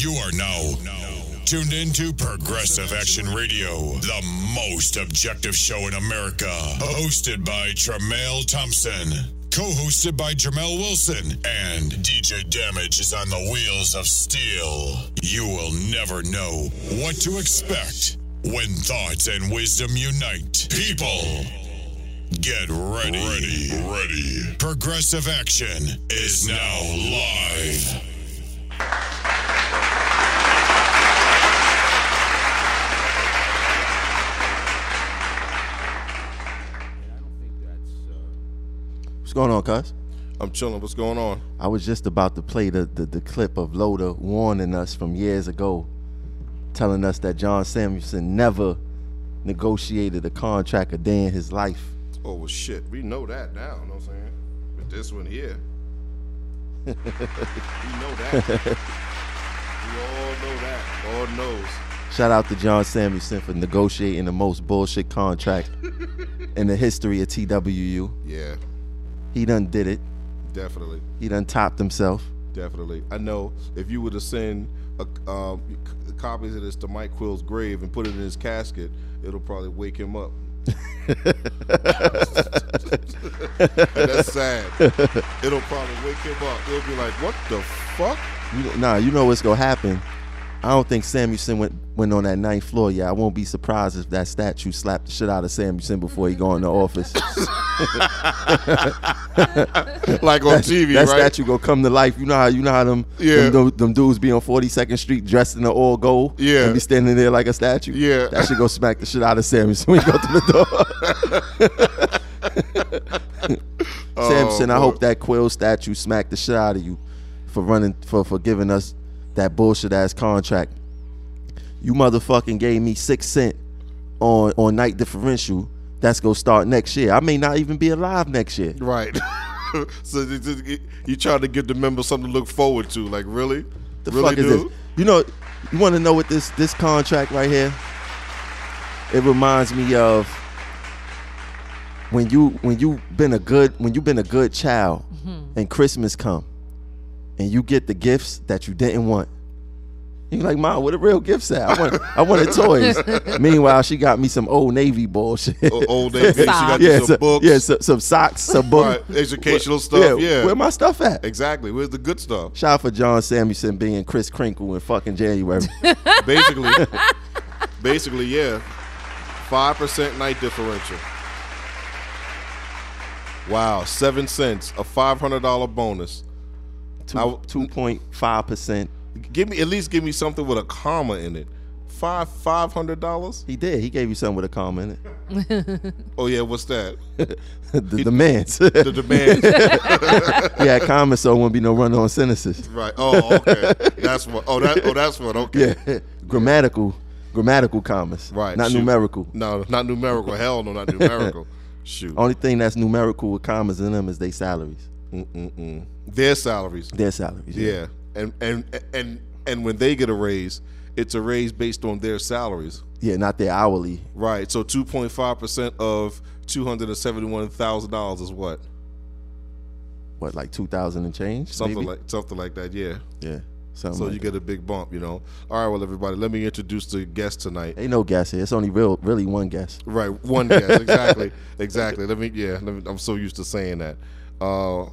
You are now tuned into Progressive Action Radio, the most objective show in America. Hosted by Tremail Thompson. Co-hosted by Jamel Wilson and DJ Damage is on the wheels of steel. You will never know what to expect when thoughts and wisdom unite. People, get ready. Ready. Ready. Progressive Action is now live. Going on, cuz? I'm chilling. What's going on? I was just about to play the, the, the clip of Loda warning us from years ago, telling us that John Samuelson never negotiated a contract a day in his life. Oh well, shit. We know that now. You know what I'm saying? With this one here, we know that. we all know that. Lord knows. Shout out to John Samuelson for negotiating the most bullshit contract in the history of TWU. Yeah, He done did it. definitely, He done topped himself. definitely. I know if you were to send a, um, c- copies of this to Mike Quill's grave and put it in his casket, it'll probably wake him up. That's sad. It'll probably wake him up. He'll be like, "What the fuck?" You, nah, you know what's gonna happen. I don't think Samuelson went went on that ninth floor yet. I won't be surprised if that statue slapped the shit out of Samuelson before he go in the office. Like on TV, right? that right? statue go come to life. You know how you know how them Yeah. them, them dudes be on Forty Second Street dressed in the all gold. Yeah. and be standing there like a statue. Yeah. that should go smack the shit out of Samuelson when he go to the door. Samuelson, I oh, hope that Quill statue smacked the shit out of you for running for for giving us that bullshit ass contract. You motherfucking gave me six cent on on night differential. That's gonna start next year. I may not even be alive next year. Right. so th- th- you trying to give the members something to look forward to. Like, really? The really, fuck is this? You know, you want to know what this this contract right here? It reminds me of when you when you been a good when you been a good child mm-hmm. and Christmas come and you get the gifts that you didn't want. You're like, mom, where the real gifts at? I want I wanted toys. Meanwhile, she got me some old Navy bullshit. O- Old Navy. She got yeah, you some books. yeah, so, some socks, some books, Right, educational stuff, yeah. Where my stuff at? Exactly. Where's the good stuff? Shout out for John Samuelson being Kris Kringle in fucking January. Basically, basically, yeah. Five percent night differential. Wow, seven cents, a five hundred dollar bonus. Two point five percent. Give me at least give me something with a comma in it. Five five hundred dollars. He did. He gave you something with a comma in it. Oh yeah, what's that? the demands. The demand. yeah, comments so it wouldn't be no run on sentences. right. Oh, okay. That's what. Oh, that. Oh, that's what. Okay. Yeah, grammatical, grammatical commas. Right. not shoot. numerical. No, not numerical. Hell no, not numerical. Shoot. Only thing that's numerical with commas in them is they salaries. Mm-mm-mm. Their salaries. Their salaries. Yeah. And and and and when they get a raise, it's a raise based on their salaries. yeah, not their hourly. Right. So two point five percent of two hundred and seventy one thousand dollars is what? What, like two thousand and change? Something maybe? like something like that. Yeah. yeah. Something So like you get a big bump, you know. All right, well, everybody, let me introduce the guest tonight. Ain't no guest here. It's only real, really one guest. Right, one guest, exactly, exactly. Let me, yeah, let me, I'm so used to saying that. Uh,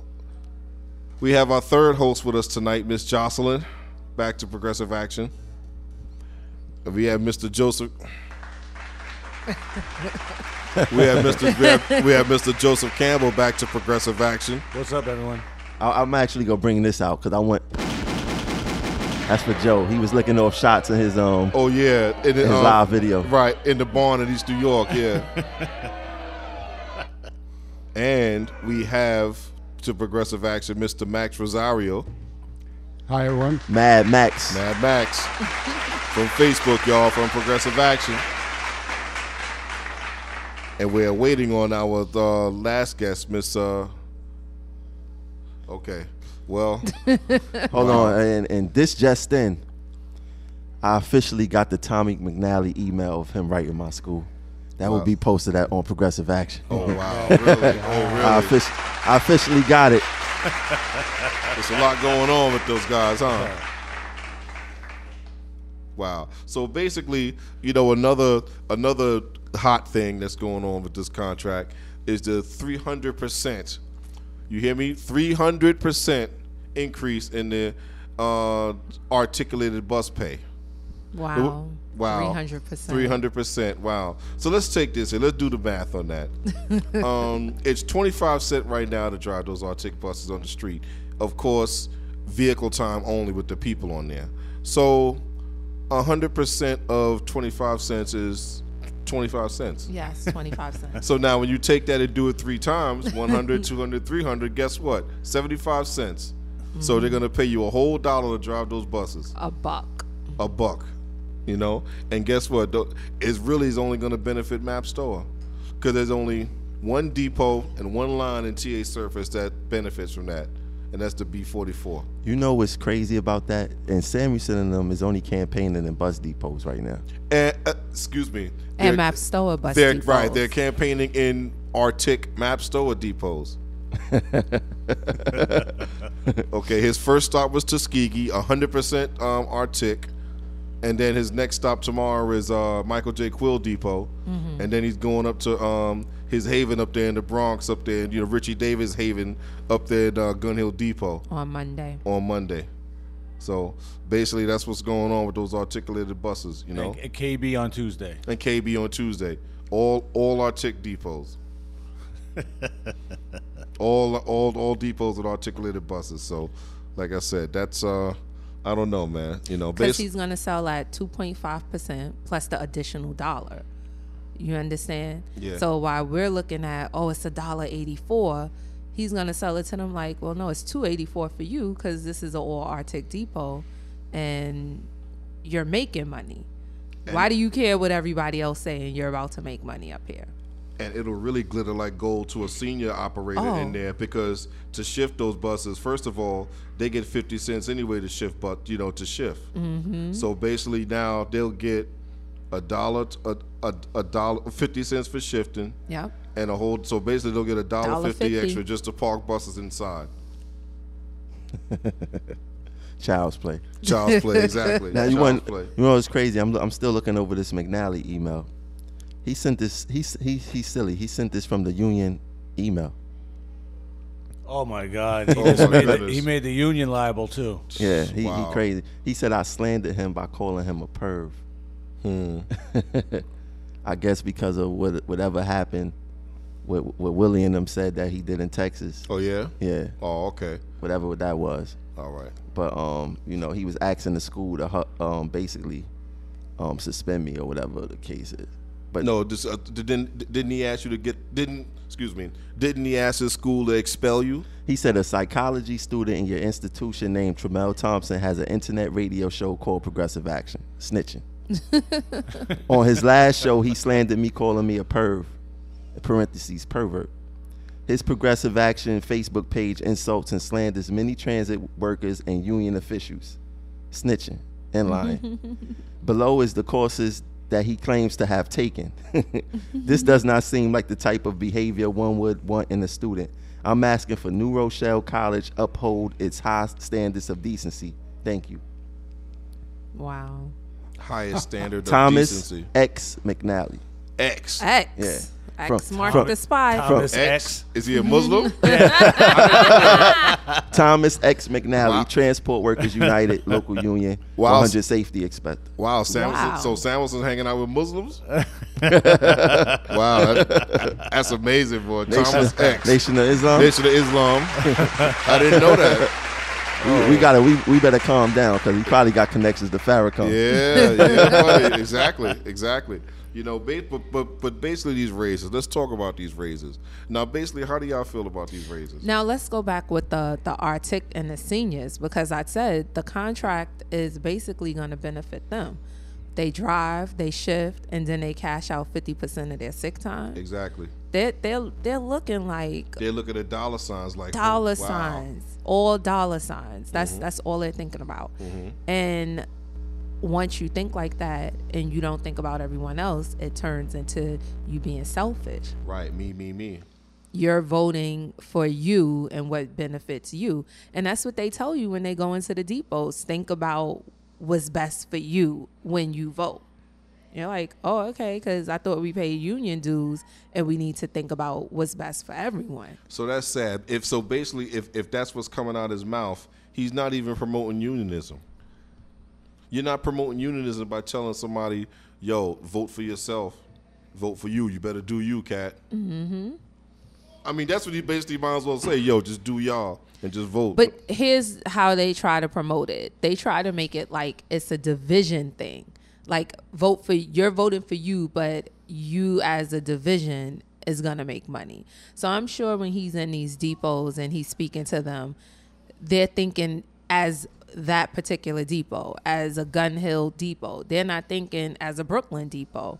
we have our third host with us tonight, Miss Jocelyn, back to Progressive Action. And we have Mr. Joseph. we have Mr. We have, we have Mr. Joseph Campbell back to Progressive Action. What's up, everyone? I, I'm actually gonna bring this out because I want. That's for Joe. He was licking off shots in his um Oh yeah, in the, his um, live video. Right, in the barn in East New York, yeah. and we have to Progressive Action Mr. Max Rosario, Hi, everyone. Mad Max. Mad Max, from Facebook, y'all, from Progressive Action. And we're waiting on our uh, last guest, Miss. Uh, okay, well, Hold on, and and this just in, I officially got the Tommy McNally email of him writing my school. That will be posted at on Progressive Action. oh wow, really? Oh I, really? I officially got it. There's a lot going on with those guys, huh? Wow. So basically, you know, another another hot thing that's going on with this contract is the 300%. You hear me? 300% increase in the uh, articulated bus pay. Wow. Wow. 300%. 300%. Wow. So let's take this and let's do the math on that. um, it's 25 cent right now to drive those Arctic buses on the street. Of course, vehicle time only with the people on there. So 100% of 25 cents is 25 cents. Yes, 25 cents. So now when you take that and do it three times 100, 200, 300, guess what? 75 cents. So they're going to pay you a whole dollar to drive those buses A buck. a buck, you know. And guess what? Tho- It really is only going to benefit MaBSTOA because there's only one depot and one line in TA Surface that benefits from that, and that's the B44. You know what's crazy about that? And Samuelson and them is only campaigning in bus depots right now. And uh, excuse me, And they're- MaBSTOA bus They're depots. right. They're campaigning in Arctic MaBSTOA depots. okay, his first stop was Tuskegee, 100% um, Arctic. And then his next stop tomorrow is uh, Michael J. Quill Depot. Mm-hmm. And then he's going up to um, his haven up there in the Bronx, up there, you know, Richie Davis Haven up there at uh, Gun Hill Depot on Monday. on Monday. So basically, that's what's going on with those articulated buses, you know, And KB on Tuesday. and KB on Tuesday. All all Arctic depots. all all all depots with articulated buses. So, like I said, that's uh, I don't know, man. You know, Because he's going to sell at 2.5% plus the additional dollar. You understand? Yeah. So while we're looking at, oh, it's a dollar 84, he's going to sell it to them like, well, no, it's 284 for you because this is an all Arctic depot and you're making money. Why do you care what everybody else saying? You're about to make money up here. And it'll really glitter like gold to a senior operator Oh. in there because to shift those buses, first of all, they get fifty cents anyway to shift, but you know to shift. Mm-hmm. So basically, now they'll get a dollar, t- a, a, a dollar, fifty cents for shifting. Yep. and a whole. So basically, they'll get a dollar Dollar fifty fifty. extra just to park buses inside. Child's play. Child's play, exactly. Now you want you know what's crazy? I'm I'm still looking over this McNally email. He sent this. He's he he's silly. He sent this from the union email. Oh my God! He, Oh just made the, he made the union liable too. Yeah, he, Wow. he crazy. He said I slandered him by calling him a perv. Hmm. I guess because of what whatever happened, what what Willie and them said that he did in Texas. Oh yeah. Yeah, Oh okay. whatever that was. All right. But um, you know, he was asking the school to um basically um suspend me or whatever the case is. But No, this, uh, didn't didn't he ask you to get? Didn't excuse me? Didn't he ask his school to expel you? He said a psychology student in your institution named Tremel Thompson has an internet radio show called Progressive Action. Snitching. On his last show, he slandered me, calling me a perv. Parentheses pervert. His Progressive Action Facebook page insults and slanders many transit workers and union officials. Snitching and lying. Below is the courses that he claims to have taken. this does not seem like the type of behavior one would want in a student. I'm asking for New Rochelle College uphold its high standards of decency. Thank you. Wow. Highest standard of Thomas decency. X McNally. X. X. Yeah. X From- mark from- the spy. Thomas X. X. Is he a Muslim? Thomas X McNally, Wow. Transport Workers United Local Union, Wow. 100 Safety Expected. Wow, Samuelson. Wow. So Samuelson's hanging out with Muslims? wow, that- that's amazing, boy. Thomas X. Nation of Islam. Nation of Islam. I didn't know that. We, we oh. gotta we, we better calm down because he probably got connections to Farrakhan. Yeah, yeah, buddy. exactly, exactly. You know, but, but but basically these raises. Let's talk about these raises. Now, basically, how do y'all feel about these raises? Now let's go back with the the Arctic and the seniors because I said the contract is basically going to benefit them. They drive, they shift, and then they cash out fifty percent of their sick time. Exactly. They're they're they're looking like They're looking at dollar signs like oh, dollar wow. signs, all dollar signs. That's mm-hmm. that's all they're thinking about. Mm-hmm. And once you think like that and you don't think about everyone else, it turns into you being selfish. Right, me, me, me. You're voting for you and what benefits you. And that's what they tell you when they go into the depots. Think about what's best for you when you vote. You're like, oh, okay, because I thought we pay union dues and we need to think about what's best for everyone. So that's sad. If so, basically, if if that's what's coming out of his mouth, he's not even promoting unionism. You're not promoting unionism by telling somebody, "Yo, vote for yourself, vote for you. You better do you, cat." Mm-hmm. I mean, that's what he basically might as well say. Yo, just do y'all and just vote. But here's how they try to promote it. They try to make it like it's a division thing. Like vote for you're voting for you, but you as a division is gonna make money. So I'm sure when he's in these depots and he's speaking to them, they're thinking as that particular depot, as a Gun Hill depot. They're not thinking as a Brooklyn depot.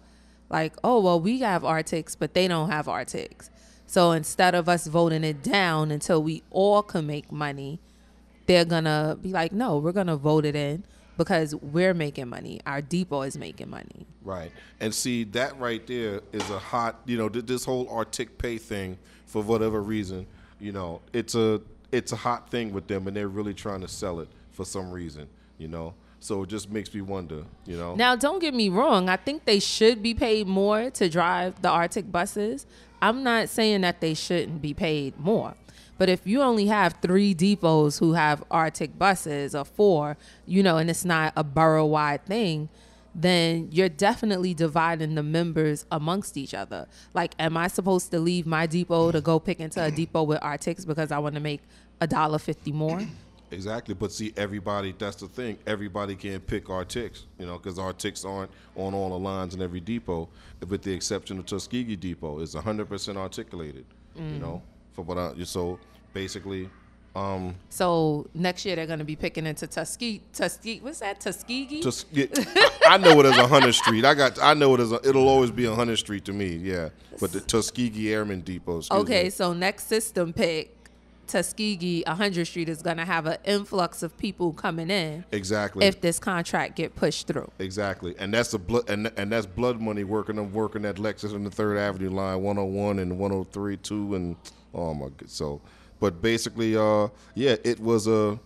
Like, oh well, we have Arctics, but they don't have Arctics. So instead of us voting it down until we all can make money, they're gonna be like, no, we're gonna vote it in because we're making money. Our depot is making money. Right. And see, that right there is a hot, you know, this whole Arctic pay thing for whatever reason, you know, it's a it's a hot thing with them and they're really trying to sell it for some reason, you know. So it just makes me wonder, you know. Now, don't get me wrong. I think they should be paid more to drive the Arctic buses. I'm not saying that they shouldn't be paid more. But if you only have three depots who have Arctic buses or four, you know, and it's not a borough wide thing, then you're definitely dividing the members amongst each other. Like, am I supposed to leave my depot to go pick into a depot with Arctics because I want to make a dollar fifty more? Exactly, but see, everybody, that's the thing. Everybody can't pick our ticks, you know, because our ticks aren't on all the lines in every depot, with the exception of Tuskegee Depot. It's 100% articulated, you know, for what I, so basically, um, So next year they're going to be picking into Tuskegee. Tuskegee, what's that? Tuskegee. yeah, I, I know it as a hundred street. I got, I know it as a, it'll always be a hundred street to me, yeah. But the Tuskegee Airmen Depot. Okay, me. so next system pick, Tuskegee 100 Street is going to have an influx of people coming in exactly. if this contract get pushed through. Exactly, and that's the blood, and and that's blood money working. I'm working that Lexus on the Third Avenue line, 101 and 103 too, and oh my god. So, but basically, uh, yeah, it was a,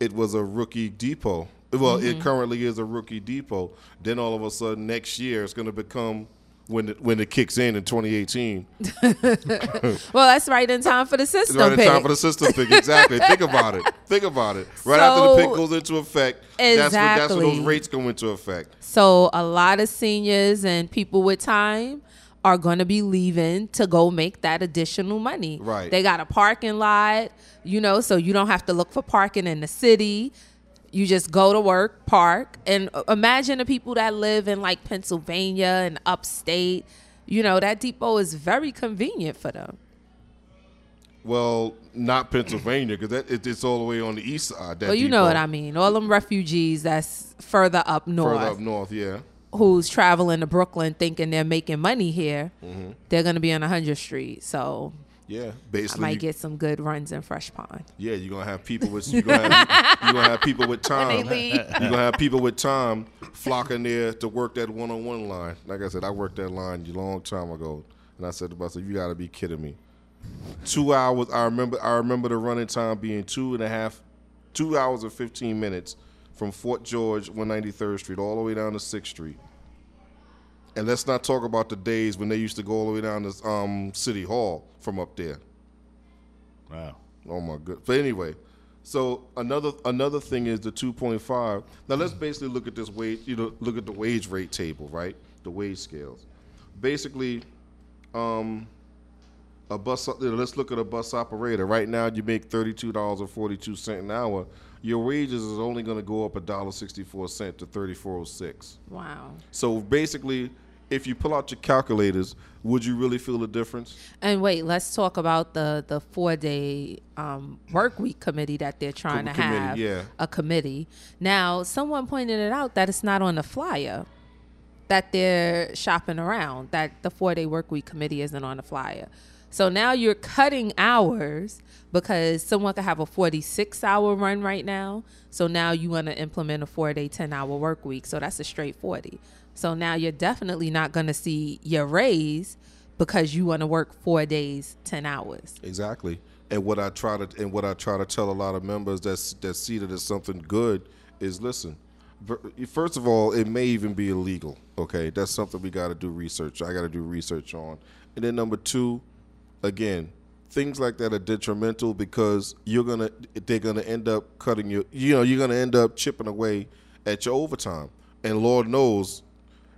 it was a rookie depot. Well, it currently is a rookie depot. Then all of a sudden, next year, it's going to become when it when it kicks in in 2018. Well, that's right in time for the system Right in time for the system pick. Exactly. Think about it. Think about it. Right after the pick goes into effect, that's when that's when those rates go into effect. so a lot of seniors and people with time are going to be leaving to go make that additional money. Right. They got a parking lot, you know, so you don't have to look for parking in the city. You just go to work, park, and uh, imagine the people that live in like Pennsylvania and upstate. You know, that depot is very convenient for them. Well, not Pennsylvania because it, it's all the way on the east side. That Well, you know what I mean. All them refugees that's further up north. Further up north, yeah. who's traveling to Brooklyn thinking they're making money here, Mm-hmm. they're gonna be on 100th Street. So Yeah, basically, I might you- get some good runs in Fresh Pond. yeah, you're gonna have people with you're gonna have, you're gonna have people with time. You're gonna have people with time flocking there to work that one-on-one line. Like I said, I worked that line a long time ago, and I said to myself, "You got to be kidding me." Two hours. I remember. I remember the running time being two and a half, two hours and fifteen minutes from Fort George, 193rd Street, all the way down to Sixth Street. And let's not talk about the days when they used to go all the way down to um, City Hall from up there. Wow. Oh my good. But anyway, so another another thing is the 2.5. Now let's basically look at this wage. You know, look at the wage rate table, right? The wage scales. Basically, um, a bus. You know, let's look at a bus operator. Right now, you make thirty-two dollars and forty-two cent an hour. Your wages is only going to go up a dollar sixty-four cent to thirty-four oh six. Wow. So basically, if you pull out your calculators, would you really feel the difference? And wait, let's talk about the the four day um, work week committee that they're trying to have. yeah. A committee. Now, someone pointed it out that it's not on the flyer that they're shopping around. That the four day work week committee isn't on the flyer. So now you're cutting hours because someone could have a 46 hour run right now. So now you want to implement a four day, 10 hour work week. So that's a straight 40. So now you're definitely not going to see your raise because you want to work four days, 10 hours. Exactly. And what I try to and what I try to tell a lot of members that that see that as something good is listen, first of all, it may even be illegal. Okay, that's something we got to do research. I got to do research on. And then number two, again, things like that are detrimental because you're gonna they're gonna end up cutting you. You know, you're gonna end up chipping away at your overtime. And Lord knows,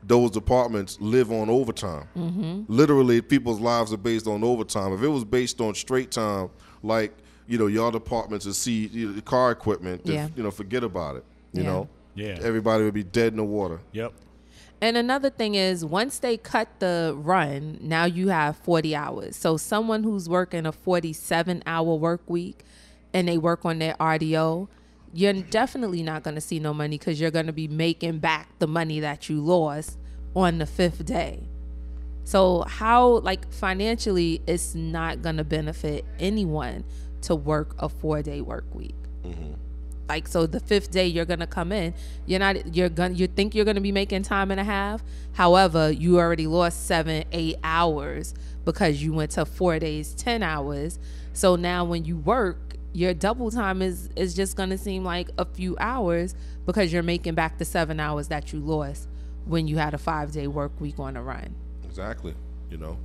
those departments live on overtime. Mm-hmm. Literally, people's lives are based on overtime. If it was based on straight time, like you know, your departments and see you know, car equipment, then, Yeah. you know, forget about it. You Yeah. know, Yeah. everybody would be dead in the water. Yep. And another thing is, once they cut the run, now you have 40 hours. So someone who's working a 47 hour work week and they work on their RDO, you're definitely not going to see no money because you're going to be making back the money that you lost on the fifth day. So, how, like, financially, it's not going to benefit anyone to work a four day work week mm-hmm. Like so the fifth day you're gonna come in you're not you're gonna you think you're gonna be making time and a half however you already lost seven eight hours because you went to four days ten hours so now when you work your double time is is just gonna seem like a few hours because you're making back the seven hours that you lost when you had a five day work week on a run Exactly. You know,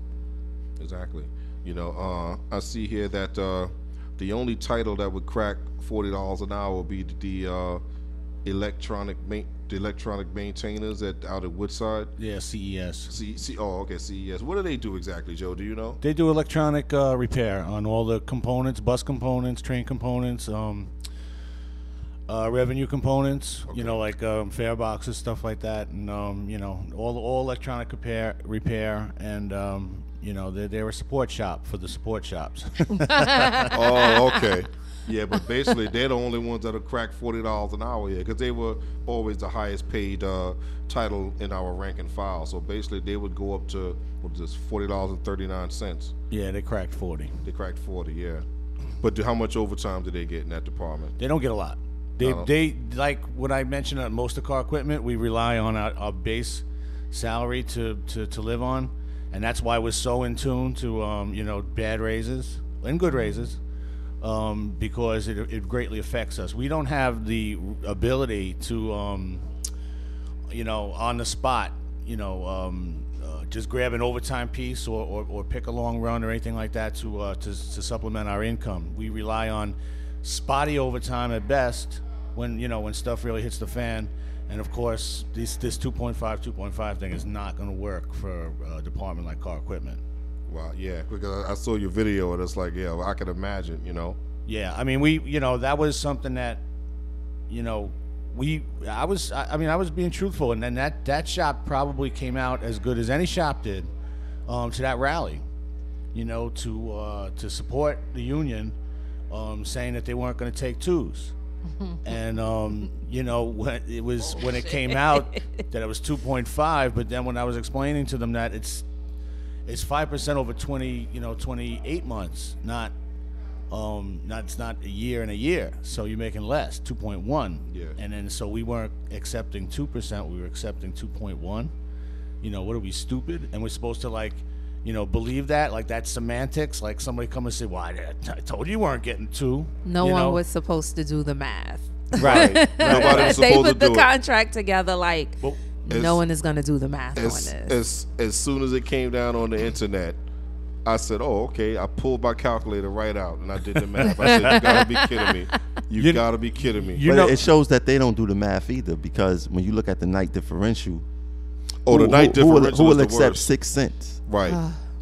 exactly. You know, uh, I see here that uh, the only title that would crack forty dollars an hour would be the uh, electronic ma- the electronic maintainers at out at Woodside. Yeah. CES. C- C- oh, okay, CES. What do they do exactly, Joe? Do you know? They do electronic uh, repair on all the components, bus components, train components, um, uh, revenue components. You know, like um, fare boxes, stuff like that, and um, you know, all all electronic repair, repair, and um, you know, they're, they're a support shop for the support shops. oh, okay. Yeah, but basically they're the only ones that'll crack forty dollars an hour here because they were always the highest paid uh, title in our rank and file. So basically they would go up to what is this forty dollars and thirty nine cents. yeah, they cracked forty. They cracked forty, yeah. But do, how much overtime do they get in that department? They don't get a lot. They No. they like what I mentioned on most of car equipment. We rely on our, our base salary to, to to live on, and that's why we're so in tune to um, you know bad raises and good raises, um, because it it greatly affects us. We don't have the ability to um, you know on the spot you know um, uh, just grab an overtime piece or, or, or pick a long run or anything like that to, uh, to to supplement our income. We rely on spotty overtime at best when you know when stuff really hits the fan. And of course, this this 2.5 2.5 thing is not going to work for a department like car equipment. Wow, yeah, because I I saw your video and it's like, yeah, well, I can imagine, you know. Yeah, I mean, we, you know, that was something that, you know, we, I was, I I mean, I was being truthful, and then that that shop probably came out as good as any shop did, um, to that rally, you know, to uh, to support the union, um, saying that they weren't going to take twos. And um, you know when it was when it came out that it was 2.5 but then when i was explaining to them that it's it's 5% over 20 you know 28 months not um not it's not a year and a year. So you're making less 2.1 Yeah. and then so we weren't accepting 2% we were accepting 2.1 you know what are we stupid? And we're supposed to like you know believe that like that's semantics like somebody come and say well i, I told you you weren't getting two no you one know? was supposed to do the math right Nobody was they supposed to put the do it. contract together like Well, no one is going to do the math As, on this as as soon as it came down on the internet, I said, "Oh, okay." I pulled my calculator right out and I did the math. I said, "You gotta be kidding me! You, You- gotta be kidding me!" you but know it shows that they don't do the math either because when you look at the night differential, oh, the who- night who, who will, differential who is will the accept worst. six cents? Right.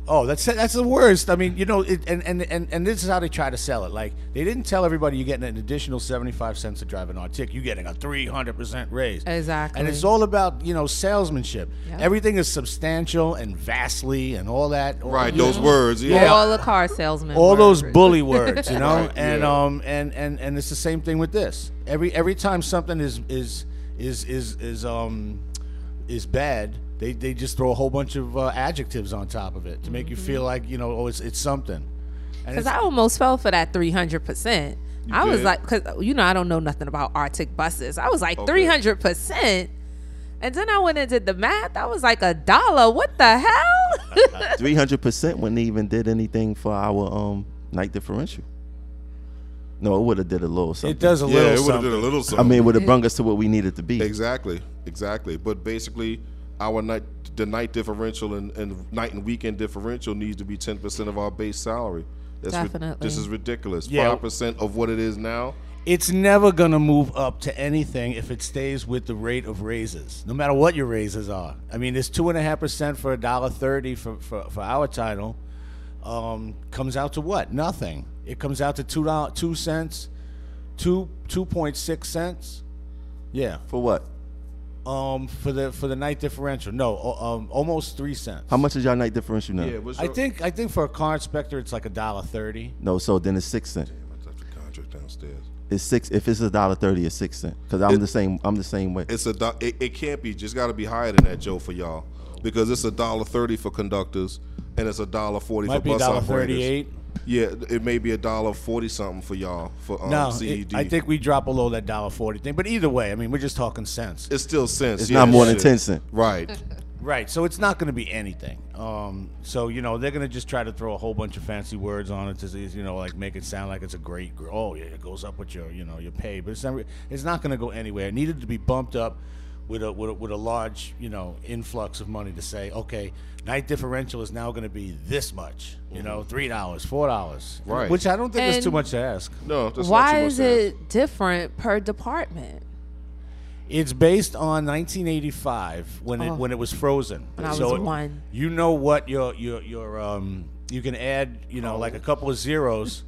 Oh, that's that's the worst. I mean, you know, it, and, and and and this is how they try to sell it. Like they didn't tell everybody you're getting an additional seventy five cents to drive an Arctic. You're getting a three hundred percent raise. Exactly. And it's all about you know salesmanship. Yep. Everything is substantial and vastly and all that. all- right. you Those know, words. Yeah. Yeah. all the car salesmen all those bully words, you know, Right, and yeah. um and and and it's the same thing with this. Every every time something is is is is is um is bad, they they just throw a whole bunch of uh, adjectives on top of it to make you feel like you know oh it's it's something. Because I almost fell for that 300%. I was like, because, you know, I don't know nothing about Arctic buses. I was like, Okay. 300%. And then I went and did the math. I was like, a dollar. What the hell? Three hundred percent when they even did anything for our um night differential. No, it would have did a little something. It does a Yeah, little it would have something. did a little I something. mean, it would have brung us to what we needed to be. Exactly, exactly. But basically, our night, the night differential and, and night and weekend differential needs to be ten percent of our base salary. That's ri- Definitely. this is ridiculous. Yeah. Five percent of what it is now. it's never going to move up to anything if it stays with the rate of raises, no matter what your raises are. I mean, it's two and a half percent for a dollar thirty for, for for our title um, comes out to what? Nothing. It comes out to two dollars, two cents, two two point six cents. Yeah. For what? Um, for the for the night differential, no, um, almost three cents. How much is your night differential now? Yeah, what's I your- think I think for a car inspector, it's like a dollar thirty. No, so then it's six cent. I left the contract downstairs. It's six. If it's a dollar thirty, it's six cent. Because I'm the same. I'm the same way. It's a do- it, it can't be. Just got to be higher than that, Joe, for y'all, because it's a dollar thirty for conductors, and it's a dollar forty Might for be bus dollar operators. thirty-eight. Yeah, it may be a dollar forty something for y'all for um, No, CED. it- I think we drop below that dollar forty thing. But either way, I mean, we're just talking cents, it's still cents. It's yeah, not more than shit. 10 cent. Right. right? So it's not going to be anything. Um, so you know, they're going to just try to throw a whole bunch of fancy words on it to, you know, like make it sound like it's a great. gr- Oh yeah, it goes up with your, you know, your pay, but it's not. It's not going to go anywhere. It needed to be bumped up. With a, with a with a large you know influx of money to say okay night differential is now going to be this much you know three dollars four dollars Right. which I don't think is And- too much to ask No, that's not too Why much is to ask. it different per department? It's based on 1985 when it Oh. when it was frozen. When I so was one. You know what your your your um you can add you know like a couple of zeros.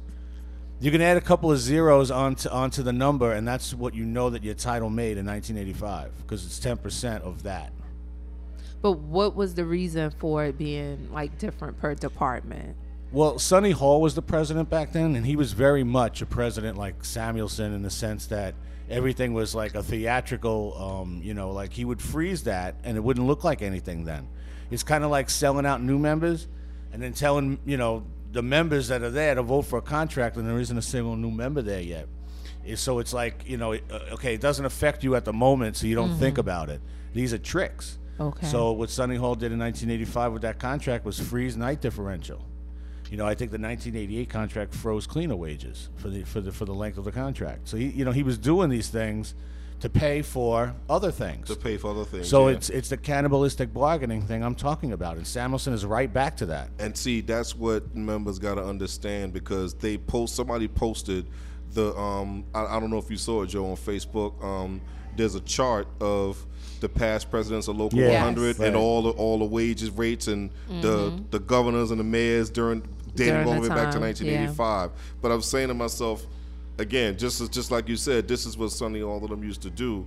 You can add a couple of zeros onto onto the number, and that's what you know that your title made in 1985 because it's 10 percent of that. But what was the reason for it being like different per department? Well, Sonny Hall was the president back then, and he was very much a president like Samuelson in the sense that everything was like a theatrical, um, you know, like he would freeze that and it wouldn't look like anything then. It's kind of like selling out new members and then telling, you know, the members that are there to vote for a contract and there isn't a single new member there yet. So it's like, you know, it- uh, okay, it doesn't affect you at the moment, so you don't think about it. These are tricks. Okay. So what Sonny Hall did in 1985 with that contract was freeze night differential. You know, I think the 1988 contract froze cleaner wages for the for the for the length of the contract. So he, you know, he was doing these things to pay for other things. to pay for other things. So yeah. it's it's the cannibalistic bargaining thing I'm talking about, and Samuelson is right back to that. And see, that's what members got to understand because they post. Somebody posted the. Um, I, I don't know if you saw it, Joe, on Facebook. Um, there's a chart of the past presidents of local Yeah. 100 Yes. and all the all the wages rates and the the governors and the mayors during dating During all the the way back to time, 1985. But I'm saying to myself, again, just as, just like you said, this is what Sonny all of them used to do.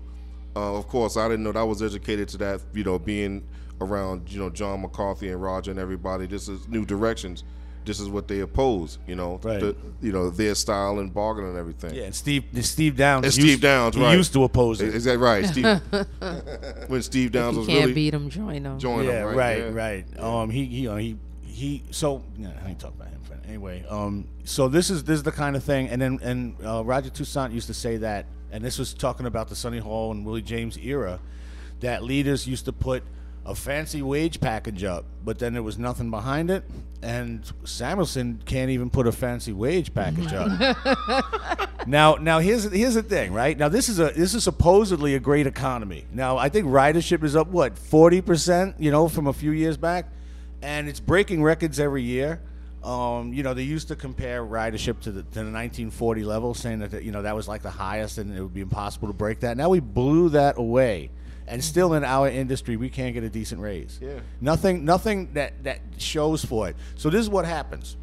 Uh, of course, I didn't know that I was educated to that. You know, being around you know John McCarthy and Roger and everybody. This is new directions. This is what they oppose. You know, Right. the, you know their style and bargaining and everything. Yeah, and Steve Steve Downs. And used- Steve Downs, he right? used to oppose it. Is that right, Steve? when Steve Downs you was can't really beat him, join them. joining yeah, them, right, right? right. Um, he, he, you he, he. So, yeah, I ain't talking about him. Anyway, um, so this is this is the kind of thing, and then and uh, Roger Toussaint used to say that, and this was talking about the Sonny Hall and Willie James era, that leaders used to put a fancy wage package up, but then there was nothing behind it, and Samuelson can't even put a fancy wage package up. Now, now here's here's the thing, right? Now this is a this is supposedly a great economy. Now I think ridership is up what forty percent, you know, from a few years back, and it's breaking records every year. Um, you know, they used to compare ridership to the, to the 1940 level, saying that you know that was like the highest, and it would be impossible to break that. Now we blew that away, and still in our industry we can't get a decent raise. Yeah. Nothing, nothing that that shows for it. So this is what happens.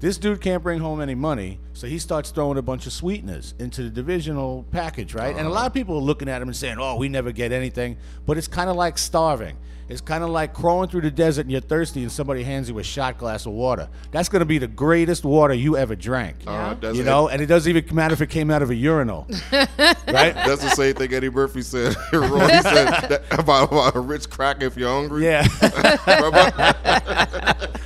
This dude can't bring home any money, so he starts throwing a bunch of sweeteners into the divisional package, right? And a lot of people are looking at him and saying, "Oh, we never get anything," but it's kind of like starving. It's kind of like crawling through the desert and you're thirsty, and somebody hands you a shot glass of water. That's going to be the greatest water you ever drank. Uh, that's You know, and it doesn't even matter if it came out of a urinal, right? That's the same thing Eddie Murphy said. Roy he said about, about a rich crack if you're hungry. Yeah.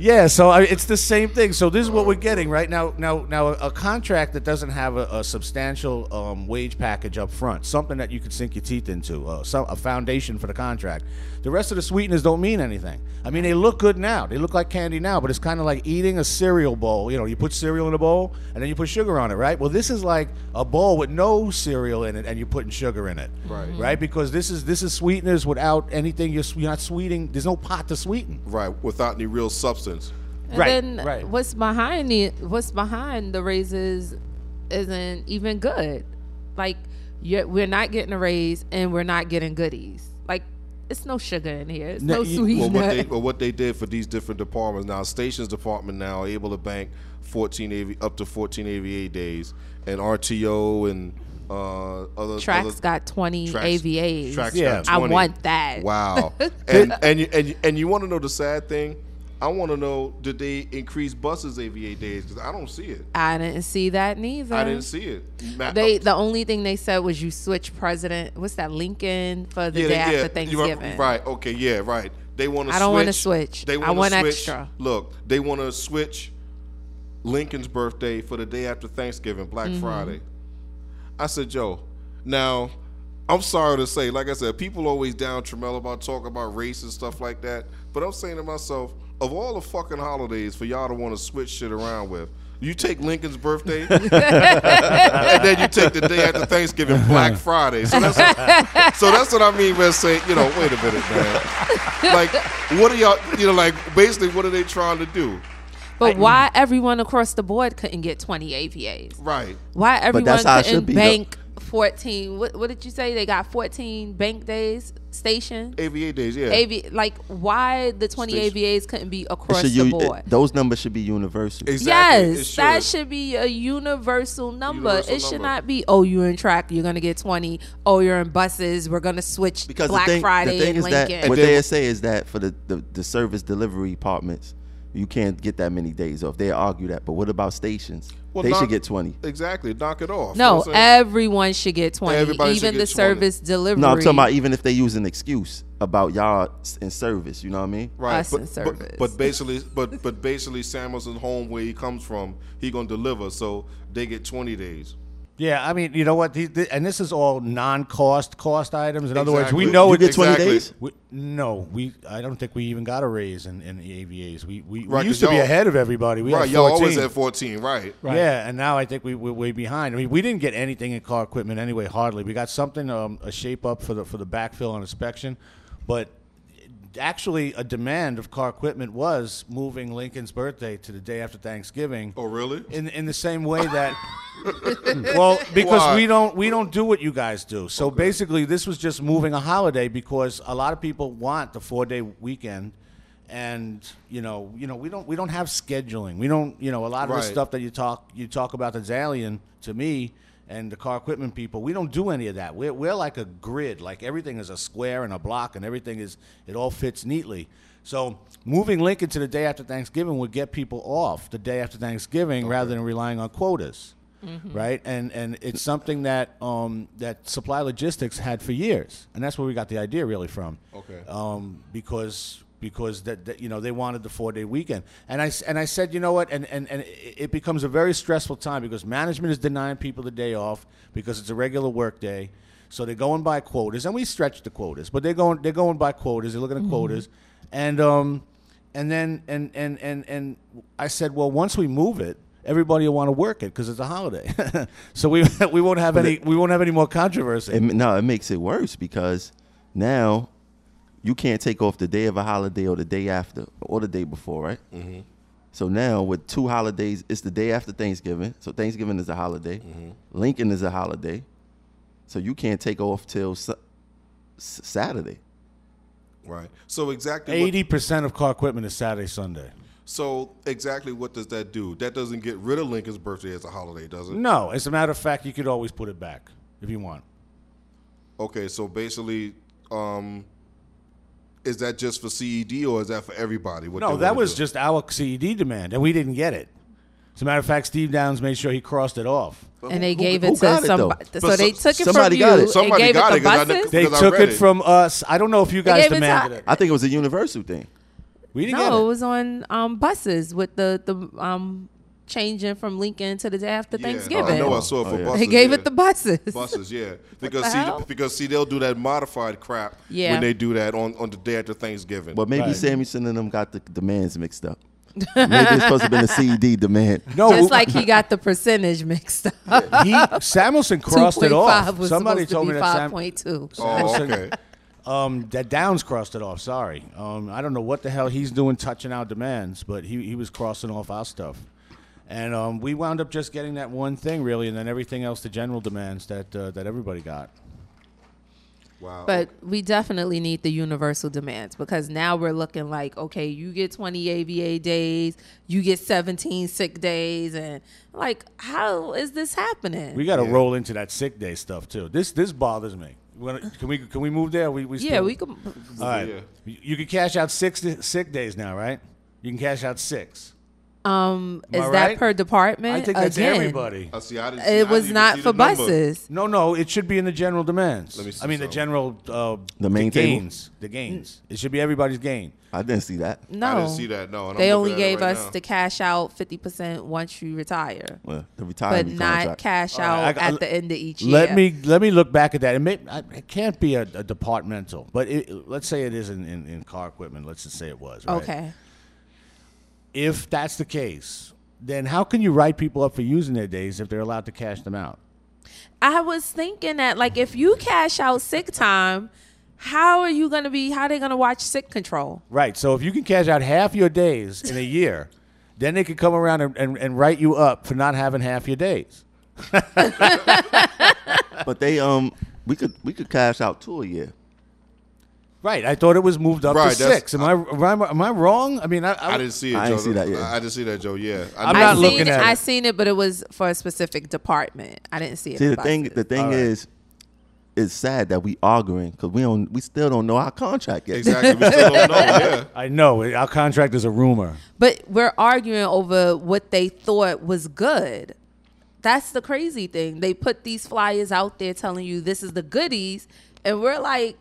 Yeah, so I, it's the same thing. So this is what we're getting right now. Now, now a contract that doesn't have a, a substantial um, wage package up front, something that you could sink your teeth into, uh, some, a foundation for the contract. The rest of the sweeteners don't mean anything. I mean, they look good now. They look like candy now, but it's kind of like eating a cereal bowl. You know, you put cereal in a bowl and then you put sugar on it, right? Well, this is like a bowl with no cereal in it, and you're putting sugar in it, Right. Right? Because this is this is sweeteners without anything. You're, you're not sweetening. There's no pot to sweeten. Right, without any real substance. And Right, then right. what's behind the what's behind the raises isn't even good. Like you're, we're not getting a raise and we're not getting goodies. Like it's no sugar in here. It's no, No, you- sweetener. Well, what they well, what they did for these different departments now, stations department now are able to bank 14 AV, up to 14 AVA days, and RTO and uh, other Tracks other, got 20 Tracks- AVAs. Tracks Yeah. got I want that. Wow. and and you, and you, and you want to know the sad thing? I want to know did they increase buses AVA days? Because I don't see it. I didn't see that neither. I didn't see it. They the only thing they said was you switch president. What's that Lincoln for the Yeah, day after yeah, you're Thanksgiving? Right. Okay. Yeah. Right. They want to. I don't wanna switch. They wanna want switch, extra. Look, they want to switch Lincoln's birthday for the day after Thanksgiving, Black Mm-hmm. Friday. I said, Joe. Now, I'm sorry to say, like I said, people always down Tremel about talking about race and stuff like that. But I'm saying to myself, of all the fucking holidays for y'all to want to switch shit around with. You take Lincoln's birthday, and then you take the day after Thanksgiving, Black Friday. So that's so that's what I mean by saying, you know, wait a minute, man. Like, what are y'all, you know, like basically, what are they trying to do? But why everyone across the board couldn't get 20 AVAs? Right. Why everyone that's couldn't should be, though. bank 14? What, what did you say? They got 14 bank days station? AVA days, yeah. AV, like why the 20 Station. AVAs couldn't be It across should the board? it- those numbers should be universal. Exactly. Yes, It that should. should be a universal number. Universal it should number. not be, oh, you're in track, you're gonna get 20. Oh, you're in buses, we're gonna switch Because Black the thing, Friday the thing in is that what then- they say is that for the, the, the service delivery departments, you can't get that many days off. They argue that, but what about stations? Well, they knock- should get twenty. Exactly. Knock it off. You know no, what I'm saying? everyone should get 20. Everybody even get the 20. service delivery. No, I'm talking about even if they use an excuse about y'all in service. You know what I mean? right. us but, in but, service. but basically, but but basically, Samuelson's home where he comes from, he gonna deliver, so they get 20 days. Yeah, I mean, you know what? The- the- and this is all non-cost cost items. In other words, we Exactly. know You it. get 20 Exactly. days. We, no, we. I don't think we even got a raise in, in the AVAs. We we, Right, we used 'cause to be y'all- ahead of everybody. We right. had Y'all 14. always at 14. Right. Yeah, and now I think we, we're way behind. I mean, we didn't get anything in car equipment anyway, hardly. We got something, um, a shape up for the for the backfill and inspection, but actually, a demand of car equipment was moving Lincoln's birthday to the day after Thanksgiving. Oh, really? In in the same way that, well, because Why? we don't we don't do what you guys do. So basically, this was just moving a holiday because a lot of people want the four day weekend. And you know, you know, we don't we don't have scheduling. We don't, you know, a lot of the stuff that you talk you talk about the Zalian to me and the car equipment people. We don't do any of that. We're we're like a grid. Like everything is a square and a block, and everything is it all fits neatly. So moving Lincoln to the day after Thanksgiving would get people off the day after Thanksgiving rather than relying on quotas, right? And and it's something that um, that Supply Logistics had for years, and that's where we got the idea really from. Okay. Um, because because that, that you know they wanted the four day weekend, and I and I said you know what, and and and it it becomes a very stressful time because management is denying people the day off because it's a regular work day. So they're going by quotas, and we stretch the quotas, but they're going they're going by quotas. They're looking at quotas, and um, and then and and and and I said, well, once we move it, everybody will want to work it because it's a holiday. so we we won't have any we won't have any more controversy. It, no, it makes it worse because now you can't take off the day of a holiday or the day after or the day before, right? Mm-hmm. So now with two holidays, it's the day after Thanksgiving. So Thanksgiving is a holiday. Lincoln is a holiday. So you can't take off till Sa- S- Saturday. Right. So exactly. Eighty percent of car equipment is Saturday Sunday. so exactly what does that do? That doesn't get rid of Lincoln's birthday as a holiday, does it? No, as a matter of fact, you could always put it back if you want. Okay. So basically, um, is that just for CED or is that for everybody? What No, that was do? just our CED demand, and we didn't get it. As a matter of fact, Steve Downs made sure he crossed it off. and they Who- gave who it to got it, though? somebody. So they took it somebody from got you it. Somebody gave got it it to 'cause I buses. kn- They I took it it. from us. I don't know if you They guys gave it to- demanded it. I think it was a universal thing. We didn't no, get it No, it. was on um, buses with the the um changing from Lincoln to the day after Yeah, Thanksgiving. I know I saw it for Oh, yeah. buses. they gave yeah. it the buses. buses, yeah. Because see, hell? because see, they'll do that modified crap Yeah. when they do that on, on the day after Thanksgiving. But maybe Right. Samuelson and them got the demands mixed up. maybe it's supposed to have been a CD demand. No, Just like he got the percentage mixed up. he Samuelson crossed it off. was Somebody told to me that Sam, 5.2. oh, okay. um, that Downs crossed it off. Sorry, um, I don't know what the hell he's doing touching our demands, but he he was crossing off our stuff, and um, we wound up just getting that one thing really, and then everything else the general demands that uh, that everybody got. Wow. But we definitely need the universal demands because now we're looking like, okay, you get 20 AVA days, you get 17 sick days, and like, how is this happening? We got to Yeah. roll into that sick day stuff too. This this bothers me. Wanna- Can we can we move there? We, we yeah, still- we could. All right. Yeah. You- You can cash out six sick days now, right? You can cash out six. Um, Am is I that right? per department? I think that's Again, everybody. I see. I didn't see, I It was didn't even not see for the number. buses. No, no, it should be in the general demands. Let me see I mean, the something. general uh, The main table? gains. The gains. It should be everybody's gain. I didn't see that. No, I didn't see that. No, and they I'm only looking at it gave right us now. the cash out 50% once you retire, Well, the but retirement not contract. cash All out right, I- at the end of each year. Let me let me look back at that. It, may, I- it can't be a, a departmental, but it, let's say it is in, in, in car equipment. Let's just say it was. Right? Okay. If that's the case, then how can you write people up for using their days if they're allowed to cash them out? I was thinking that like if you cash out sick time, how are you gonna be? How are they gonna watch sick control? Right. So if you can cash out half your days in a year, then they could come around and, and, and write you up for not having half your days. But they um we could we could cash out two a year. Right. I thought it was moved up Right, to six. Am I, am I am I wrong? I mean, I, I, I didn't see it. I didn't see that, yeah. I didn't see that, Joe. Yeah, I I'm not I looking seen, at I it. seen it, but it was for a specific department. I didn't see it. See the thing buses. the thing All right. is it's sad that we arguing because we don't we still don't know our contract yet. exactly. We still don't know. Yeah. I know our contract is a rumor. But we're arguing over what they thought was good. That's the crazy thing. They put these flyers out there telling you this is the goodies, and we're like,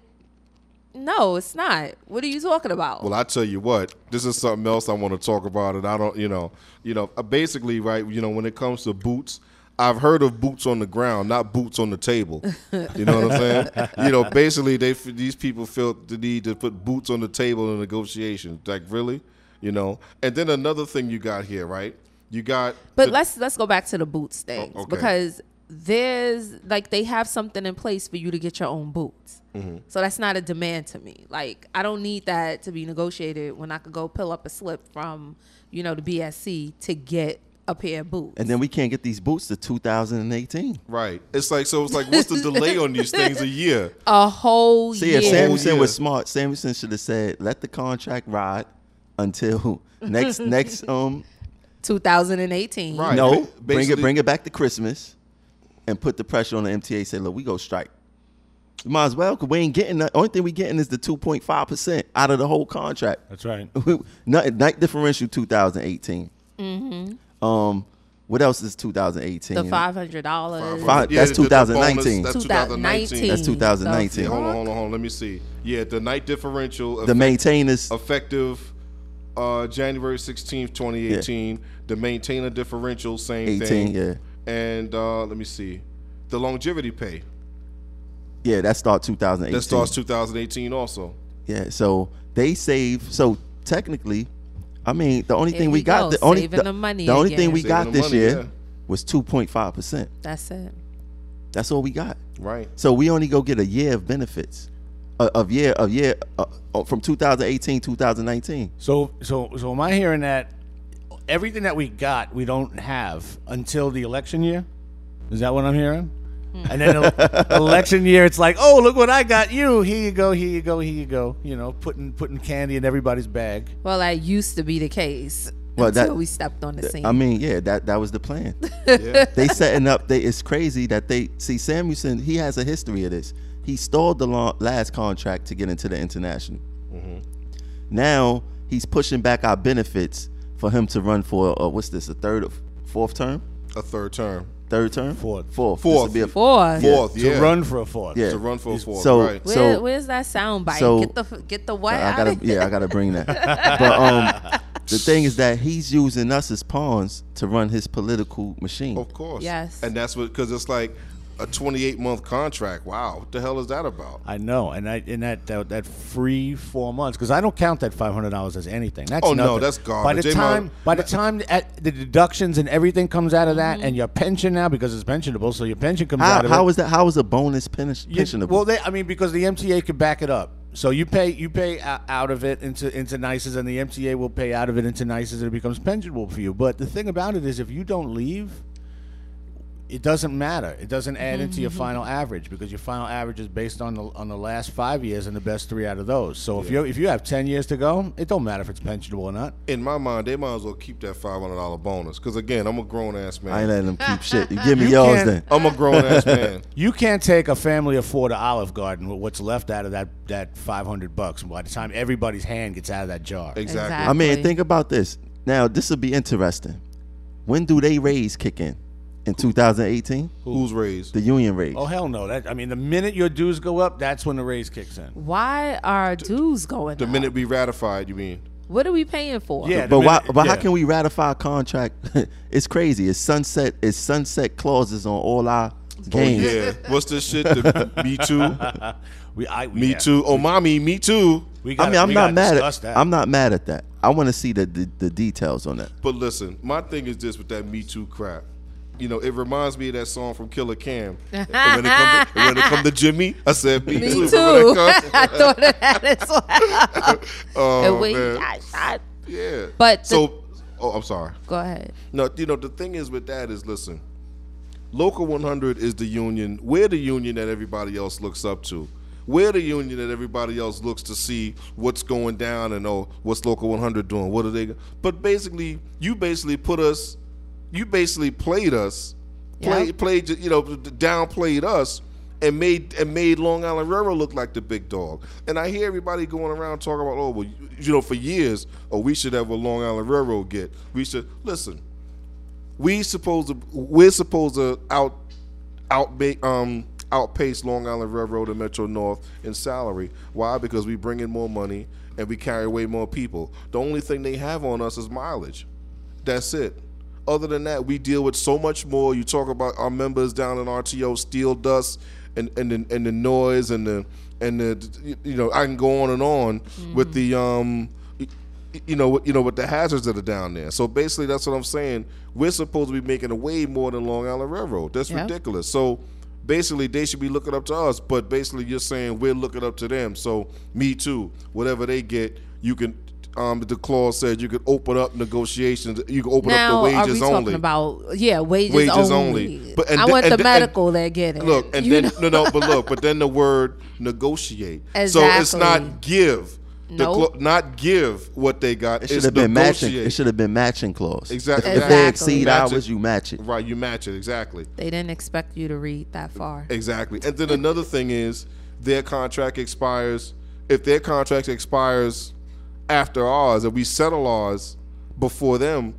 no, it's not. What are you talking about? Well, I tell you what, this is something else I want to talk about, and I don't, you know, you know, uh, basically, right, you know, when it comes to boots, I've heard of boots on the ground, not boots on the table. You know what I'm saying? you know, basically, they these people felt the need to put boots on the table in negotiations. Like, really, you know? And then another thing you got here, right? You got, But the- let's let's go back to the boots thing okay. because there's like they have something in place for you to get your own boots. Mm-hmm. So that's not a demand to me. Like I don't need that to be negotiated when I could go pull up a slip from you know the BSC to get a pair of boots. And then we can't get these boots to 2018. right? It's like, so it's like, what's the delay on these things a year? a whole See, year. if Samuelsen yeah. was smart, Samuelsen should have said, "Let the contract ride until next next um 2018. Right. no, ba- bring it bring it back to Christmas, and put the pressure on the MTA. Say, look, we go strike. You might as well, cause we ain't getting the only thing we getting is the 2.5 percent out of the whole contract. That's right. night, night differential 2018. Um, what else is 2018? The five hundred dollars. Five- Yeah, that's the- the bonus, 2019. That's 2019. 2019. That's 2019. Yeah, hold on, hold on, hold on. Let me see. Yeah, the night differential. the effect- maintainers. effective uh, January 16th, 2018. The maintainer differential, same 18, thing. yeah. And uh, let me see. The longevity pay. Yeah, that starts 2018. That starts 2018 also. Yeah, so they save. So technically, I mean, the only There thing we you got, go, the only saving the, the money the only again. thing we Saving got the this money, year yeah. was 2.5 percent. That's it. That's all we got. Right. So we only go get a year of benefits, uh, of year of year uh, uh, from 2018 2019. So so so am I hearing that everything that we got we don't have until the election year? Is that what I'm hearing? And then election year, it's like, oh, look what I got you. Here you go. Here you go. Here you go. You know, putting putting candy in everybody's bag. Well, that used to be the case Well, until that- we stepped on the scene. I mean, yeah, that that was the plan. Yeah. they setting up. They it's crazy that they see Samuelsen. He has a history of this. He stalled the long, last contract to get into the international. Now he's pushing back our benefits for him to run for uh, what's this a third or fourth term? a third term. Third term. Fourth. Fourth. Fourth. This be a Fourth. Fourth, to yeah. run for a fourth. Yeah. to run for a fourth. So- right. Where, So- where's that sound bite? so- get the get the what I gotta, yeah, I gotta bring that. but um, the thing is that he's using us as pawns to run his political machine. Of course. Yes. And that's what because it's like a 28 month contract. Wow, what the hell is that about? I know, and I in that that, that free four months because I don't count that five hundred dollars as anything. That's Oh, no, nothing. that's By garbage. the They time by the time at the deductions and everything comes out of that, Mm-hmm. and your pension now because it's pensionable, so your pension comes out How, of how it. is that? How is a bonus pen- pensionable? well, they, I mean, because the MTA could back it up. So you pay you pay out of it into into NYCERS, and the MTA will pay out of it into NYCERS, and it becomes pensionable for you. But the thing about it is, if you don't leave, it doesn't matter. It doesn't add mm-hmm, into your mm-hmm. final average because your final average is based on the on the last five years and the best three out of those. So if you if you have ten years to go, it don't matter if it's pensionable or not. In my mind, they might as well keep that $500 bonus because again, I'm a grown ass man. I ain't letting them keep shit. You give me You yours can't- then. I'm a grown ass man. You can't take a family of four to Olive Garden with what's left out of that that five hundred bucks by the time everybody's hand gets out of that jar. Exactly. I mean, think about this. Now, this will be interesting. When do they raise kick in? In 2018, Who's raised? the union raise. Oh hell no! That I mean, the minute your dues go up, that's when the raise kicks in. Why are dues going up? The up? minute we ratified, you mean? What are we paying for? Yeah, but the why? minute- But how can we ratify a contract? it's crazy. It's sunset. It's sunset clauses on all our oh, games. Oh, Yeah. What's this shit? The Me Too. We, I, Me yeah. Too. Oh, mommy, Me Too. We I gotta, mean, I'm we not mad at. that. I'm not mad at that. I want to see the, the the details on that. But listen, my thing is this with that Me Too crap. You know, it reminds me of that song from Killa Cam. and when it come to, when it come to Jimmy, I said Me, Me Too. too. Remember that con- I thought of that as well. Oh, And we- man. I- I- Yeah. But the- so, oh, I'm sorry. go ahead. No, you know the thing is with that is listen, local 100 is the union. We're the union that everybody else looks up to. We're the union that everybody else looks to see what's going down and oh, what's local 100 doing? What are they? But basically, you basically put us, you basically played us, play, Yep. played you know downplayed us. And made and made Long Island Railroad look like the big dog. And I hear everybody going around talking about, oh, well, you, you know, for years, oh, we should have what Long Island Railroad get. We should listen we supposed to we're supposed to out outma- um outpace Long Island Railroad and Metro North in salary. Why? Because we bring in more money and we carry away more people. The only thing they have on us is mileage. That's it. Other than that, we deal with so much more. You talk about our members down in RTO, steel dust, and and the, and the noise and the and the you know I can go on and on with the um you know, you know, with the hazards that are down there. So basically, that's what I'm saying. We're supposed to be making a way more than Long Island Railroad. That's Yeah. ridiculous. So basically, they should be looking up to us. But basically, you're saying we're looking up to them. So me too. Whatever they get, you can. Um, the clause said you could open up negotiations. You could open now, up the wages are we wages talking about yeah wages, Wages only? only. But- and I the- want and the the- medical they're getting. Look, and You then know? no, no, but look, but then the word negotiate. So it's not give. The Nope. clo- not give what they got. It should have been matching. It should have been matching clause. Exactly. If, if they exceed Match it. hours, you match it. Right, you match it exactly, they didn't expect you to read that far. exactly. And then another thing is their contract expires. If their contract expires after ours, and we settle ours before them,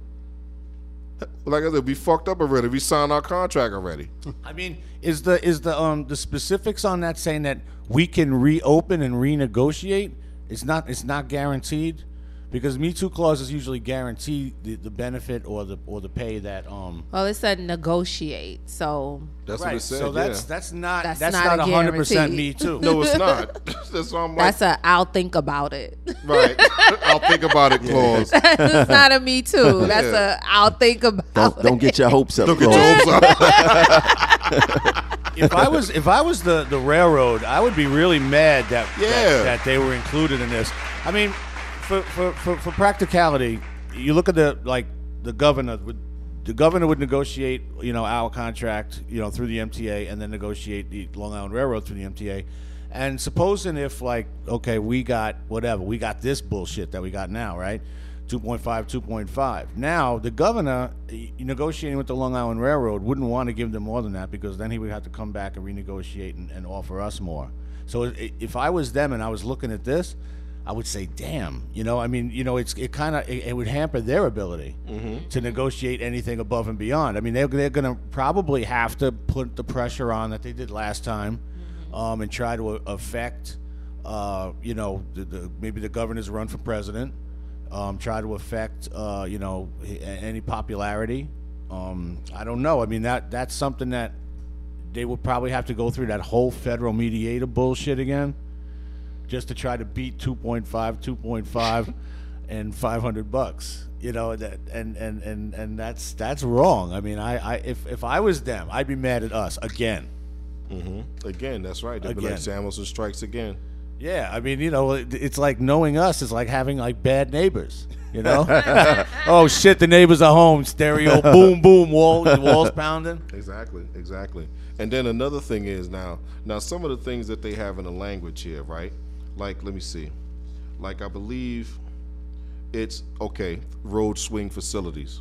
like I said, we fucked up already. We signed our contract already. I mean, is the is the um the specifics on that saying that we can reopen and renegotiate? It's not it's not guaranteed because Me Too clauses usually guarantee the, the benefit or the or the pay that um. Well, it said negotiate, so That's what it said. so that's yeah. that's not That's that's, not not a hundred percent. Me Too. no, it's not. that's why I'm like, that's a I'll think about it. right. I'll think about it clause. it's not a me too. That's Yeah. a I'll think about Don't don't it. get your hopes up. Don't get your hopes up. if I was if I was the the railroad, I would be really mad that Yeah. that, that they were included in this. I mean, for for, for, for practicality, you look at the like the governor would the governor would negotiate you know our contract you know through the MTA and then negotiate the Long Island Railroad through the MTA. And supposing if like okay we got whatever we got this bullshit that we got now right? 2.5 2.5 now the governor negotiating with the long island railroad wouldn't want to give them more than that because then he would have to come back and renegotiate and, and offer us more. So if i was them and i was looking at this I would say, damn, you know, I mean, you know, it's it kind of it, it would hamper their ability to negotiate anything above and beyond. I mean, they're they're going to probably have to put the pressure on that they did last time, um, and try to affect, uh, you know, the, the, maybe the governor's run for president, um, try to affect, uh, you know, any popularity. Um, I don't know. I mean, that that's something that they would probably have to go through that whole federal mediator bullshit again just to try to beat 2.5 2.5 and 500 bucks you know that and and and and that's that's wrong i mean i i if if i was them i'd be mad at us again Mm-hmm. Again, that's right. They'll be like Again. Samuelsen strikes again. yeah i mean you know it, it's like knowing us is like having like bad neighbors you know oh shit the neighbors are home stereo boom boom wall walls pounding Exactly, exactly. And then another thing is now, now some of the things that they have in the language here, right? Like, let me see. Like, I believe it's okay. Road swing facilities,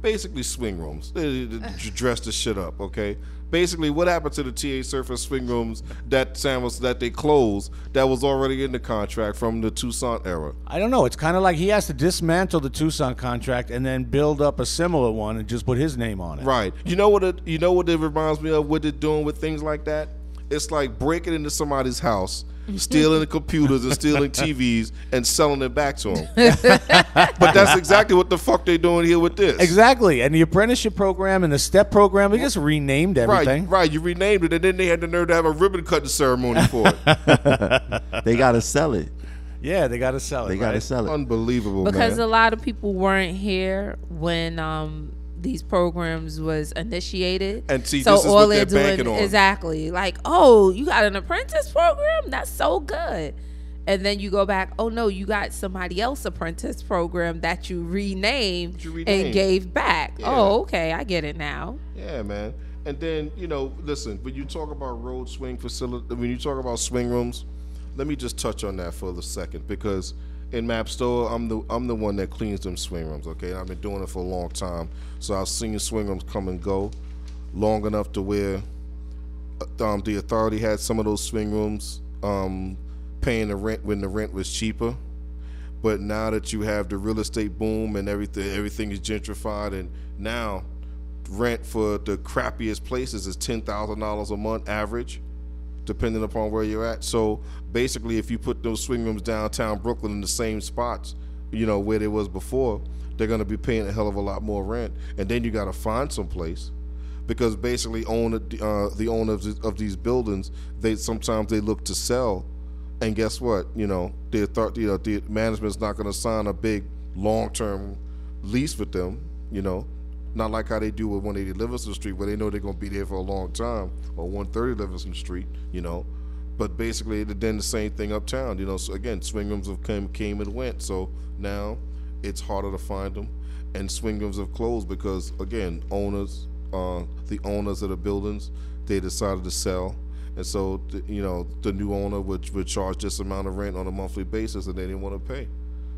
basically swing rooms. Dress the shit up, okay? Basically, what happened to the TA Surface swing rooms that Samuels that they closed that was already in the contract from the Toussaint era? I don't know. It's kind of like he has to dismantle the Toussaint contract and then build up a similar one and just put his name on it. Right. You know what? It, you know what it reminds me of. What they're doing with things like that. It's like breaking into somebody's house, stealing the computers and stealing TVs and selling it back to them. but that's exactly what the fuck they're doing here with this. Exactly. And the apprenticeship program and the step program, they just renamed everything. Right, right. You renamed it, and then they had the nerve to have a ribbon cutting ceremony for it. They gotta sell it. Yeah, they got to sell it. They gotta right? sell it. Unbelievable, because man. a lot of people weren't here when um these programs was initiated. And see, so all they're they're doing exactly like, oh, you got an apprentice program? That's so good. And then you go back, oh no, you got somebody else apprentice program that you renamed, You and gave back. Yeah. Oh, okay, I get it now. Yeah, man. And then you know, listen, when you talk about road swing facility, when you talk about swing rooms, let me just touch on that for a second because in MaBSTOA, I'm the I'm the one that cleans them swing rooms. Okay, I've been doing it for a long time, so I've seen swing rooms come and go, long enough to where uh, um, the authority had some of those swing rooms um, paying the rent when the rent was cheaper. But now that you have the real estate boom and everything, everything is gentrified, and now rent for the crappiest places is ten thousand dollars a month average, depending upon where you're at. So basically, if you put those swing rooms downtown Brooklyn in the same spots, you know where they was before, they're gonna be paying a hell of a lot more rent, and then you got to find some place. Because basically, owner uh, the owners of, of these buildings, they sometimes they look to sell, and guess what? You know, the authority, the management's not going to sign a big long-term lease with them. You know, not like how they do with 180 Livingston Street, where they know they're going to be there for a long time, or 130 Livingston Street. You know, but basically, it did the same thing uptown. You know, so again, swing rooms have came came and went. So now it's harder to find them, and swing rooms have closed because again, owners, uh, the owners of the buildings, they decided to sell. And so, you know, the new owner would, would charge this amount of rent on a monthly basis, and they didn't want to pay.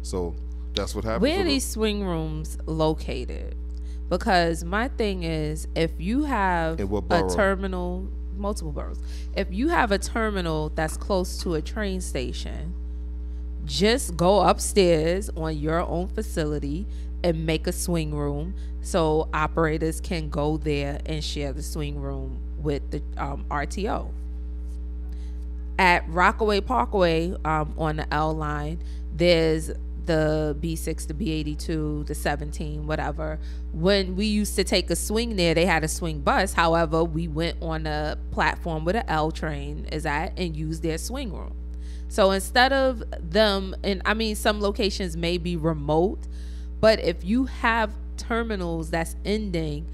So that's what happened. Where are these swing rooms located? Because my thing is, if you have a terminal, multiple boroughs, if you have a terminal that's close to a train station, just go upstairs on your own facility and make a swing room so operators can go there and share the swing room with the um, RTO at Rockaway Parkway um, on the L line, there's the B6, the B82, the 17, whatever. When we used to take a swing there, they had a swing bus. However, we went on a platform with an L train is at and used their swing room. So instead of them, and I mean, some locations may be remote, but if you have terminals that's ending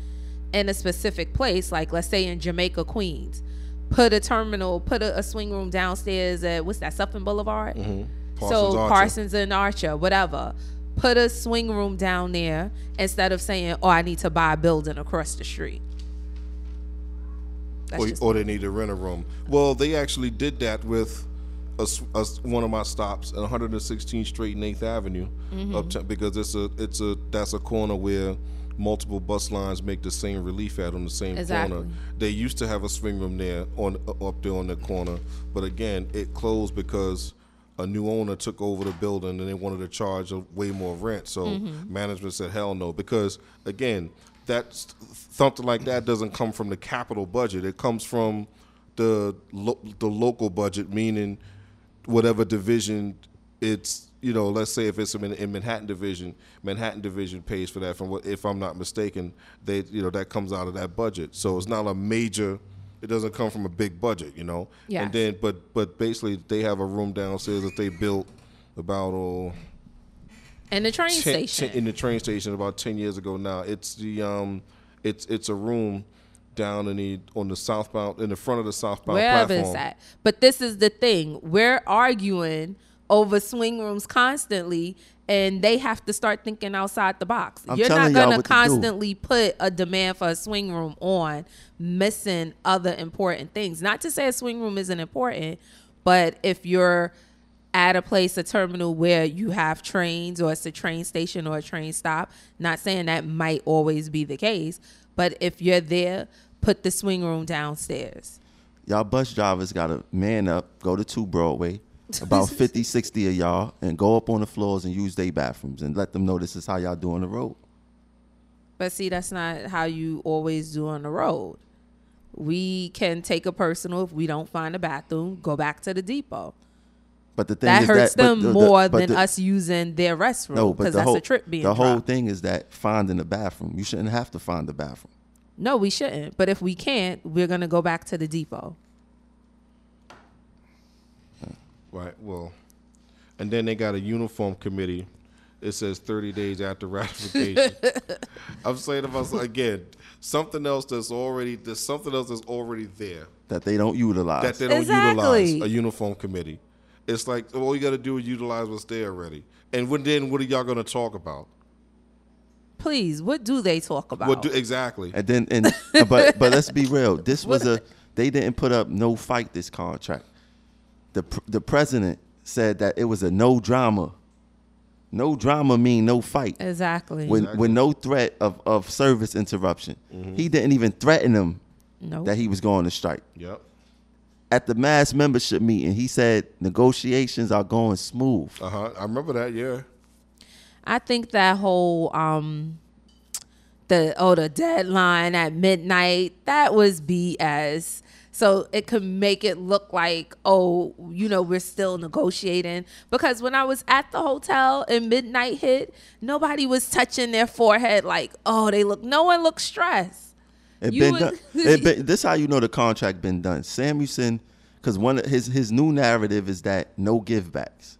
in a specific place, like let's say in Jamaica, Queens, put a terminal, put a, a swing room downstairs at what's that, Sutphin Boulevard? Mm-hmm. Parsons so Archer. Parsons and Archer, whatever. Put a swing room down there instead of saying, "Oh, I need to buy a building across the street." Or, or they need to rent a room. Well, they actually did that with a a one of my stops at 116th Street and 8th Avenue, Mm-hmm. uptown, because it's a it's a that's a corner where multiple bus lines make the same relief at on the same Exactly. corner. They used to have a swing room there on up there on the corner, but again, it closed because a new owner took over the building and they wanted to charge a way more rent. So Mm-hmm. management said, "Hell no," because again, that's something like that doesn't come from the capital budget. It comes from the lo- the local budget, meaning whatever division it's you know let's say if it's in, in Manhattan division Manhattan division pays for that from what if I'm not mistaken they you know that comes out of that budget so it's not a major it doesn't come from a big budget you know Yes. and then but but basically they have a room downstairs that they built about oh And the train 10 station. 10 in the train station about 10 years ago now it's the um it's it's a room down in the on the southbound in the front of the southbound wherever platform it's at. But this is the thing: we're arguing over swing rooms constantly, and they have to start thinking outside the box. I'm You're not gonna what to constantly put a demand for a swing room on, missing other important things. Not to say a swing room isn't important, but if you're at a place, a terminal where you have trains or it's a train station or a train stop. Not saying that might always be the case, but if you're there, put the swing room downstairs. Y'all bus drivers got to man up, go to 2 Broadway, about 50, 60 of y'all, and go up on the floors and use their bathrooms and let them know this is how y'all do on the road. But see, that's not how you always do on the road. We can take a personal if we don't find a bathroom, go back to the depot. But the thing That is hurts that, them the- the- more but than the- us using their restroom No, but the that's whole a trip being the whole dropped. thing is that finding a bathroom. You shouldn't have to find a bathroom. No, we shouldn't. But if we can't, we're gonna go back to the depot. Right. Well, and then they got a uniform committee. It says 30 days after ratification. I'm saying to myself again, something else that's already there's something else that's already there That they don't utilize. that they don't Exactly. utilize a uniform committee. It's like all you got to do is utilize what's there already. And when, then what are y'all going to talk about? Please, what do they talk about? What do exactly? And then, and but but let's be real. This was a they didn't put up no fight this contract. The pr- the president said that it was a no drama. No drama mean no fight. exactly. When with no threat of, of service interruption. He didn't even threaten them no. that he was going to strike. Yep. At the mass membership meeting, he said negotiations are going smooth. Uh huh. I remember that. Yeah. I think that whole um the oh the deadline at midnight that was BS. So it could make it look like oh you know we're still negotiating because when I was at the hotel and midnight hit nobody was touching their forehead like oh they look no one looked stressed. It You been would- done. It been, this how you know the contract been done. Samuelsen, because one of his his new narrative is that no givebacks.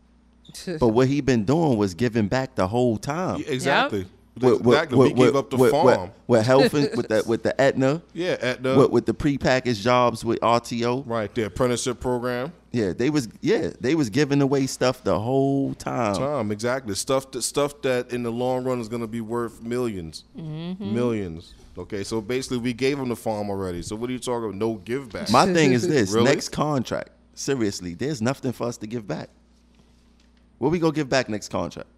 But what he been doing was giving back the whole time. Exactly. With- with- exactly. with- we gave up the with- farm. With, with helping with the with the Aetna, yeah. At the with, with the prepackaged jobs with RTO. right the apprenticeship program. Yeah, they was yeah they was giving away stuff the whole time. Tom, exactly. Stuff that stuff that in the long run is going to be worth 1000000s Mm-hmm. Millions. Okay, so basically we gave them the farm already. So what are you talking about? No give back. My thing is this: Really? next contract, seriously, there's nothing for us to give back. What we gonna give back next contract?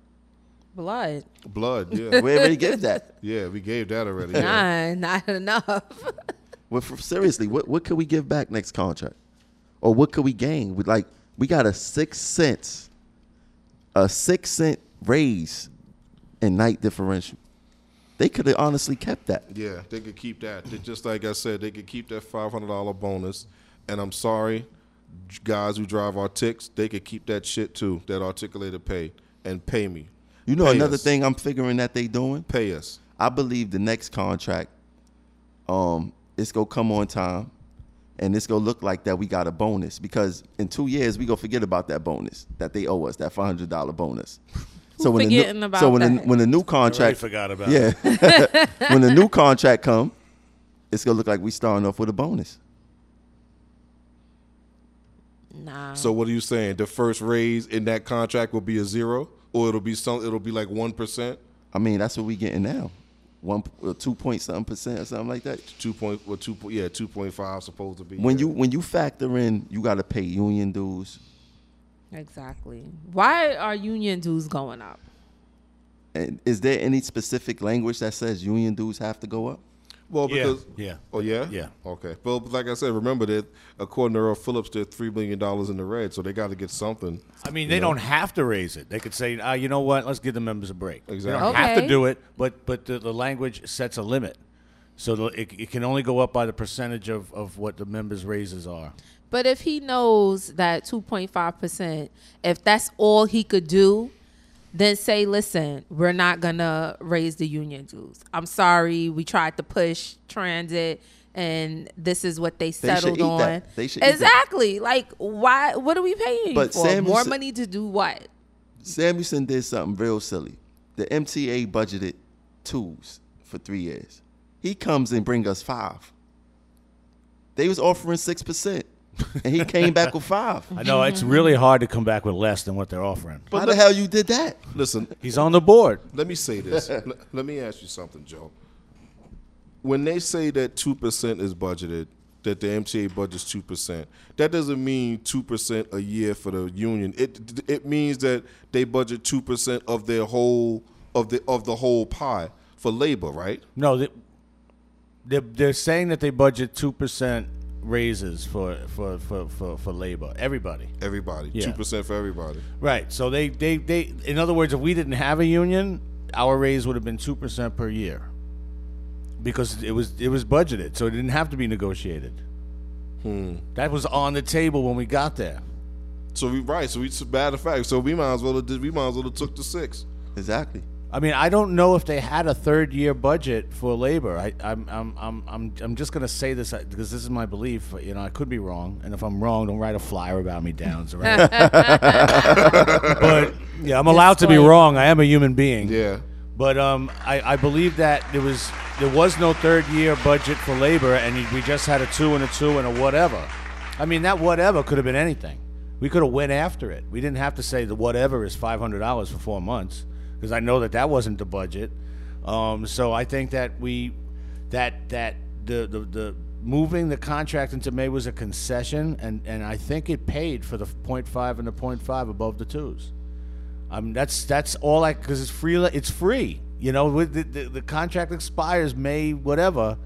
Blood. Blood. Yeah, We already give that. yeah, we gave that already. Yeah. Nah, not enough. Well, for, seriously, what what could we give back next contract, or what could we gain? With like, we got a six cents, a six cent raise in night differential. They could have honestly kept that. Yeah, they could keep that. They, just like I said, they could keep that five hundred dollar bonus. And I'm sorry, guys who drive Artics, they could keep that shit too. That articulated pay and pay me. You know, Pay another us. thing I'm figuring that they doing. Pay us. I believe the next contract, um, it's gonna come on time, and it's gonna look like that we got a bonus because in two years we gonna forget about that bonus that they owe us, that five hundred dollar bonus. So when the new, about so when the, when the new contract, forgot about yeah, when the new contract come, it's gonna look like we starting off with a bonus. nah. So what are you saying? The first raise in that contract will be a zero, or it'll be some. It'll be like one percent, I mean, that's what we getting now, one uh, two point something percent or something like that. two point, or two point, yeah, two point five supposed to be. When yeah. you when you factor in, you got to pay union dues. exactly. Why are union dues going up? And is there any specific language that says union dues have to go up? Well, because yeah. Oh yeah. Yeah. Okay. Well, like I said, remember that according to Earl Phillips, they're three million dollars in the red, so they got to get something. I mean, they don't have to raise it. They could say, uh, you know what, let's give the members a break. They Exactly. don't have to do it, but but the, the language sets a limit. So the, it, it can only go up by the percentage of, of what the members' raises are. But if he knows that 2.5%, if that's all he could do, then say, listen, we're not going to raise the union dues. I'm sorry. We tried to push transit and this is what they settled on. They should eat that. exactly. Like, why? What are we paying you But for? Samuelsen- More money to do what? Samuelsen did something real silly. The MTA budgeted twos for three years. He comes and bring us five. They was offering six percent, and he came back with five. I know it's really hard to come back with less than what they're offering. How the hell you did that? Listen, He's on the board. let me say this. L- let me ask you something, Joe. When they say that two percent is budgeted, that the MTA budget's two percent, that doesn't mean two percent a year for the union. It it means that they budget two percent of their whole of the of the whole pie for labor, right? No, they, they're, they're saying that they budget 2% raises for, for, for, for, for labor. Everybody. Everybody, Yeah. two percent for everybody. Right. So they, they, they, in other words, if we didn't have a union, our raise would have been 2% per year. Because it was it was budgeted, so it didn't have to be negotiated. Hmm. That was on the table when we got there. So we right. So we it's a matter of fact. So we might as well have did, we might as well have took the six. Exactly. I mean, I don't know if they had a third year budget for labor. I, I'm, I'm, I'm, I'm, I'm just going to say this uh, because this is my belief. You know, I could be wrong, and if I'm wrong, don't write a flyer about me down. so right? but yeah, I'm allowed to be wrong. I am a human being. Yeah. But um, I, I believe that there was there was no third year budget for labor, and we just had a two and a two and a whatever. I mean, that whatever could have been anything. We could have went after it. We didn't have to say the whatever is five hundred dollars for four months because I know that that wasn't the budget. Um, so I think that we that that the, the the moving the contract into May was a concession, and and I think it paid for the 0.5 and the 0.5 above the twos. Um, that's that's all I because it's free. It's free. You know, with the, the, the contract expires May whatever.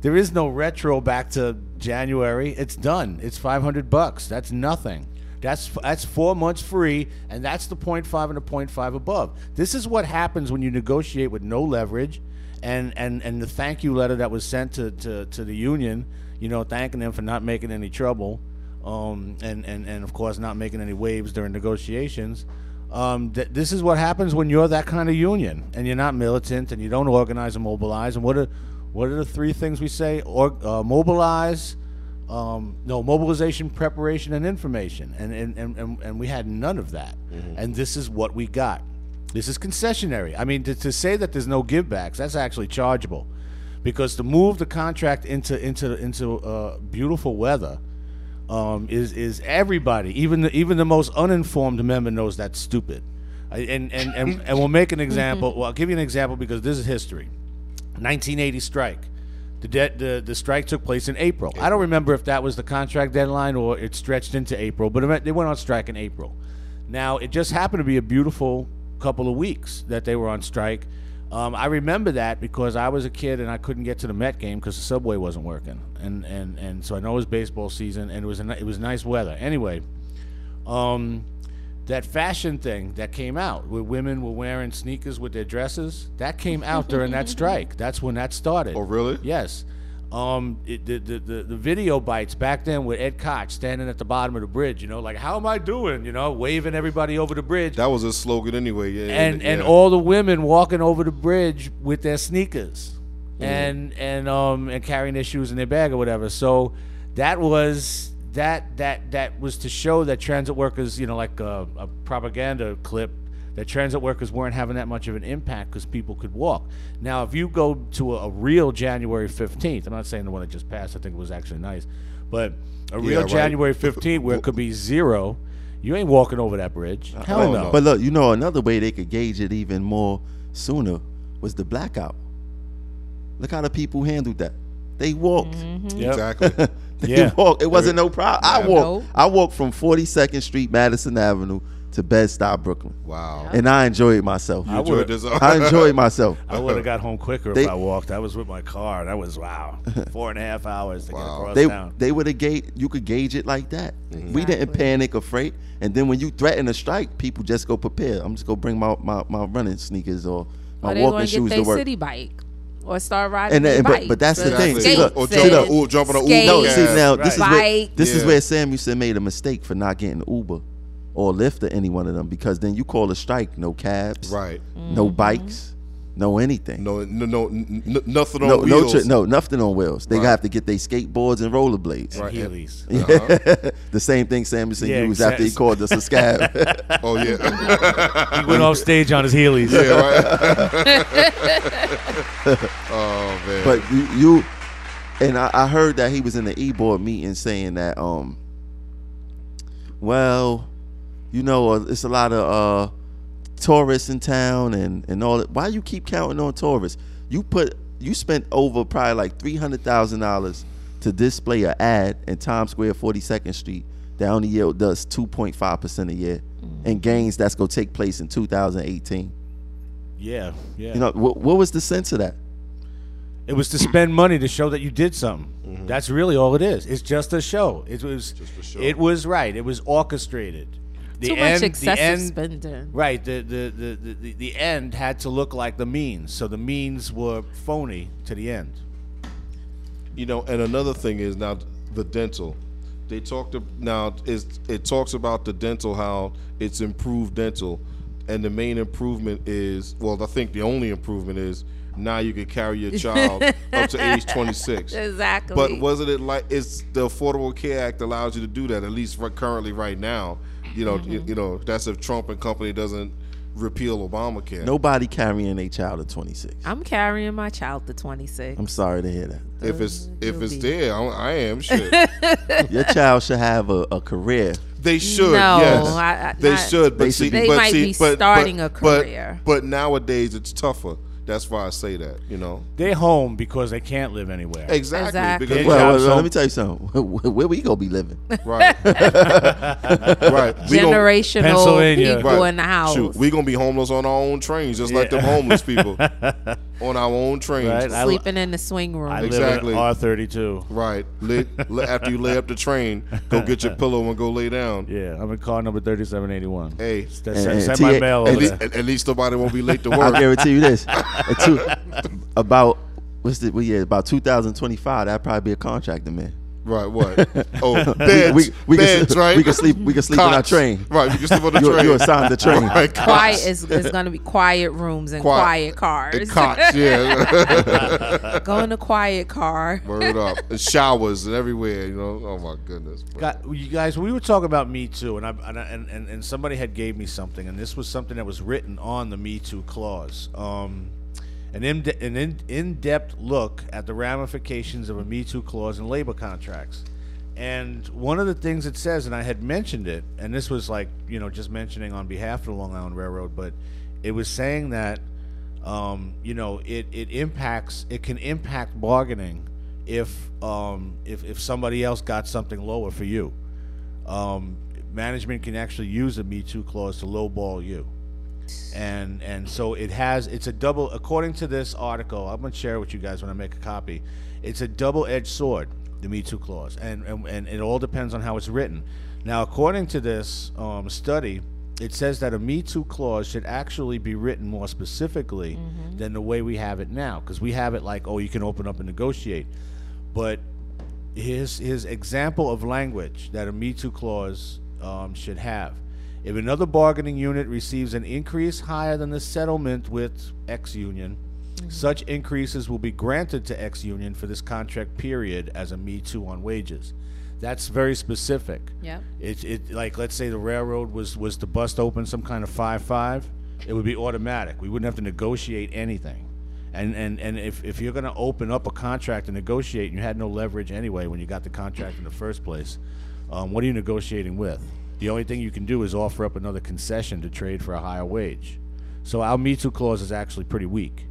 There is no retro back to January. It's done. It's five hundred bucks. That's nothing. That's that's four months free, and that's the 0.5 and the 0.5 above. This is what happens when you negotiate with no leverage, and and and the thank you letter that was sent to to, to the union. You know, thanking them for not making any trouble, um, and and and of course not making any waves during negotiations. Um, th- this is what happens when you're that kind of union and you're not militant and you don't organize and mobilize. And what are what are the three things we say? Or uh, mobilize, um, no mobilization, preparation, and information. And and, and, and and we had none of that. And this is what we got. This is concessionary. I mean, to, to say that there's no givebacks, that's actually chargeable, because to move the contract into into into uh, beautiful weather um, is is everybody, even the even the most uninformed member knows that's stupid. And and, and, and we'll make an example. Well, I'll give you an example because this is history. 1980 strike. The, de- the the strike took place in April. I don't remember if that was the contract deadline or it stretched into April, but they went on strike in April. Now it just happened to be a beautiful couple of weeks that they were on strike. Um, I remember that because I was a kid and I couldn't get to the Met game because the subway wasn't working, and, and, and so I know it was baseball season and it was a, it was nice weather. Anyway, um, that fashion thing that came out where women were wearing sneakers with their dresses that came out during that strike. That's when that started. Oh, really? Yes. Um, it, the, the, the, the video bites back then with Ed Koch standing at the bottom of the bridge, you know, like, how am I doing? You know, waving everybody over the bridge. That was a slogan anyway. Yeah, and, yeah. and all the women walking over the bridge with their sneakers and, and, um, and carrying their shoes in their bag or whatever. So that was, that, that, that was to show that transit workers, you know, like a, a propaganda clip that transit workers weren't having that much of an impact because people could walk. Now, if you go to a, a real January 15th, I'm not saying the one that just passed, I think it was actually nice, but a real right. January 15th where it could be zero, you ain't walking over that bridge. Uh, Hell oh, no. no. But look, you know, another way they could gauge it even more sooner was the blackout. Look how the people handled that. They walked. Mm-hmm. Yep. exactly. They Yeah. walked. It wasn't no problem. I walked. Nope. I walked from 42nd Street, Madison Avenue to Bed Stuy, Brooklyn, Wow. and I enjoyed myself. You enjoyed this? I enjoyed myself. I would have got home quicker They- if I walked. I was with my car. That was wow, four and a half hours to get across They town. they would have gauge you could gauge it like that. Mm-hmm. We didn't panic or freight, and then when you threaten a strike, people just go prepare. I'm just gonna bring my my, my running sneakers or my Or they walking going to shoes get to work. city bike or start riding And their then- but- bikes. but that's the thing. See, look, or Skates jump, and on a, ooh, jump on a Uber. No, see now this is where this is Yeah. where Samuelsen made a mistake for not getting Uber or Lyft or any one of them because then you call a strike, no cabs, Right. no bikes, no anything. No, no, no, n- n- nothing on no, no, wheels. tri- no, nothing on wheels. They Right. have to get their skateboards and rollerblades. Right. Heelys. Uh-huh. the same thing Samuelsen Yeah, used after he called us a scab. Oh yeah. He went off stage on his Heelys. yeah. Right. oh man. but you, you and I, I heard that he was in the e-board meeting saying that, um, well, you know, uh, it's a lot of uh, tourists in town and and all that. Why you keep counting on tourists? You put you spent over probably like three hundred thousand dollars to display an ad in Times Square, Forty Second Street that only yield does two point five percent a year, and gains that's gonna take place in two thousand eighteen. Yeah, yeah. You know, what, what was the sense of that? It was to spend money to show that you did something. Mm-hmm. That's really all it is. It's just a show. It was Just a show. It was right. It was orchestrated. The Too end, much excessive the end, spending. Right. The the, the, the the the end had to look like the means. So the means were phony to the end. You know, and another thing is now the dental. They talked ab- now is it talks about the dental how it's improved dental, and the main improvement is well, I think the only improvement is now you can carry your child up to age 26. Exactly. But wasn't it like it's the Affordable Care Act allows you to do that at least for currently right now? You know, you, mm-hmm. you know that's if Trump and company doesn't repeal Obamacare. Nobody carrying a child at 26. I'm carrying my child to 26. I'm sorry to hear that. If it's if it's Guilty. there, I, I am shit. Your child should have a, a career. They should, No, yes, I- I- they not- should. But They see, They but might see, be but, starting but, a but- career. But, nowadays it's tougher. That's why I say that. You know, They're home because they can't live anywhere. exactly. Exactly. Because Yeah, Well, well, let me tell you something. Where we gonna be living? right, right. We gon- Generational Pennsylvania. people right. in the house. Shoot, we gonna be homeless on our own trains, just like the homeless people on our own trains. Right. I- sleeping in the swing room. I Exactly. live in R thirty two. Right. Lay, lay- after you lay up the train, go get your pillow and go lay down. Yeah, I'm in car number thirty seven eighty one. Hey, Send, And- and send my mail at over least, there. at, at least nobody won't be late to work. I work. guarantee you this. At two- about what's the well, yeah about 2025. That'd probably be a contractor man. Right. What? Oh, beds. we, we beds, can, right? We can sleep. We can sleep on our train. Right. You can sleep on the train. you assigned the train. Right, cots. quiet is, is going to be quiet rooms and Quiet- quiet cars. And cots, yeah. Go in a quiet car. Word up. And showers and everywhere, you know. Oh my goodness. bro. Got, you guys, we were talking about Me Too, and I and, I- and and and somebody had gave me something, and this was something that was written on the Me Too clause. Um, an in, in depth look at the ramifications of a Me Too clause in labor contracts. And one of the things it says, and I had mentioned it, and this was like you know just mentioning on behalf of the Long Island Railroad, but it was saying that um, you know it, it impacts it can impact bargaining if um, if if somebody else got something lower for you um, management can actually use a Me Too clause to lowball you. And and so it has it's a double according to this article, I'm gonna share it with you guys when I make a copy. It's a double edged sword, the Me Too clause. And, and and it all depends on how it's written. Now according to this um, study, it says that a Me Too clause should actually be written more specifically than the way we have it now. Because we have it like, oh, you can open up and negotiate. But his his example of language that a Me Too clause um, should have. If another bargaining unit receives an increase higher than the settlement with X union, such increases will be granted to X union for this contract period as a Me Too on wages. That's very specific. Yep. It, it like let's say the railroad was was to bust open some kind of five five, it would be automatic. We wouldn't have to negotiate anything. And and and if, if you're gonna open up a contract and negotiate, and you had no leverage anyway when you got the contract in the first place, um, what are you negotiating with? The only thing you can do is offer up another concession to trade for a higher wage. So our Me Too clause is actually pretty weak.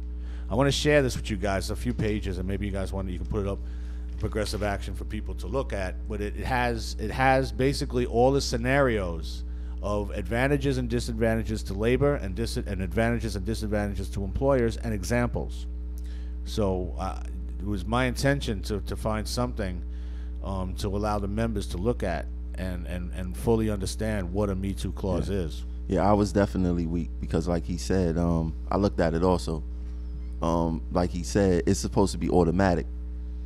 I want to share this with you guys, a few pages, and maybe you guys want to, you can put it up, progressive action for people to look at. But it, it has it has basically all the scenarios of advantages and disadvantages to labor and, dis- and advantages and disadvantages to employers and examples. So uh, it was my intention to, to find something um, to allow the members to look at and, and, and fully understand what a Me Too clause is. Yeah, I was definitely weak because, like he said, um, I looked at it also. Um, like he said, it's supposed to be automatic.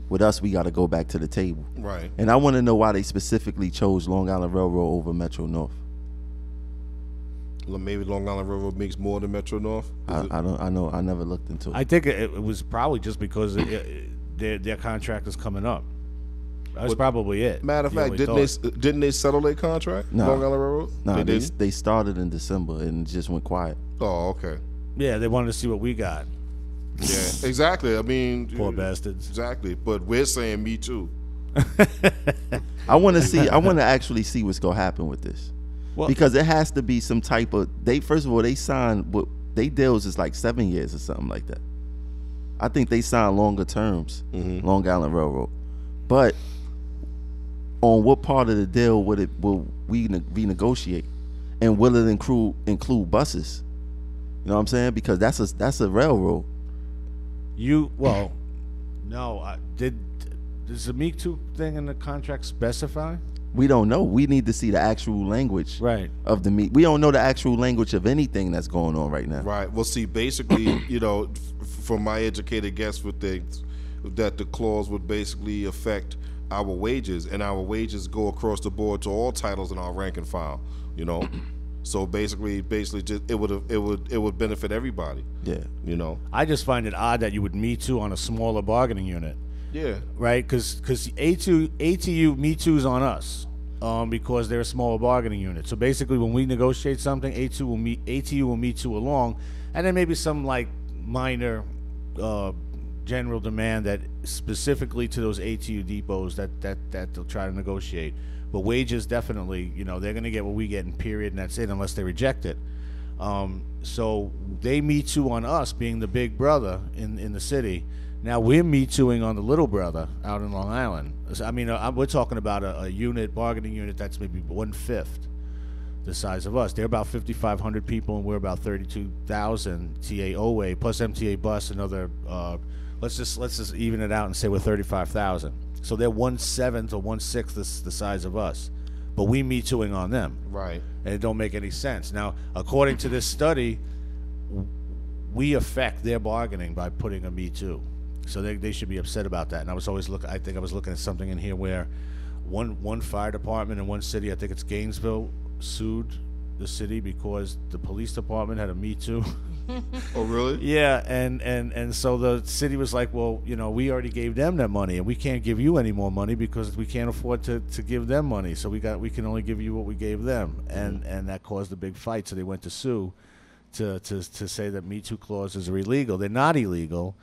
With us, we got to go back to the table. Right. And I want to know why they specifically chose Long Island Railroad over Metro North. Well, Maybe Long Island Railroad makes more than Metro North. I, I don't. I know. I never looked into it. I think it, it was probably just because it, it, their, their contract is coming up. That's probably it. Matter of the fact, only didn't they didn't they settle their contract? No. Long Island Railroad. nah, they they, didn't. they started in December and it just went quiet. Oh, okay. Yeah, they wanted to see what we got. Yeah, exactly. I mean, Poor bastards. Exactly. But we're saying me too. I want to see. I want to actually see what's gonna happen with this, Well- because it has to be some type of. They first of all they signed what they deals is like seven years or something like that. I think they signed longer terms, mm-hmm. Long Island Railroad, but on what part of the deal would it will we renegotiate, and will it include include buses? You know what I'm saying? Because that's a that's a railroad. You well, no. I, did does the Me Too thing in the contract specify? We don't know. We need to see the actual language Right. of the meet. We don't know the actual language of anything that's going on right now. Right. Well, see, basically, you know, f- from my educated guess with things, that the clause would basically affect our wages, and our wages go across the board to all titles in our rank and file. You know, so basically, basically, just it would it would it would benefit everybody. Yeah. You know. I just find it odd that you would Me Too on a smaller bargaining unit. Yeah. right? Because because A2 ATU Me Too's on us, um, because they're a smaller bargaining unit. So basically, when we negotiate something, A2 will meet ATU will Me Too along, and then maybe some like minor, uh, general demand that specifically to those ATU depots that that that they'll try to negotiate. But wages definitely, you know, they're gonna get what we get in period, and that's it, unless they reject it. Um, so they me too on us being the big brother in, in the city. Now we're me tooing on the little brother out in Long Island. I mean, uh, we're talking about a, a unit, bargaining unit that's maybe one fifth the size of us. They're about 5,500 people, and we're about 32,000 TAOA plus MTA bus. Another, uh, let's just let's just even it out and say we're 35,000. So they're one seventh or one sixth the, the size of us, but we me tooing on them Right. and it don't make any sense. Now, according to this study, we affect their bargaining by putting a Me Too. So they, they should be upset about that. And I was always looking. I think I was looking at something in here where one one fire department in one city, I think it's Gainesville, sued the city because the police department had a Me Too. Oh, really? Yeah, and and and so the city was like, well, you know, we already gave them that money, and we can't give you any more money because we can't afford to, to give them money. So we got we can only give you what we gave them, and mm. and that caused a big fight. So they went to sue, to to to say that Me Too clauses are illegal. They're not illegal,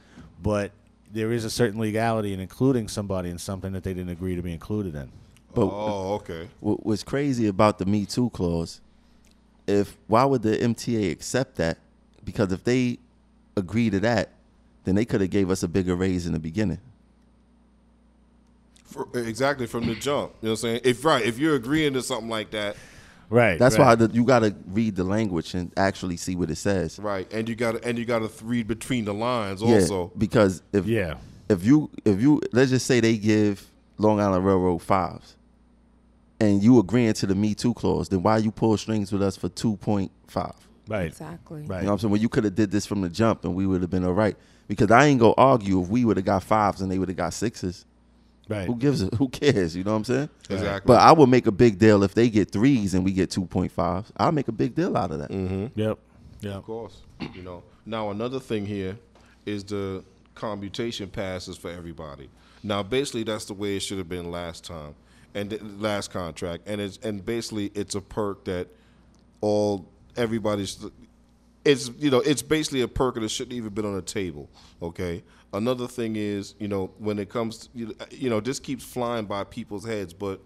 but there is a certain legality in including somebody in something that they didn't agree to be included in. But Oh, okay. what, what's crazy about the Me Too clause, if why would the MTA accept that? Because if they agree to that, then they could have gave us a bigger raise in the beginning. For, exactly from the jump. You know what I'm saying? If right, if you're agreeing to something like that, Right. That's right. why the, you got to read the language and actually see what it says. right, and you got to and you got to read between the lines Yeah, also. because if Yeah. if you if you let's just say they give Long Island Railroad fives, and you agreeing to the Me Too clause, then why you pull strings with us for two point five? Right. Exactly. Right. You know what I'm saying? Well, you could have did this from the jump, and we would have been all right. Because I ain't gonna argue if we would have got fives and they would have got sixes. Right. Who gives a Who cares? You know what I'm saying? Exactly. But I would make a big deal if they get threes and we get two point fives. I'll make a big deal out of that. Mm-hmm. Yep. Yeah. Of course, you know. Now another thing here is the commutation passes for everybody. Now basically that's the way it should have been last time and the last contract, and it's and basically it's a perk that all everybody's. It's you know it's basically a perk that shouldn't even been on a table. Okay. Another thing is you know when it comes to, you know, you know this keeps flying by people's heads, but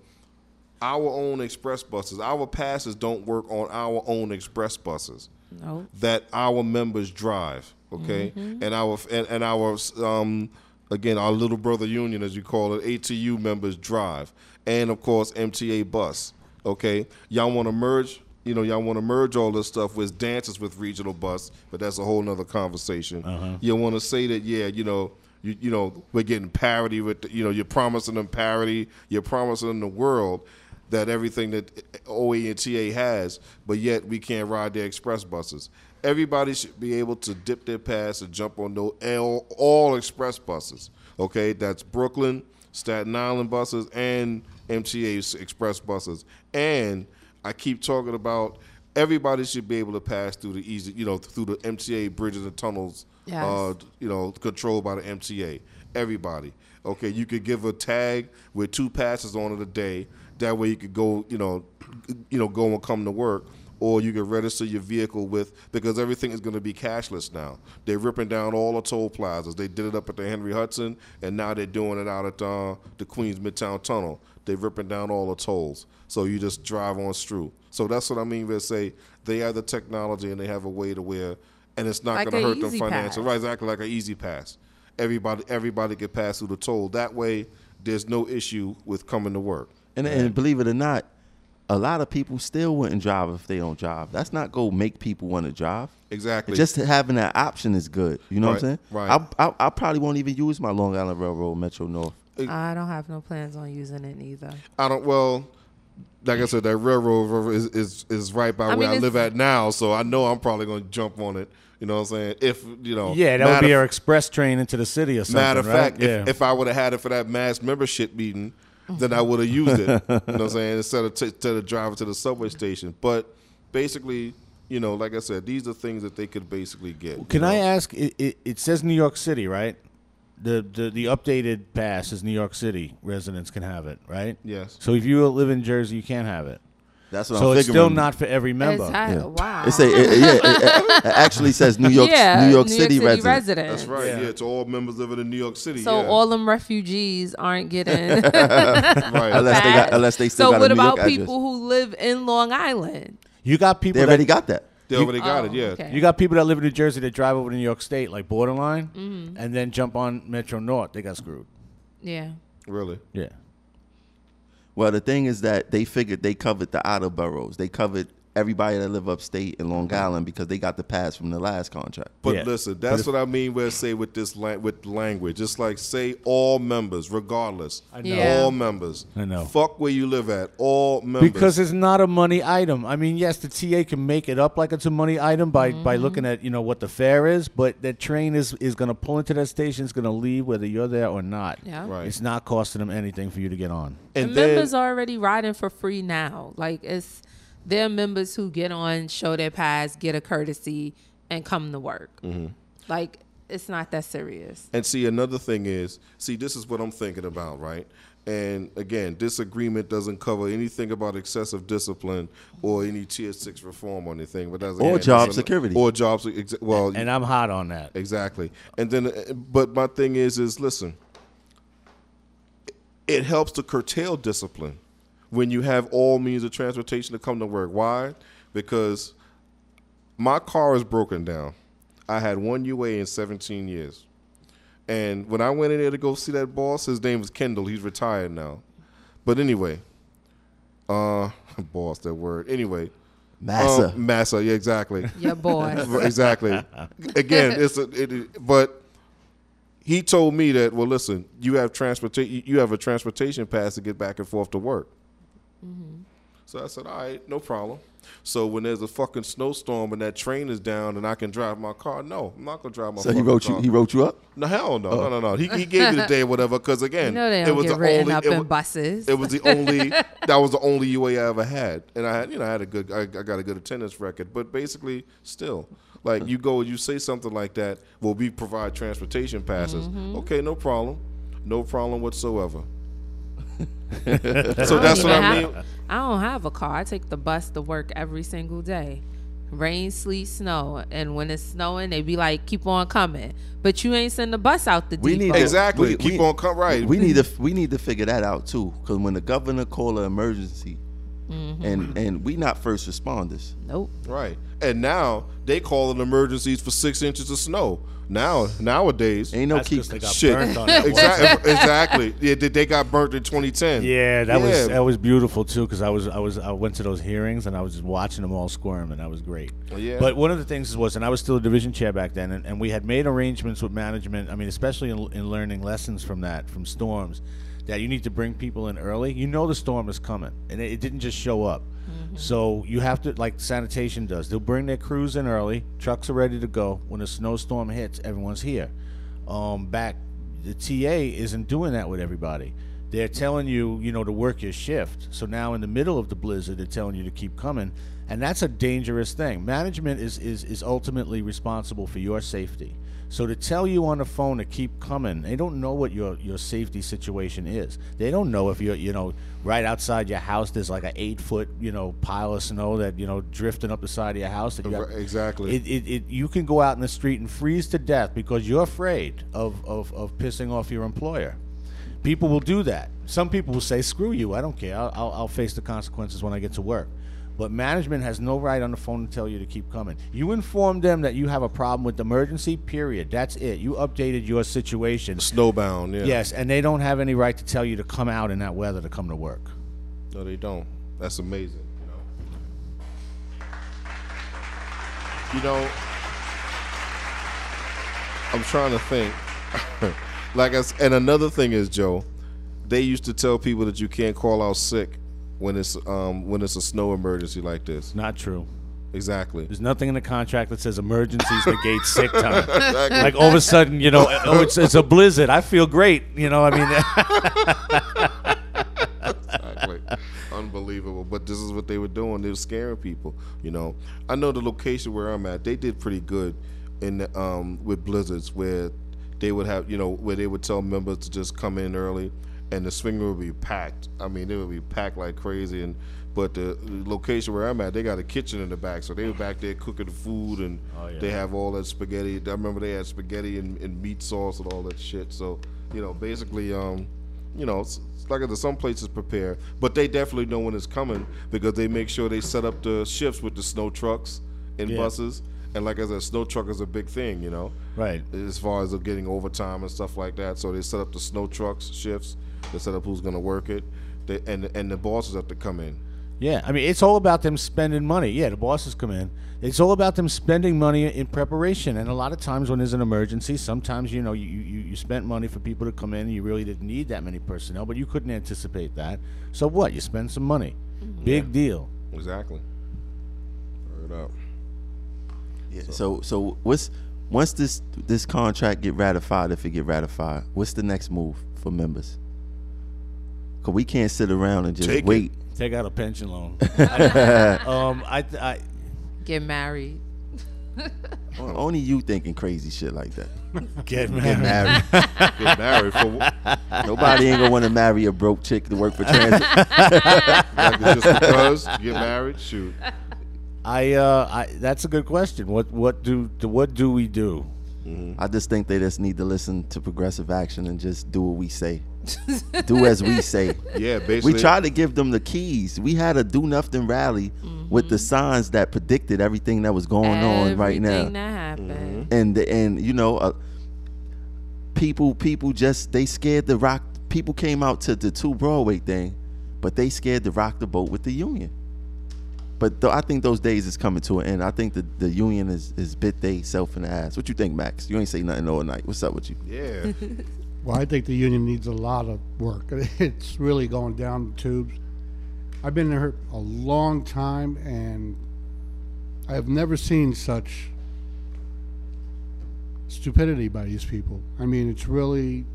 our own express buses, our passes don't work on our own express buses No. that our members drive, okay, and our and, and our um, again our little brother union, as you call it, ATU members drive, and of course MTA bus, okay. Y'all want to merge you know, y'all want to merge all this stuff with dances with regional bus, but that's a whole nother conversation. Uh-huh. You want to say that, yeah, you know, you, you know, we're getting parity with, the, you know, you're promising them parity, you're promising them the world that everything that OA and TA has, but yet we can't ride their express buses. Everybody should be able to dip their pass and jump on those all, all express buses. Okay, that's Brooklyn, Staten Island buses, and MTA express buses. And I keep talking about everybody should be able to pass through the easy, you know, through the MTA bridges and tunnels, Yes. uh, you know, controlled by the MTA. Everybody. Okay, you could give a tag with two passes on it a day. That way you could go, you know, you know, go and come to work. Or you could register your vehicle with because everything is going to be cashless now. They're ripping down all the toll plazas. They did it up at the Henry Hudson, and now they're doing it out at uh, the Queens Midtown Tunnel. They're ripping down all the tolls, so you just drive on through. So that's what I mean by say they have the technology and they have a way to where, and it's not Like going to hurt them Easy financially. Pass. Right, exactly like an E-ZPass. Everybody, everybody can pass through the toll. That way, there's no issue with coming to work. And, and believe it or not, a lot of people still wouldn't drive if they don't drive. That's not go make people want to drive. Exactly. Just having that option is good. You know what I'm saying? Right, right. I, I, I probably won't even use my Long Island Railroad Metro North. I don't have no plans on using it either. I don't. Well, like I said, that railroad is is, is right by I where mean, I live at now, so I know I'm probably going to jump on it. You know what I'm saying? If you know, Yeah, that would be our express train into the city or something. Matter of right? fact, yeah. if, if I would have had it for that mass membership meeting, then I would have used it. you know what I'm saying? Instead of, t- instead of driving to the subway station. But basically, you know, like I said, these are things that they could basically get. Can you I ask? It, it, it says New York City, right? The, the the updated pass is New York City residents can have it, right? Yes. So if you live in Jersey, you can't have it. That's what so I'm it's figuring. still not for every member. Exactly. Yeah. Wow. It say it, it- yeah, it, it actually says New York yeah, New York City, resident. residents. That's right. Yeah. Yeah. it's all members living in New York City. So yeah. all them refugees aren't getting. right. Unless they got unless they still so got what a New about York address. people who live in Long Island? You got people They already that, got that. They already got it. Oh, Yeah. okay. You got people that live in New Jersey that drive over to New York State, like borderline, Mm-hmm. and then jump on Metro North. They got screwed. Yeah. Really. Yeah. Well, the thing is that they figured they covered the outer boroughs. They covered everybody that live upstate in Long Island because they got the pass from the last contract. But Yeah. listen, But that's if- what I mean. Where I say with this la- with language, it's like say all members, regardless. I know. Yeah. All members. I know. Fuck where you live at. All members. Because it's not a money item. I mean, yes, the TA can make it up like it's a money item by, by Mm-hmm. looking at you know what the fare is, but that train is is going to pull into that station. It's going to leave whether you're there or not. Yeah. Right. It's not costing them anything for you to get on. and And then members are already riding for free now. Like it's there are members who get on, show their pass, get a courtesy, and come to work. Mm-hmm. Like it's not that serious. and see another thing is see this is what I'm thinking about, right? And again, this agreement doesn't cover anything about excessive discipline or any tier six reform or anything. But that's Or again, job that's an- security. or jobs. se- well And I'm hot on that. Exactly. And then, uh, but my thing is, is listen, it helps to curtail discipline when you have all means of transportation to come to work. Why? Because my car is broken down. I had one UA in 17 years. And when I went in there to go see that boss, his name was Kendall. He's retired now. But anyway, uh, boss, that word. Anyway, Massa. um, Massa, yeah, exactly. Your boy. Exactly. Again, it's a, it, it- but he told me that well, listen, you have transportation, you have a transportation pass to get back and forth to work. So I said, all right, no problem. So when there's a fucking snowstorm and that train is down and I can drive my car, no, I'm not gonna drive my. so he fucking wrote you. car. He wrote you up. No hell no, no, no, no. He, he gave me the day or whatever because again, You know they it don't was get the only up it in was- buses. it was the only that was the only UA I ever had, and I had you know I had a good I, I got a good attendance record, but basically still like you go and you say something like that. Well, we provide transportation passes. Mm-hmm. Okay, no problem, no problem whatsoever. so I that's don't what even I have- mean. I don't have a car. I take the bus to work every single day. Rain, sleet, snow. And when it's snowing, they be like, keep on coming. But you ain't send the bus out the We depot. need to- Exactly. we- Keep we- on come right. We need to we need to figure that out too. Because when the governor call an emergency, Mm-hmm. and and we not first responders. Nope. Right. And now they call it emergencies for six inches of snow. Now nowadays, Ain't no That's keep 'cause they got shit. burnt on that exactly. exactly. Yeah, they- they got burnt in 2010. Yeah, that was that was beautiful too because I was I was I went to those hearings and I was just watching them all squirm and that was great. Yeah. But one of the things was, and I was still a division chair back then, and, and we had made arrangements with management. I mean, especially in, in learning lessons from that, from storms, that you need to bring people in early. You know the storm is coming, and it, it didn't just show up. So you have to, like sanitation does, they'll bring their crews in early. Trucks are ready to go. When a snowstorm hits, everyone's here. Um, back, the TA isn't doing that with everybody. They're telling you, you know, to work your shift. So now in the middle of the blizzard, they're telling you to keep coming, and that's a dangerous thing. Management is is is ultimately responsible for your safety. So to tell you on the phone to keep coming, they don't know what your your safety situation is. They don't know if you're, you know, right outside your house there's like an eight foot, you know, pile of snow that you know drifting up the side of your house. That you have- Exactly. it, it, it, you can go out in the street and freeze to death because you're afraid of, of, of pissing off your employer. People will do that. Some people will say, screw you, I don't care. I'll, I'll, I'll face the consequences when I get to work. But management has no right on the phone to tell you to keep coming. You inform them that you have a problem with the emergency, period. That's it. You updated your situation. Snowbound. Yeah. Yes, and they don't have any right to tell you to come out in that weather to come to work. No, they don't. That's amazing. You know. You know, I'm trying to think. like, I, and another thing is, Joe, they used to tell people that you can't call out sick when it's um when it's a snow emergency like this. Not true. Exactly. There's nothing in the contract that says emergencies negate sick time. Like all of a sudden, you know, oh, it's it's a blizzard. I feel great. You know, I mean, exactly. Unbelievable. But this is what they were doing. They were scaring people. You know, I know the location where I'm at. They did pretty good in the, um, with blizzards where they would have, you know, where they would tell members to just come in early, and the swing would be packed. I mean, it would be packed like crazy. And but the location where I'm at, they got a kitchen in the back, so they were back there cooking the food, and yeah. they have all that spaghetti. I remember they had spaghetti and, and meat sauce and all that shit. So you know, basically, um, you know, it's, it's like I said, some places prepare, but they definitely know when it's coming because they make sure they set up the shifts with the snow trucks and Yeah. buses. And like I said, snow truck is a big thing, you know, right? as far as getting overtime and stuff like that. So they set up the snow trucks shifts. They set up who's going to work it, they, and and the bosses have to come in. Yeah, I mean, it's all about them spending money. Yeah, the bosses come in. It's all about them spending money in preparation. And a lot of times when there's an emergency, sometimes you know you, you, you spent money for people to come in. And you really didn't need that many personnel, but you couldn't anticipate that. So what? You spend some money. Mm-hmm. Big deal. Exactly. Word up. Yeah. So so what's once this this contract get ratified, if it get ratified, what's the next move for members? Cause we can't sit around and just Take it. wait. Take out a pension loan. Um, I, I, Get married. Only you thinking crazy shit like that. get Get married. married. Get married for wh- Nobody ain't gonna want to marry a broke chick to work for transit. like, just because get married. Shoot. I, uh, I, that's a good question. What, what do, what do we do? Mm-hmm. I just think they just need to listen to progressive action and just do what we say. do as we say. Yeah, basically. We tried to give them the keys. We had a do nothing rally mm-hmm. with the signs that predicted everything that was going on right now. Everything that happened. Mm-hmm. and and you know uh, people people just they scared the rock people came out to the two broadway thing but they scared to rock the boat with the union but th- i think those days is coming to an end i think the, the union is, is bit they self in the ass what you think max you ain't say nothing all night what's up with you Yeah. Well, I think the union needs a lot of work. It's really going down the tubes. I've been there a long time, and I have never seen such stupidity by these people. I mean, it's really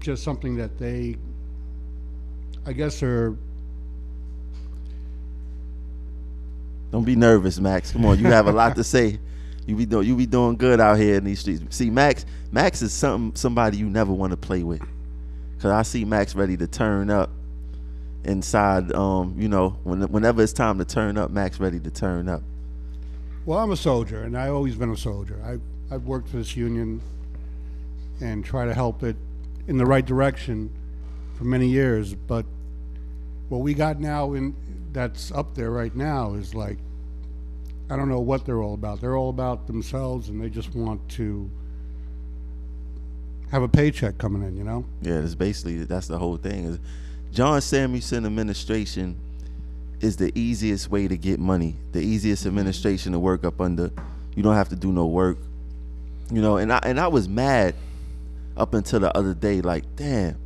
just something that they, I guess, are don't be nervous max. Come on you have a lot to say. You be doing you be doing good out here in these streets. See max max is something somebody you never want to play with. Because i see max ready to turn up inside um you know when, whenever it's time to turn up max ready to turn up. Well, I'm a soldier, and I've always been a soldier. I, I've worked for this union and try to help it in the right direction for many years, but what we got now in that's up there right now is like I don't know what they're all about. They're all about themselves and they just want to have a paycheck coming in, you know? Yeah, that's basically that's the whole thing. Is John Samuelsen administration is the easiest way to get money, the easiest administration to work up under. You don't have to do no work, you know. And I and I was mad up until the other day, like, damn,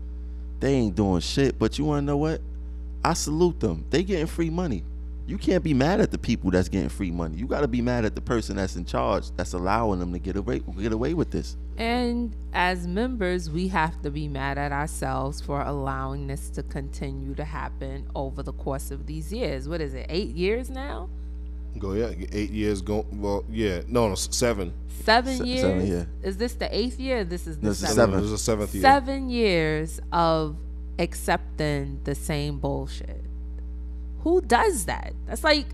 they ain't doing shit. But you wanna know what? I salute them. They getting free money. You can't be mad at the people that's getting free money. You got to be mad at the person that's in charge that's allowing them to get away get away with this. And as members, we have to be mad at ourselves for allowing this to continue to happen over the course of these years. What is it, eight years now? Go yeah, eight years. Go well, yeah. No, no, seven. Seven Se- years? seven, yeah. Is this the eighth year? This is the This is seventh. seven. This is the seventh year. Seven years of accepting the same bullshit. Who does that? That's like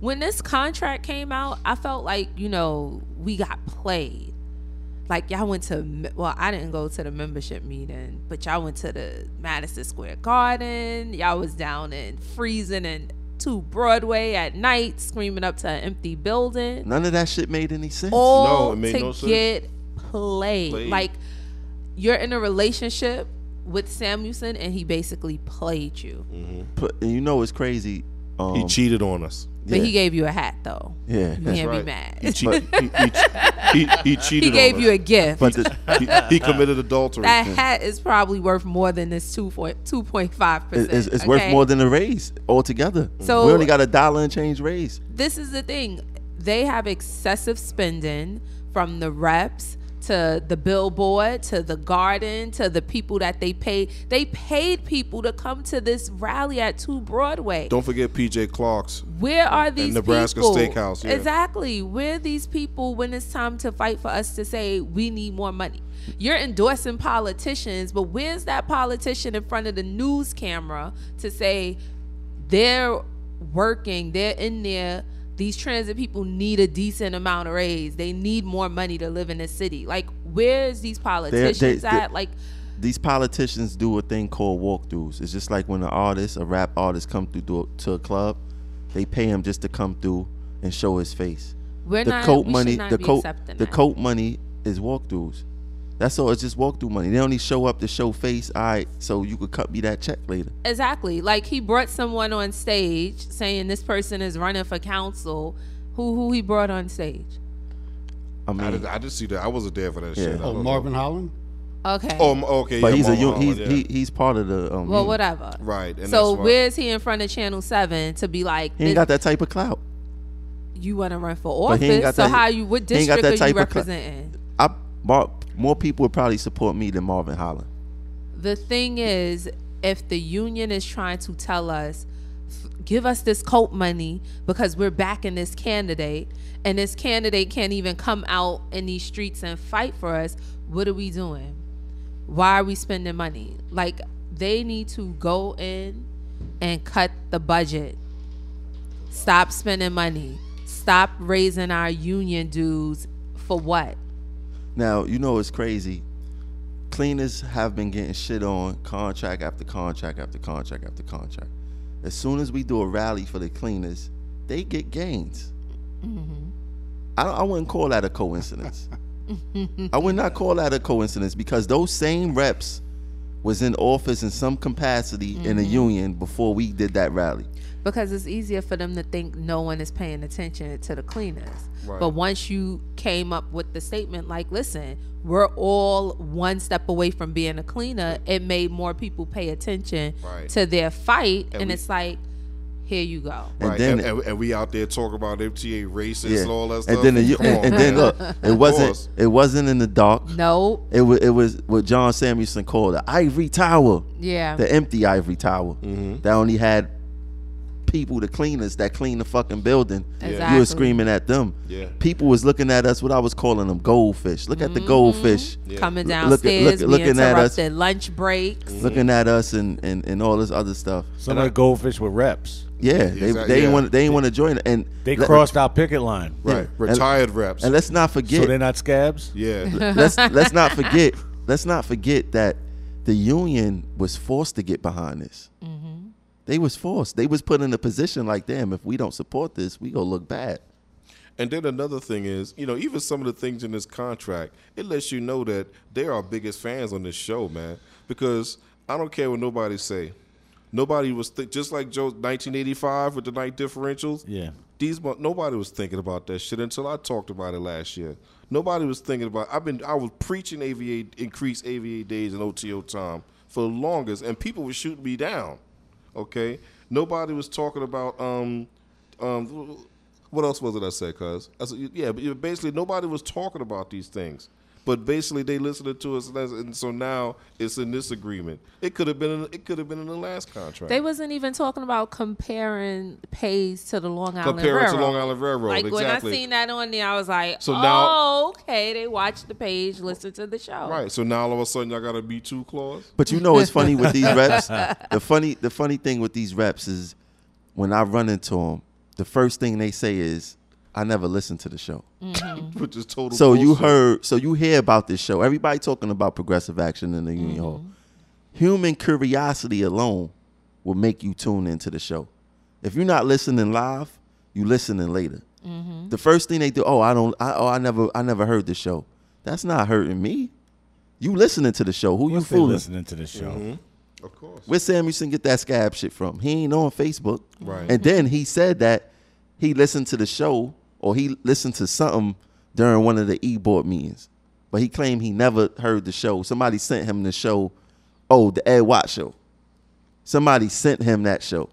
when this contract came out, I felt like, you know, we got played. Like y'all went to well, I didn't go to the membership meeting, but y'all went to the Madison Square Garden. Y'all was down in freezing and to Broadway at night, screaming up to an empty building None of that shit made any sense. all No, it made to no sense. get played. Played. Like you're in a relationship with Samuelsen and he basically played you. But you know it's crazy? Um, He cheated on us. But yeah, he gave you a hat though. yeah. You can't right. be mad. He, che- he, he, he, he cheated. he gave on you us. a gift. But the, he, he committed adultery. that hat is probably worth more than this two point two point five it- percent. it's, it's worth more than a raise altogether. So- we only got a dollar and change raise. this is the thing. They have excessive spending from the reps to the billboard to the garden to the people that they paid. They paid people to come to this rally at Two Broadway. Don't forget PJ Clarke's. Where are these Nebraska people? Steakhouse, yeah. Exactly. Where are these people when it's time to fight for us to say we need more money? You're endorsing politicians, but where's that politician in front of the news camera to say they're working, they're in there. These transit people need a decent amount of raise. They need more money to live in this city. Like, where's these politicians they- at? Like, These politicians do a thing called walkthroughs. It's just like when an artist, a rap artist, come through to a, to a club, they pay him just to come through and show his face. we're the not. coat we money, the coat, the coat money is walkthroughs. That's all. It's just walkthrough money. They only show up to show face. All right, so you could cut me that check later. Exactly. Like he brought someone on stage saying this person is running for council. Who who he brought on stage? I I mean, did, I did see that. I wasn't there for that Yeah. shit. Oh, don't Marvin Holland? Okay. Oh, okay. but yeah, he's a Marvin un- he's Holland, yeah. he, he's part of the. Um, well, whatever. right. And So that's where's he in front of Channel Seven to be like, He ain't got that type of clout. you want to run for But he ain't office? So that- how you? What he ain't got district that are you type of cl- representing? I more, more people would probably support me than Marvin Holland. The thing is, if the union is trying to tell us, give us this coat money because we're backing this candidate, and this candidate can't even come out in these streets and fight for us, what are we doing? Why are we spending money? Like, they need to go in and cut the budget. Stop spending money. Stop raising our union dues for what? Now you know it's crazy. Cleaners have been getting shit on contract after contract after contract after contract. As soon as we do a rally for the cleaners, they get gains. Mm-hmm. I, don't, I wouldn't call that a coincidence. I would not call that a coincidence because those same reps was in office in some capacity in a mm-hmm. union before we did that rally. Because it's easier for them to think no one is paying attention to the cleaners. Right. But once you came up with the statement like, listen, we're all one step away from being a cleaner, it made more people pay attention Right. to their fight. And, we- it's like, here you go. And Right, then- and, and, and we out there talking about MTA racist Yeah. and all that stuff. And then the, and, on, and then look, it wasn't it wasn't in the dark. No. It was it was what John Samuelsen called the ivory tower, Yeah. the empty ivory tower Mm-hmm. that only had people, the cleaners that clean the fucking building. You were screaming at them. Yeah. People was looking at us. What I was calling them goldfish. Look at the mm-hmm. goldfish. Coming downstairs, look- being looking at us. interrupted, lunch breaks. Mm-hmm. Looking at us and, and, and all this other stuff. Some of the goldfish were reps. Yeah, they, Exact- they yeah. didn't want they didn't want to join. And They let- crossed our picket line. Right. Yeah. Retired reps. And let's not forget. So they're not scabs? yeah. let's let's not forget let's not forget that the union was forced to get behind this. They was forced. They was put in a position like, damn, if we don't support this, we gonna look bad. And then another thing is, you know, even some of the things in this contract, it lets you know that they are our biggest fans on this show, man. Because I don't care what nobody say. Nobody was th- just like Joe 1985 with the night differentials. Yeah. These nobody was thinking about that shit until I talked about it last year. Nobody was thinking about. I've been I was preaching AVA increased AVA days and OTO time for the longest, and people were shooting me down. Okay, nobody was talking about um um what else was it I said? Said, yeah, but basically nobody was talking about these things. But basically, they listened to us, and so now it's in this agreement. It could have been, in, it could have been in the last contract. They wasn't even talking about comparing pays to the Long Island Compare it to Railroad. Long Island Railroad, Like when I seen that on there, I was like, So "Oh, now- okay." They watched the page, listened to the show. right. So now all of a sudden, y'all got a B two clause. But you know it's funny with these reps? The funny the funny thing with these reps is when I run into them, the first thing they say is, "I never listened to the show." Mm-hmm. which is total. So you heard, so you hear about this show. Everybody talking about progressive action in the Union mm-hmm. Hall. Human curiosity alone will make you tune into the show. If you're not listening live, you listening later. Mm-hmm. The first thing they do, oh, I don't, I, oh, I never, I never heard the show. That's not hurting me. You listening to the show? Who you What's they fooling? listening to the show? of course. Where Samuelsen get that scab shit from? He ain't on Facebook. Right. And then he said that he listened to the show or he listened to something during one of the e-board meetings. But he claimed he never heard the show. Somebody sent him the show. Oh, the Ed Watt show. Somebody sent him that show.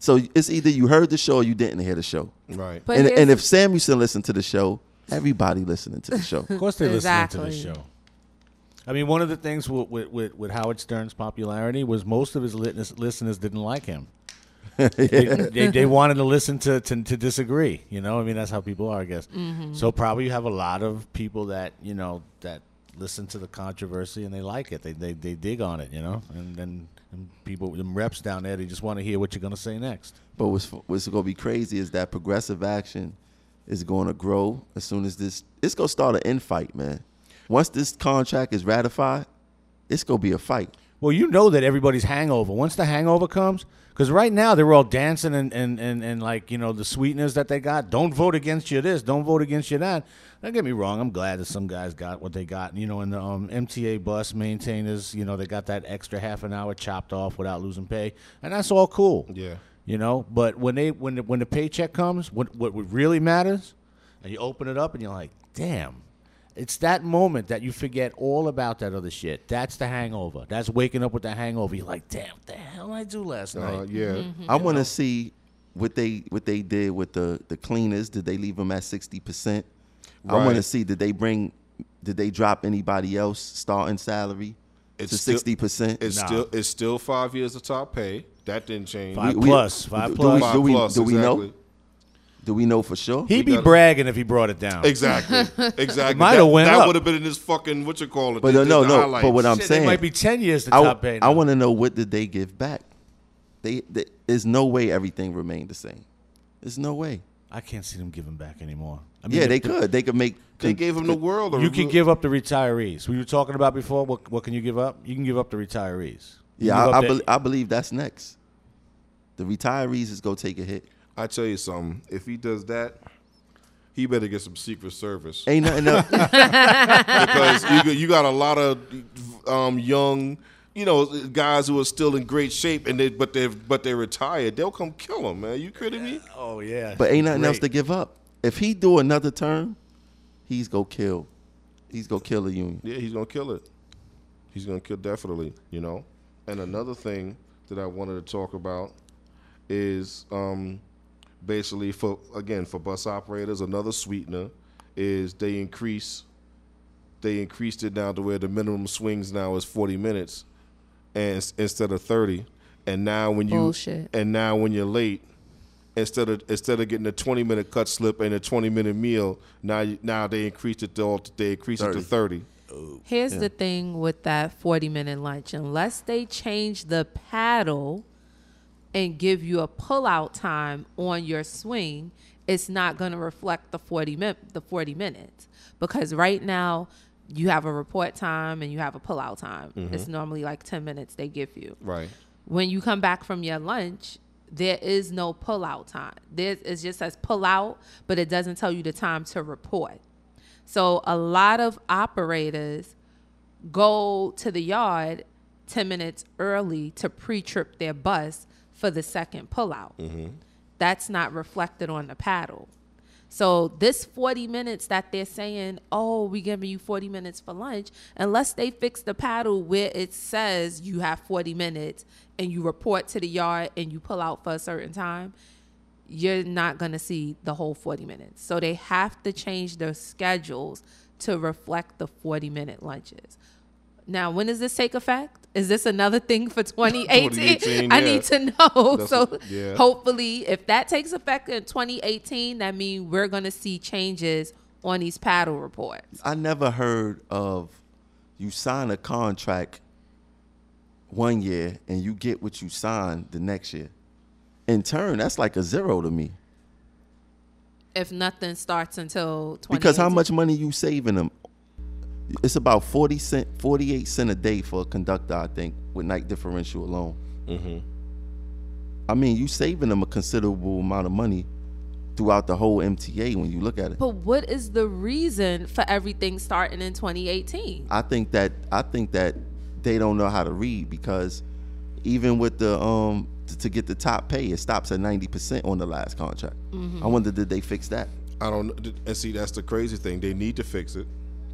So it's either you heard the show or you didn't hear the show. Right. But and, here's and the- if Samuelsen listened to the show, everybody listening to the show. Of course, they listen to the show. I mean, one of the things with, with, with, with Howard Stern's popularity was most of his listeners didn't like him. they, they, they wanted to listen to, to to disagree. You know, I mean, that's how people are, I guess. Mm-hmm. So probably you have a lot of people that you know that listen to the controversy and they like it. They they, they dig on it. You know, and then and people, them reps down there, they just want to hear what you're going to say next. But what's what's going to be crazy is that progressive action is going to grow as soon as this. It's going to start an infight, man. Once this contract is ratified, it's going to be a fight. Well, you know that everybody's hangover. Once the hangover comes, because right now they're all dancing and, and, and, and like, you know, the sweetness that they got. Don't vote against you this. Don't vote against you that. Don't get me wrong. I'm glad that some guys got what they got. You know, in the um, MTA bus maintainers, you know, they got that extra half an hour chopped off without losing pay. And that's all cool. Yeah. You know, but when they when the, when the paycheck comes, what what really matters, and you open it up and you're like, damn, it's that moment that you forget all about that other shit. That's the hangover. That's waking up with the hangover. You're like, damn, what the hell did I do last Uh, night? yeah. I want to see what they what they did with the the cleaners. Did they leave them at sixty percent? I want to see did they bring did they drop anybody else starting salary It's to sixty percent? It's Nah. still it's still five years of top pay. That didn't change. Five we- plus, five do plus. we- Five we- plus, do we know? Exactly. Do we know for sure? He'd be gotta- bragging if he brought it down. Exactly. Exactly. Might that have went that up. would have been in his fucking what you call it. But the- no, the no, highlights. but what I'm Shit, saying, it might be ten years to I, top pay. I now. want to know what did they give back? They, they there's no way everything remained the same. There's no way. I can't see them giving back anymore. I mean, Yeah, they the- could. They could make. they gave him the world. You can give up the retirees. We were talking about before. What what can you give up? You can give up the retirees. You Yeah, can give I, I, up bel I believe that's next. The retirees is gonna take a hit. I tell you something. If he does that, he better get some Secret Service Ain't nothing else. because you, got- you got a lot of um, young, you know, guys who are still in great shape, and they but they but they're retired. They'll come kill him, man. You kidding me? oh yeah, but ain't nothing else to give up. If he do another term, he's gonna kill. He's gonna kill the union. Yeah, he's gonna kill it. He's gonna kill definitely. You know. And another thing that I wanted to talk about is um, basically for again for bus operators another sweetener is they increase they increased it down to where the minimum swings now is 40 minutes and instead of 30 and now when you Bullshit. and now when you're late instead of instead of getting a 20 minute cut slip and a 20 minute meal now now they increased it to they increased it to 30 Here's the thing with that 40 minute lunch. Unless they change the paddle and give you a pullout time on your swing, it's not going to reflect the 40 min- the 40 minutes because right now you have a report time and you have a pullout time. Mm-hmm. It's normally like 10 minutes they give you. right When you come back from your lunch, there is no pull out time. There it just says pull out, but it doesn't tell you the time to report. So a lot of operators go to the yard 10 minutes early to pre-trip their bus for the second pullout. Mm-hmm. That's not reflected on the paddle. So this 40 minutes that they're saying, oh, we giving you 40 minutes for lunch, unless they fix the paddle where it says you have 40 minutes and you report to the yard and you pull out for a certain time, you're not going to see the whole 40 minutes. So they have to change their schedules to reflect the 40 minute lunches. Now, when does this take effect? Is this another thing for 2018? 2018, I yeah. need to know. That's so what- yeah. hopefully, if that takes effect in 2018, that means we're going to see changes on these paddle reports. I never heard of you sign a contract one year and you get what you signed the next year. In turn, that's like a zero to me. If nothing starts until 2018. Because how much money you saving them? It's about forty cent, forty eight cent a day for a conductor, I think, with night differential alone. Mm-hmm. I mean, you saving them a considerable amount of money throughout the whole MTA when you look at it. But what is the reason for everything starting in 2018? I think that I think that they don't know how to read because even with the um t- to get the top pay, it stops at ninety percent on the last contract. I wonder did they fix that? I don't. And see, that's the crazy thing. They need to fix it.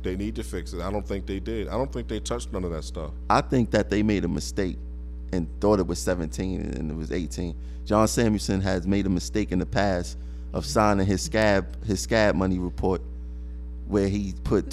They need to fix it. I don't think they did. I don't think they touched none of that stuff. I think that they made a mistake and thought it was 17 and it was 18. John Samuelsen has made a mistake in the past of signing his scab his scab money report where he put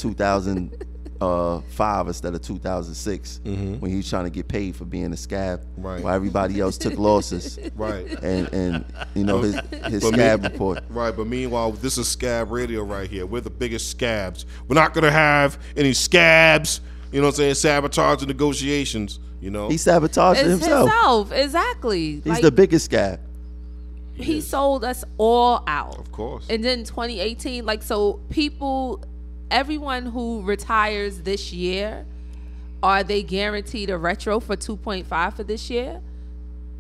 Uh, 2005 instead of 2006 mm-hmm. when he was trying to get paid for being a scab Right. while everybody else took losses Right. and and you know his his But me- report Right, but meanwhile, this is Scab Radio right here. We're the biggest scabs. We're not gonna have any scabs. You know what I'm saying? Sabotage the negotiations. You know. he sabotaged It's himself. himself, exactly. He's Like, the biggest scab. he sold us all out. Of course. And then 2018, like so people everyone who retires this year, are they guaranteed a retro for 2.5 for this year?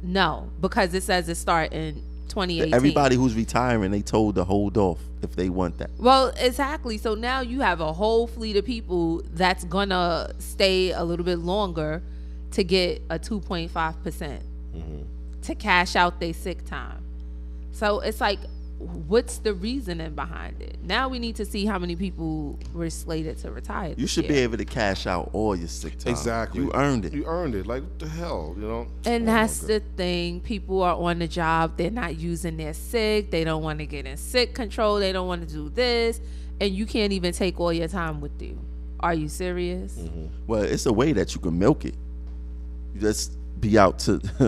No, because it says it start in 2018. Everybody who's retiring, they told to hold off if they want that. Well, exactly. So now you have a whole fleet of people that's gonna stay a little bit longer to get a 2.5 percent mm-hmm. to cash out their sick time. So it's like, what's the reasoning behind it? Now we need to see how many people were slated to retire. You this should be able to cash out all your sick time. exactly. You earned it. You earned it. Like what the hell, you know? And Oh, that's the thing. People are on the job. They're not using their sick. They don't want to get in sick control. They don't want to do this. And you can't even take all your time with you. Are you serious? Mm-hmm. Well, it's a way that you can milk it. You just be out to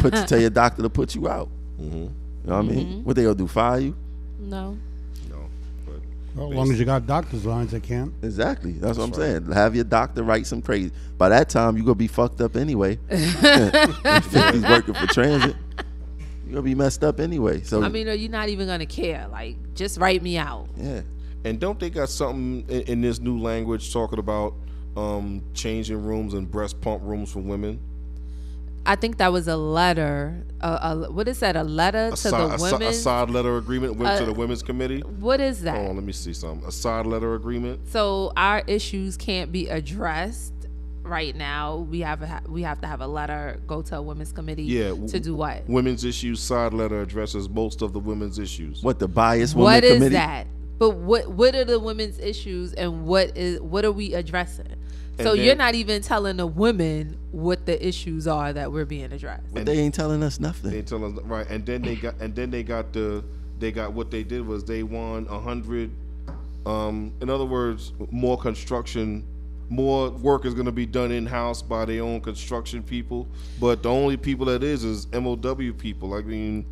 put to tell your doctor to put you out. Mm-hmm. You know what I mean? What they gonna do? Fire you? No. No, but Well, as long as you got doctor's lines, they can't. Exactly. That's, what I'm saying. Have your doctor write some crazy. By that time, you gonna be fucked up anyway. he's working for transit, you gonna be messed up anyway. So I mean, are you not even gonna care? Like, just write me out. yeah. And don't they got something in, in this new language talking about um, changing rooms and breast pump rooms for women? I think that was a letter. A, a, what is that? A letter A, to side, the a, si- women? a side letter agreement went to Uh, the women's committee. what is that? Hold on, let me see some. A side letter agreement. So our issues can't be addressed right now. We have a, we have to have a letter go to a women's committee. Yeah, To do what? Women's issues side letter addresses most of the women's issues. What the bias woman What is committee? that? But what what are the women's issues and what is what are we addressing? So then- you're not even telling the women what the issues are that we're being addressed. But they ain't telling us nothing. They tell us right, and then they got and then they got the they got what they did was they won a hundred. Um, in other words, more construction, more work is going to be done in house by their own construction people. But the only people that is is MOW people. I mean,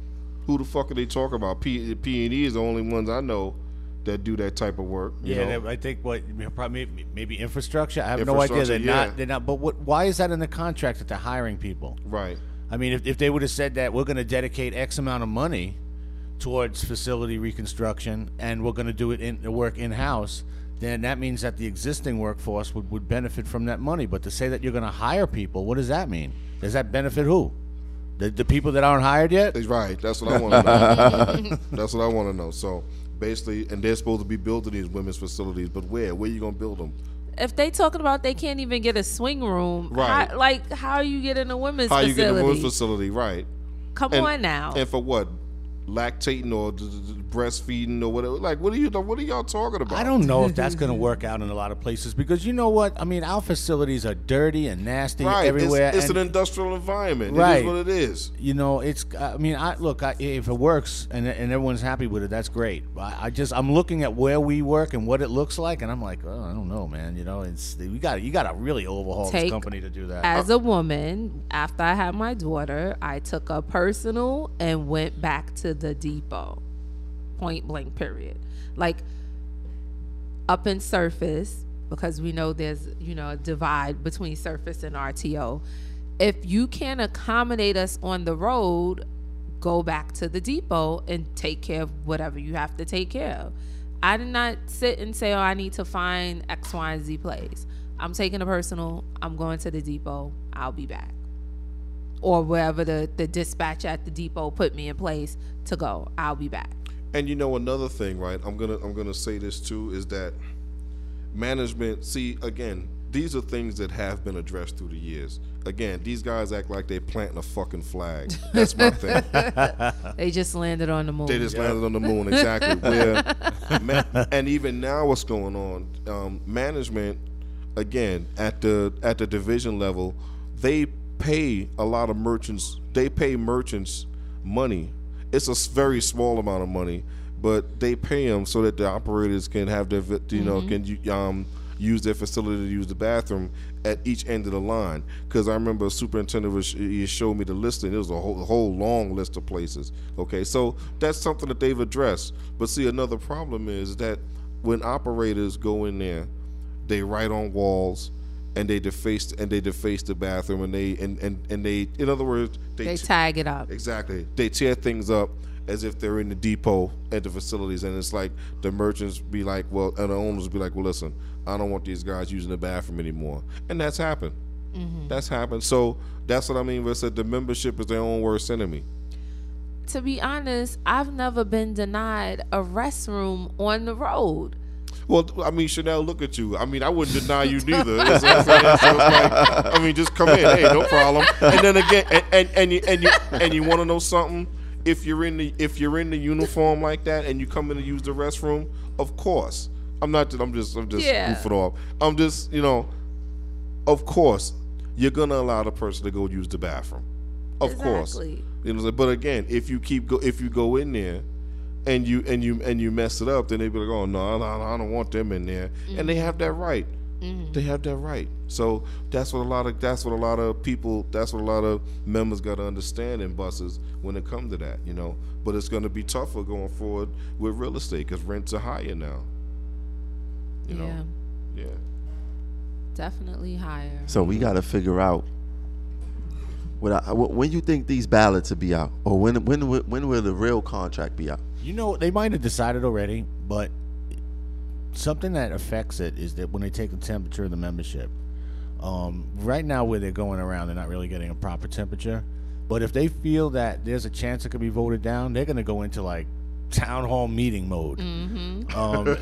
who the fuck are they talking about? P P and E is the only ones I know that do that type of work. You Yeah? I think what probably maybe infrastructure. I have no idea. They're yeah. not. They're not. But what? Why is that in the contract that they're hiring people? right. I mean, if, if they would have said that we're going to dedicate X amount of money towards facility reconstruction and we're going to do it in the work in house, then that means that the existing workforce would, would benefit from that money. But to say that you're going to hire people, what does that mean? Does that benefit who? The, the people that aren't hired yet. Right. That's what I want to know. That's what I want to know. So basically, and they're supposed to be building these women's facilities, but where? Where you gonna build them? If they talking about they can't even get a swing room, Right. how- like how you get in a women's How you facility? get a women's facility? Right. Come And- on now. And for what? Lactating or d- d- d- breastfeeding or whatever. Like, what are you? What are y'all talking about? I don't know if that's going to work out in a lot of places because you know what? I mean, our facilities are dirty and nasty Right. everywhere. It's, it's and- an industrial environment. Right. is what it is. you know, it's. I mean, I look. I, if it works and and everyone's happy with it, that's great. I, I just I'm looking at where we work and what it looks like, and I'm like, oh, I don't know, man. You know, it's we got you got to really overhaul this company to do that. As a woman, after I had my daughter, I took a personal and went back to the depot. Point blank, period. Like up in surface, because we know there's, you know, a divide between surface and RTO. If you can accommodate us on the road, go back to the depot and take care of whatever you have to take care of. I did not sit and say, oh, I need to find X, Y, and Z place. I'm taking a personal. I'm going to the depot. I'll be back. Or wherever the, the dispatch at the depot put me in place to go. I'll be back. And you know another thing, right? I'm gonna I'm gonna say this too is that management. See, again, these are things that have been addressed through the years. Again, these guys act like they're planting a fucking flag. That's my thing. They just landed on the moon. They just landed on the moon, exactly. Where, ma- and even now, what's going on? Um, management, again, at the at the division level, they pay a lot of merchants. They pay merchants money. It's a very small amount of money, but they pay them so that the operators can have their, you know, can um, use their facility to use the bathroom at each end of the line. Because I remember a superintendent was he showed me the list, and It was a whole, a whole long list of places. Okay, so that's something that they've addressed. But see, another problem is that when operators go in there, they write on walls. And they deface and they deface the bathroom and they and, and, and they in other words They t- tag it up. Exactly. They tear things up as if they're in the depot at the facilities, and it's like the merchants be like, well, and the owners be like, well, listen, I don't want these guys using the bathroom anymore, and that's happened. Mm-hmm. That's happened. So that's what I mean. When I said the membership is their own worst enemy. To be honest, I've never been denied a restroom on the road. Well, I mean, Chanel, look at you. I mean, I wouldn't deny you neither. You know I'm? So it's like, I mean, just come in, hey, no problem. And then again, and and, and you and you and you want to know something? If you're in the if you're in the uniform like that and you come in to use the restroom, of course. I'm not. I'm just. I'm just Yeah. goofing off. I'm just. You know. Of course, you're gonna allow the person to go use the bathroom. Of course. You know. what I'm saying? But again, if you keep go, if you go in there and you and you and you mess it up, then they be like, "Oh no, I, I don't want them in there," and they have that right. Mm-hmm. They have that right. So that's what a lot of that's what a lot of people that's what a lot of members got to understand in buses when it comes to that, you know. But it's going to be tougher going forward with real estate because rents are higher now. You yeah, know, yeah. definitely higher. So we got to figure out what I, when you think these ballots will be out, or when when when will the real contract be out? You know, they might have decided already, but something that affects it is that when they take the temperature of the membership, um, right now where they're going around, they're not really getting a proper temperature. But if they feel that there's a chance it could be voted down, they're going to go into like town hall meeting mode. Um,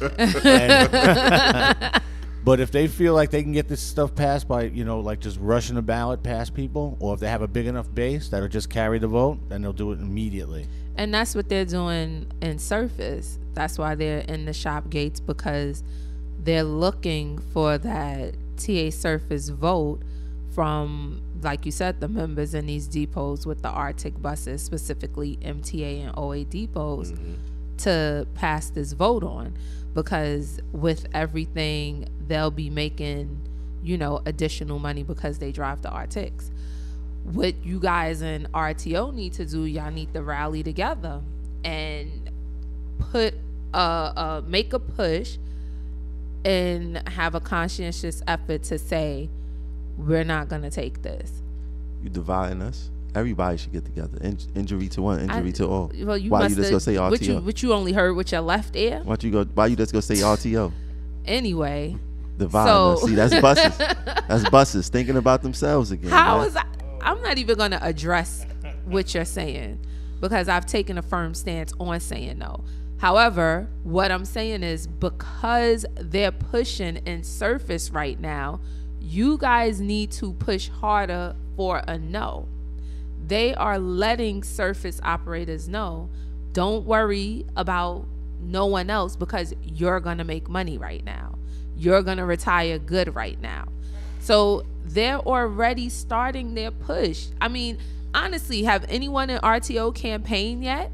and- but if they feel like they can get this stuff passed by, you know, like just rushing a ballot past people, or if they have a big enough base that'll just carry the vote, then they'll do it immediately. And that's what they're doing in Surface. That's why they're in the shop gates because they're looking for that TA Surface vote from, like you said, the members in these depots with the Arctic buses, specifically MTA and OA depots, mm-hmm. to pass this vote on. Because with everything, they'll be making, you know, additional money because they drive the Arctics what you guys in RTO need to do, y'all need to rally together and put a, a make a push and have a conscientious effort to say we're not gonna take this. You dividing us. Everybody should get together. In- injury to one, injury I- to all. Well, you why you just gonna say what you RTO? what you only heard with your left ear. Why you go? Why you just gonna say RTO? Anyway, Dividing So- us. See, that's buses. that's buses thinking about themselves again. how man. is I? I'm not even gonna address what you're saying because I've taken a firm stance on saying no. However, what I'm saying is because they're pushing in surface right now, you guys need to push harder for a no. They are letting surface operators know don't worry about no one else because you're going to make money right now. You're going to retire good right now. So they're already starting their push. I mean, honestly, have anyone in RTO campaign yet?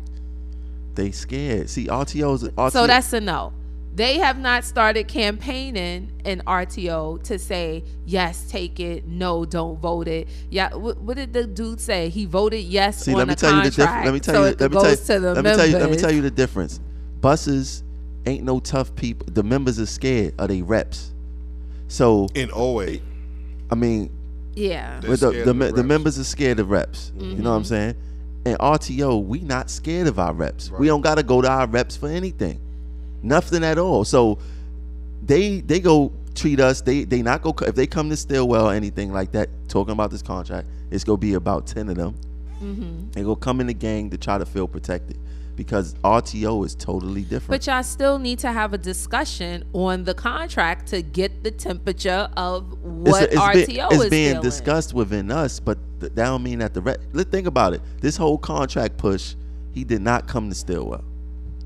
They scared. See, RTO's RTO, So that's a no. They have not started campaigning in RTO to say yes, take it, no, don't vote it. Yeah, what, what did the dude say? He voted yes See, on let me the tell you the contract, difference. Let me tell so you. it Let me goes tell you. to the me members. tell you. Let me tell you the difference. Buses ain't no tough people. The members are scared of they reps. So In 08. I mean, Yeah, They're with the the, the me- the members are scared of reps. You know what I'm mm-hmm. saying? And RTO, we not scared of our reps. We don't gotta go to our reps for anything, nothing at all. So they they go treat us. They they not go if they come to Stillwell or anything like that. Talking about this contract, it's gonna be about ten of them. Mm-hmm. They go come in the gang to try to feel protected because RTO is totally different. but y'all still need to have a discussion on the contract to get the temperature of what it's, it's RTO being, it's is being feeling. discussed within us, but th- that don't mean that the re- let's think about it. This whole contract push, he did not come to Stillwell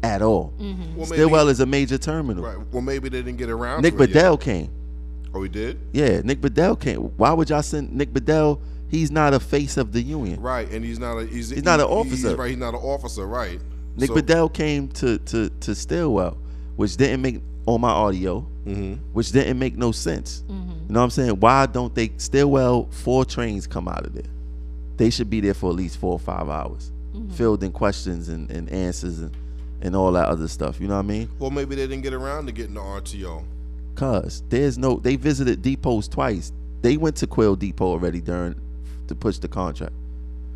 at all. Mm-hmm. Well, maybe, Stillwell is a major terminal. right. Well, maybe they didn't get around Nick to it yet. Bedell came. Oh, he did? Yeah, Nick Bedell came. Why would y'all send Nick Bedell? He's not a face of the union. Right. And he's not a he's, He's not an officer. He's, right. He's not an officer. Right. Nick So- Bedell came to to to Stillwell, which didn't make on my audio, Mm-hmm. which didn't make no sense. You know what I'm saying? Why don't they Stillwell four trains come out of there? They should be there for at least four or five hours, filled in questions and, and answers and, and all that other stuff. You know what I mean? Well, maybe they didn't get around to getting the RTO. Cause there's no they visited depots twice. They went to Quill Depot already during to push the contract.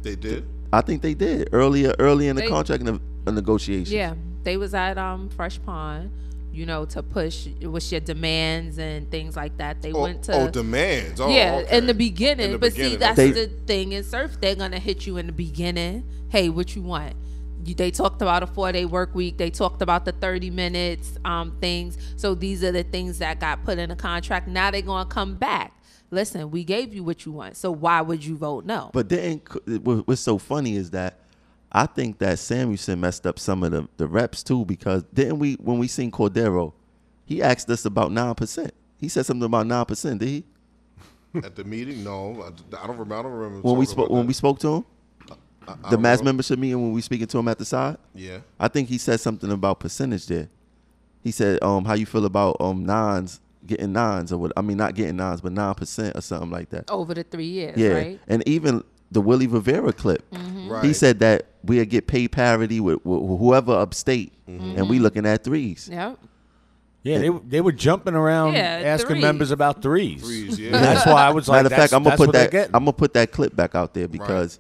They did. I think they did earlier early in the They- contract ne- uh, negotiation. Yeah, they was at um Fresh Pond, you know, to push what's your demands and things like that. They Oh, went to oh, demands. Oh, yeah okay. in the beginning. In the but see, that's okay. the thing in surf. They're gonna hit you in the beginning. Hey, what you want? They talked about a four day work week. They talked about the thirty minutes um things. So these are the things that got put in the contract. Now they're gonna come back. Listen, we gave you what you want. So why would you vote no? But then what's so funny is that I think that Samuelsen messed up some of the, the reps too because didn't we when we seen Cordero, he asked us about nine percent. He said something about nine percent, did he? At the meeting, no, I, I don't remember. I don't remember When we spoke when that. we spoke to him? I The mass know. membership meeting when we speaking to him at the side? Yeah. I think he said something about percentage there. He said, um, how you feel about um nines getting nines or what I mean not getting nines, but nine percent or something like that. Over the three years, yeah. right? And even the Willie Rivera clip. Right. He said that we'll get pay parity with, with whoever upstate, Mm-hmm. and we looking at threes. Yep. Yeah, they, they were jumping around Yeah, asking threes. members about threes. Threes, yeah. That's why I was like, Matter of fact, I'm gonna put that. I'm gonna put that clip back out there because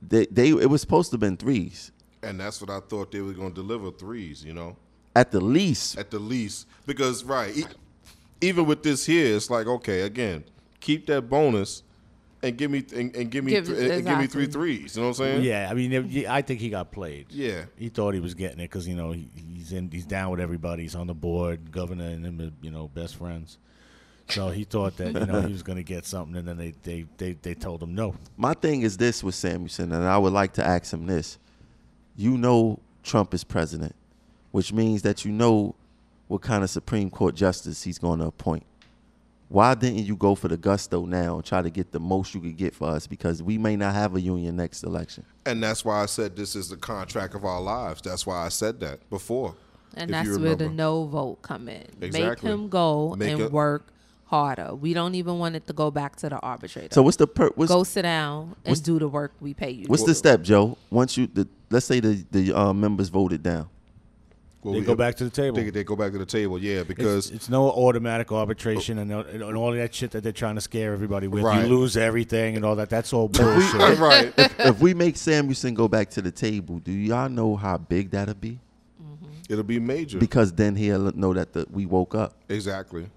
they they it was supposed to have been threes and that's what I thought they were going to deliver threes. You know, at the least. at the least, because right, even with this here, it's like okay, again, keep that bonus and give me and, and give me Give- th- and give me three exactly. threes. You know what I'm saying? Yeah, I mean, it- I think he got played. Yeah. he thought he was getting it because you know he, he's in, he's down with everybody. He's on the board. Governor and him, are, you know, best friends. So he thought that you know he was going to get something, and then they, they, they, they told him no. My thing is this with Samuelsen, and I would like to ask him this. You know Trump is president, which means that you know what kind of Supreme Court justice he's going to appoint. Why didn't you go for the gusto now and try to get the most you could get for us? Because we may not have a union next election. And that's why I said this is the contract of our lives. That's why I said that before. And that's where the no vote come in. Make Exactly. him go Make and it- work harder. We don't even want it to go back to the arbitrator. So what's the per, what's, go sit down and what's- do the work we pay you. what's to the do. step, Joe? Once you the let's say the the uh, members voted down. Well, They we- go back to the table. They, they go back to the table, yeah, because It's, it's no automatic arbitration and, uh, and all that shit that they're trying to scare everybody with. Right. You lose everything and all that. That's all bullshit. right. if we make Samuelsen go back to the table, do y'all know how big that'll be? It'll be major. Because then he'll know that the, we woke up. exactly.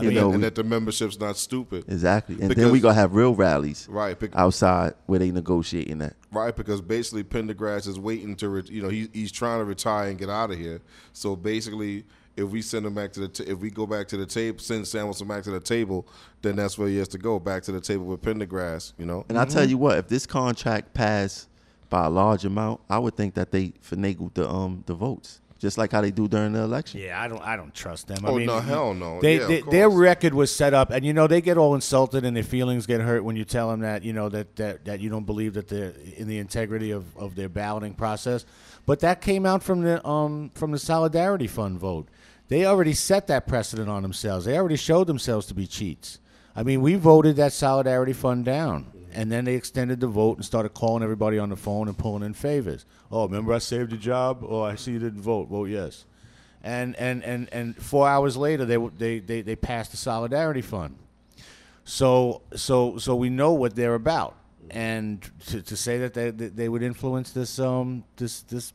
You and, know, and we- that the membership's not stupid. exactly. And then Because- we gonna have real rallies Right, bec- outside where they negotiating that. right, because basically Pendergrass is waiting to, re- you know, he, he's trying to retire and get out of here. So basically, if we send him back to the, t- if we go back to the table, send Samuelsen back to the table, then that's where he has to go, back to the table with Pendergrass. You know, And I tell you what, if this contract passed by a large amount, I would think that they finagled the um the votes, just like how they do during the election. Yeah, I don't. I don't trust them. Oh, I mean, no, hell no. They, Yeah, they their record was set up, and you know they get all insulted and their feelings get hurt when you tell them that you know that that, that you don't believe that they're in the integrity of, of their balloting process. But that came out from the um from the Solidarity Fund vote. They already set that precedent on themselves. They already showed themselves to be cheats. I mean, we voted that Solidarity Fund down. And then they extended the vote and started calling everybody on the phone and pulling in favors. Oh, remember I saved your job? Oh, I see you didn't vote. Vote yes and and and and four hours later they they they, they passed the solidarity fund so so so we know what they're about and to, to say that they that they would influence this um this this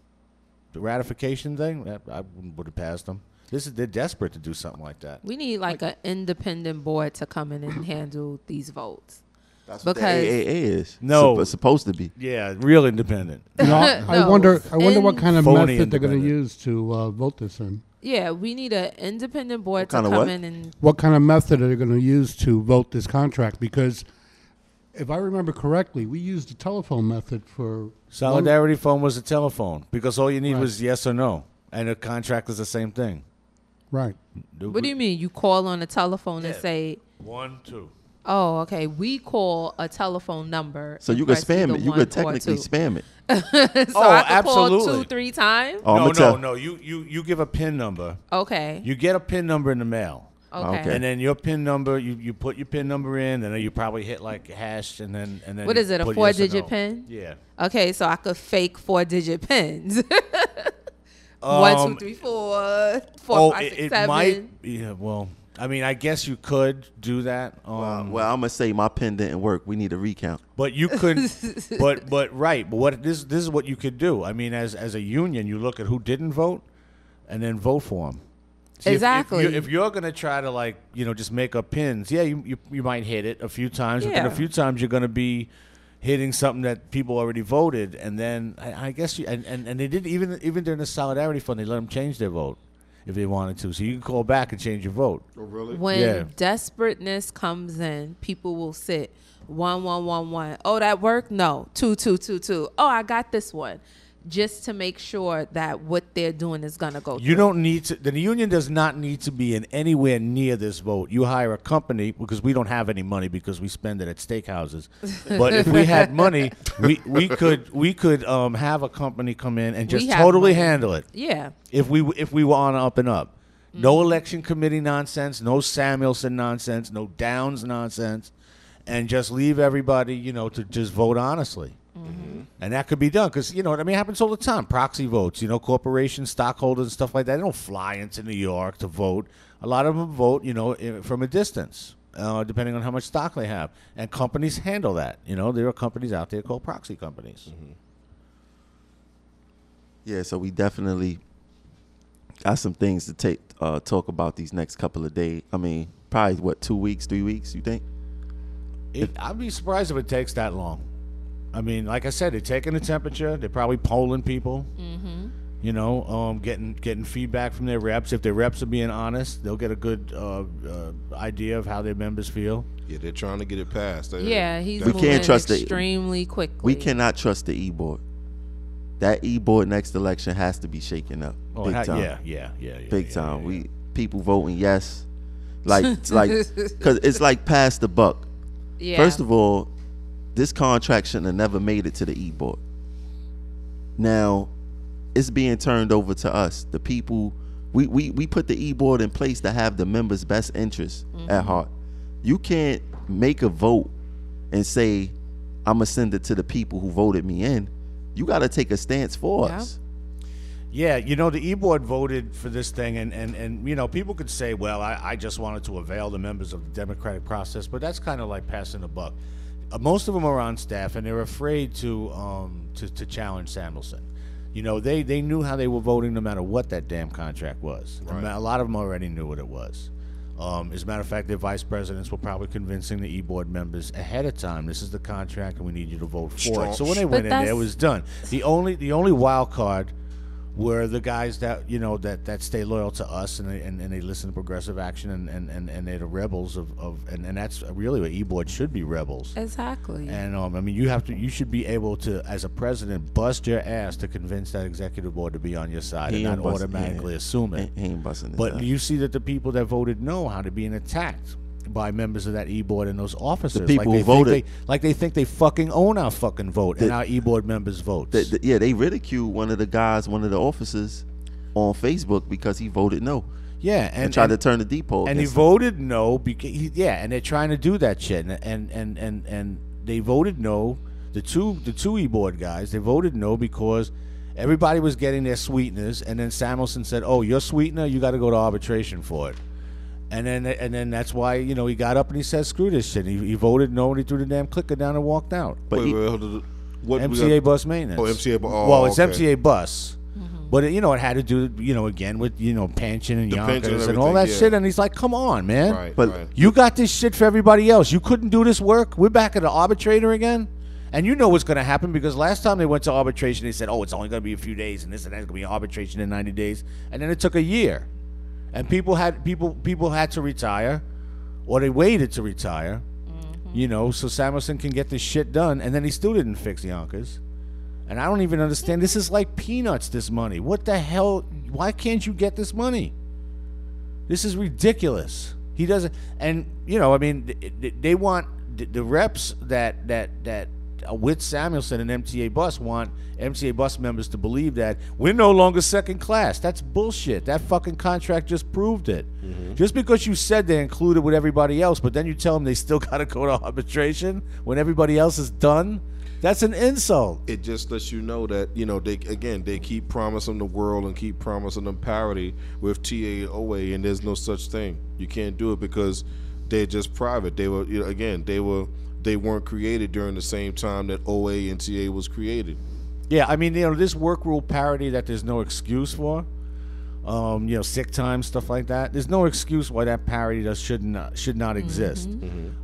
ratification thing I would have passed them this is they're desperate to do something like that We need like an independent board to come in and handle these votes. That's what the AAA is. No. Supp- supposed to be. yeah real independent You know, I No, wonder. I wonder what kind of Phony method they're going to independent. use to uh, vote this in. Yeah, we need an independent board What to kind of come what? in and What kind of method are they going to use to vote this contract? Because if I remember correctly, we used the telephone method for solidarity phone was a telephone because all you need Right. was yes or no and a contract is the same thing Right. what do you mean? You call on the telephone and say, one two "Oh, okay." We call a telephone number. So you could spam it. You one could technically spam it. so Oh, I could call two, three times. Oh, no no tell- no you, you you give a pin number Okay. you get a pin number in the mail Okay. Okay. And then your pin number, you, you put your pin number in, and then you probably hit like hash, and then and then. What you is it, a put yes four-digit no. pin? Yeah. Okay, so I could fake four digit pins. One, two, Um, three, four, four, oh, five, it, it seven. might. Yeah. Well, I mean, I guess you could do that. Um, Uh, well, I'm gonna say my pen didn't work. We need a recount. But you could, but but right. But what this this is what you could do. I mean, as as a union, you look at who didn't vote, and then vote for them. Exactly. If, you, are gonna try to like you know just make up pins, yeah, you you, you might hit it a few times, but then a few times you're gonna be hitting something that people already voted, and then I, I guess you and, and, and they did even even during the solidarity fund, they let them change their vote if they wanted to. So you can call back and change your vote. Oh, really? When Yeah. desperateness comes in, people will sit one, one, one, one. Oh, that worked? No. Two, two, two, two. Oh, I got this one. Just to make sure that what they're doing is gonna go. You through. don't need to. The union does not need to be in anywhere near this vote. You hire a company because we don't have any money because we spend it at steakhouses. But if we had money, we, we could we could um, have a company come in and just totally money. handle it. Yeah. If we if we were on up and up, no Mm-hmm. election committee nonsense, no Samuelsen nonsense, no Downs nonsense, and just leave everybody you know to just vote honestly. Mm-hmm. And that could be done because you know what I mean. It happens all the time. Proxy votes, you know, corporations, stockholders, and stuff like that. They don't fly into New York to vote. A lot of them vote, you know, from a distance, uh, depending on how much stock they have. And companies handle that. You know, there are companies out there called proxy companies. Yeah, so we definitely got some things to take uh, talk about these next couple of days. I mean, probably what two weeks, three weeks? You think? It, I'd be surprised if it takes that long. I mean, like I said, they're taking the temperature. They're probably polling people. Mm-hmm. You know, um, getting getting feedback from their reps. If their reps are being honest, they'll get a good uh, uh, idea of how their members feel. Yeah, they're trying to get it passed. They- Yeah, he's We moving can't trust the- extremely quickly. We cannot trust the e board. That e board next election has to be shaken up. Oh, big ha- time. yeah, yeah, yeah, yeah. big yeah, time. yeah, We people voting yes, like like because it's like pass the buck. Yeah. First of all, this contract shouldn't have never made it to the e board. Now, it's being turned over to us, the people. We we we put the e board in place to have the members' best interests Mm-hmm. at heart. You can't make a vote and say, "I'm gonna send it to the people who voted me in." You got to take a stance for Yeah. us. Yeah, you know, the e-board voted for this thing, and, and, and you know, people could say, well, I, I just wanted to avail the members of the democratic process, but that's kind of like passing the buck. Uh, most of them are on staff, and they're afraid to um, to, to challenge Samuelsen. You know, they, they knew how they were voting no matter what that damn contract was. A A lot of them already knew what it was. Um, as a matter of fact, their vice presidents were probably convincing the e-board members ahead of time. This is the contract, and we need you to vote for Strong- it. So when they But went in there, it was done. The only the only wild card were the guys that you know that, that stay loyal to us and they, and, and they listen to progressive action and, and, and, and they're the rebels of, of and, and that's really what e-board should be rebels. Exactly. And um, I mean, you have to, you should be able to, as a president, bust your ass to convince that executive board to be on your side He and not busting- automatically yeah. assume it. He, he ain't busting. But ass. you see that the people that voted no how to being attacked by members of that e-board and those officers. people like they think voted- they, like they think they fucking own our fucking vote and our e-board members' votes. The- the- yeah, they ridiculed one of the guys, one of the officers, on Facebook because he voted no yeah, and, and, tried and, to turn the depot. and he him. voted no because he, yeah, and they're trying to do that shit, and and and and, and they voted no. The two the two e board guys they voted no because everybody was getting their sweeteners, and then Samuelsen said, "Oh, your sweetener, you got to go to arbitration for it." And then and then that's why you know he got up and he said, "Screw this shit." He, he voted no, and he threw the damn clicker down and walked out. But Wait, he- wait, hold what we MTA got- bus maintenance. Oh, MTA bu- oh, well, it's okay. MTA bus. Mm-hmm. But it, you know, it had to do, you know, again with you know pension and The pension Yonkers and and all that everything, shit. And he's like, "Come on, man! Right, But- right. You got this shit for everybody else. You couldn't do this work. We're back at the arbitrator again." And you know what's going to happen because last time they went to arbitration, they said, "Oh, it's only going to be a few days, and this and that's going to be arbitration in 90 days." And then it took a year, and people had people people had to retire, or they waited to retire. Mm-hmm. You know, so Samuelsen can get this shit done, and then he still didn't fix Yonkers. And I don't even understand. This is like peanuts. This money. What the hell? Why can't you get this money? This is ridiculous. He doesn't, and you know, I mean, th- th- they want the, reps that that that Uh, with Samuelsen and MTA Bus want MTA Bus members to believe that we're no longer second class. That's bullshit. That fucking contract just proved it. Mm-hmm. Just because you said they included with everybody else, but then you tell them they still got to go to arbitration when everybody else is done. That's an insult. it just lets you know that you know they again they keep promising the world and keep promising them parity with TAOA, and and there's no such thing. You can't do it because they're just private. They were you know, again they were they weren't created during the same time that OA and TA was created. Yeah, I mean, you know, this work rule parity that there's no excuse for, um, you know, sick time stuff like that. There's no excuse why that parity does should not should not exist.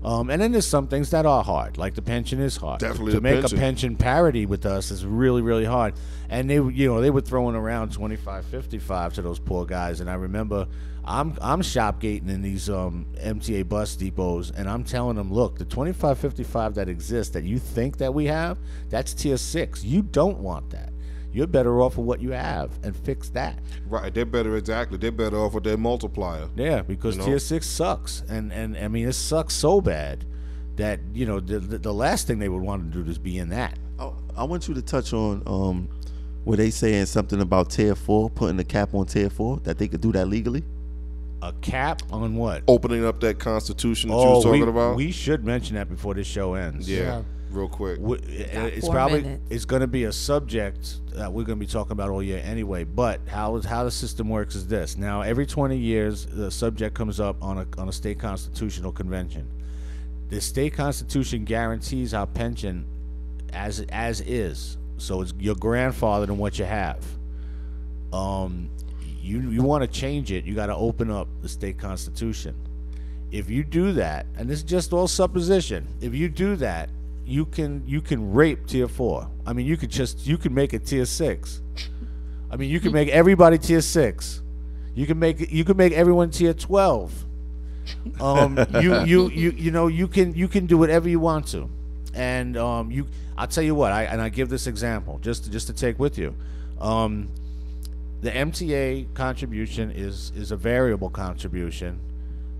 Um, and then there's some things that are hard, like the pension is hard. Definitely to the make pension. a pension parity with us is really really hard. And they, you know, they were throwing around 25, 55 to those poor guys. And I remember. I'm I'm shop gating in these um, MTA bus depots, and I'm telling them, look, the 2555 that exists that you think that we have, that's tier six. You don't want that. You're better off with what you have and fix that. Right? They're better exactly. They're better off with their multiplier. Yeah, because You know? tier six sucks, and and I mean it sucks so bad that you know the the, the last thing they would want to do is be in that. I, I want you to touch on um, where they saying something about tier four, putting a cap on tier four, that they could do that legally. A cap on what? Opening up that constitution that you Oh, was talking we, about. we should mention that before this show ends. yeah, Yeah. real quick. W- it's probably minutes. it's going to be a subject that we're going to be talking about all year anyway. But how is how the system works is this: now every 20 years, the subject comes up on a on a state constitutional convention. The state constitution guarantees our pension as as is, so it's your grandfather than what you have. Um, you you want to change it, you got to open up the state constitution. If you do that, and this is just all supposition, if you do that, you can you can rape tier four. I mean, you could just you can make it tier six. I mean, you can make everybody tier six. You can make you can make everyone tier twelve. Um, you you you you know you can you can do whatever you want to, and um, you I'll tell you what I and I give this example just to, just to take with you. Um, the MTA contribution is is a variable contribution.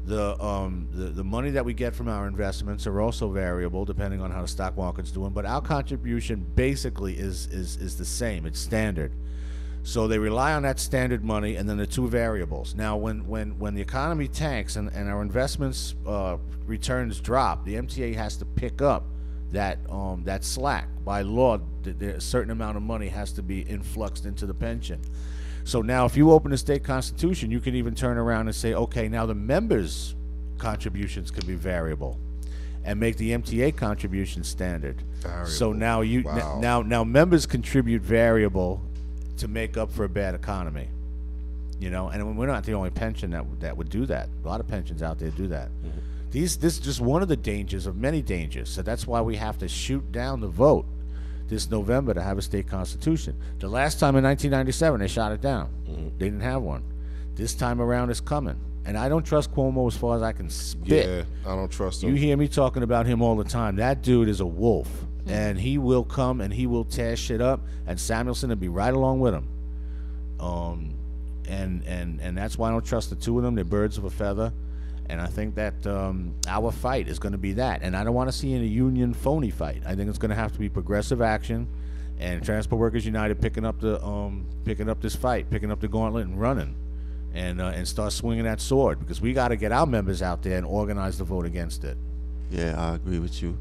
The um the, the money that we get from our investments are also variable depending on how the stock market's doing. But our contribution basically is is is the same. It's standard. So they rely on that standard money and then the two variables. Now, when when when the economy tanks and, and our investments uh, returns drop, the MTA has to pick up that um, that slack. By law, a certain amount of money has to be influxed into the pension. So now, if you open a state constitution, you can even turn around and say, okay, now the members' contributions can be variable, and make the MTA contribution standard. So now you n- now now members contribute variable to make up for a bad economy. You know, and we're not the only pension that that would do that. A lot of pensions out there do that. Mm-hmm. These this is just one of the dangers of many dangers. So that's why we have to shoot down the vote this November to have a state constitution. The last time in 1997 they shot it down. They didn't have one. This time around it's coming. And I don't trust Cuomo as far as I can spit. Yeah, I don't trust him. You hear me talking about him all the time. That dude is a wolf, and he will come and he will tear shit up, and Samuelsen will be right along with him. Um, and and and that's why I don't trust the two of them. They're birds of a feather, and I think that um, our fight is going to be that. And I don't want to see any union phony fight. I think it's going to have to be progressive action, and Transport Workers United picking up the um, picking up this fight, picking up the gauntlet and running and uh, and start swinging that sword because we got to get our members out there and organize the vote against it. Yeah, I agree with you.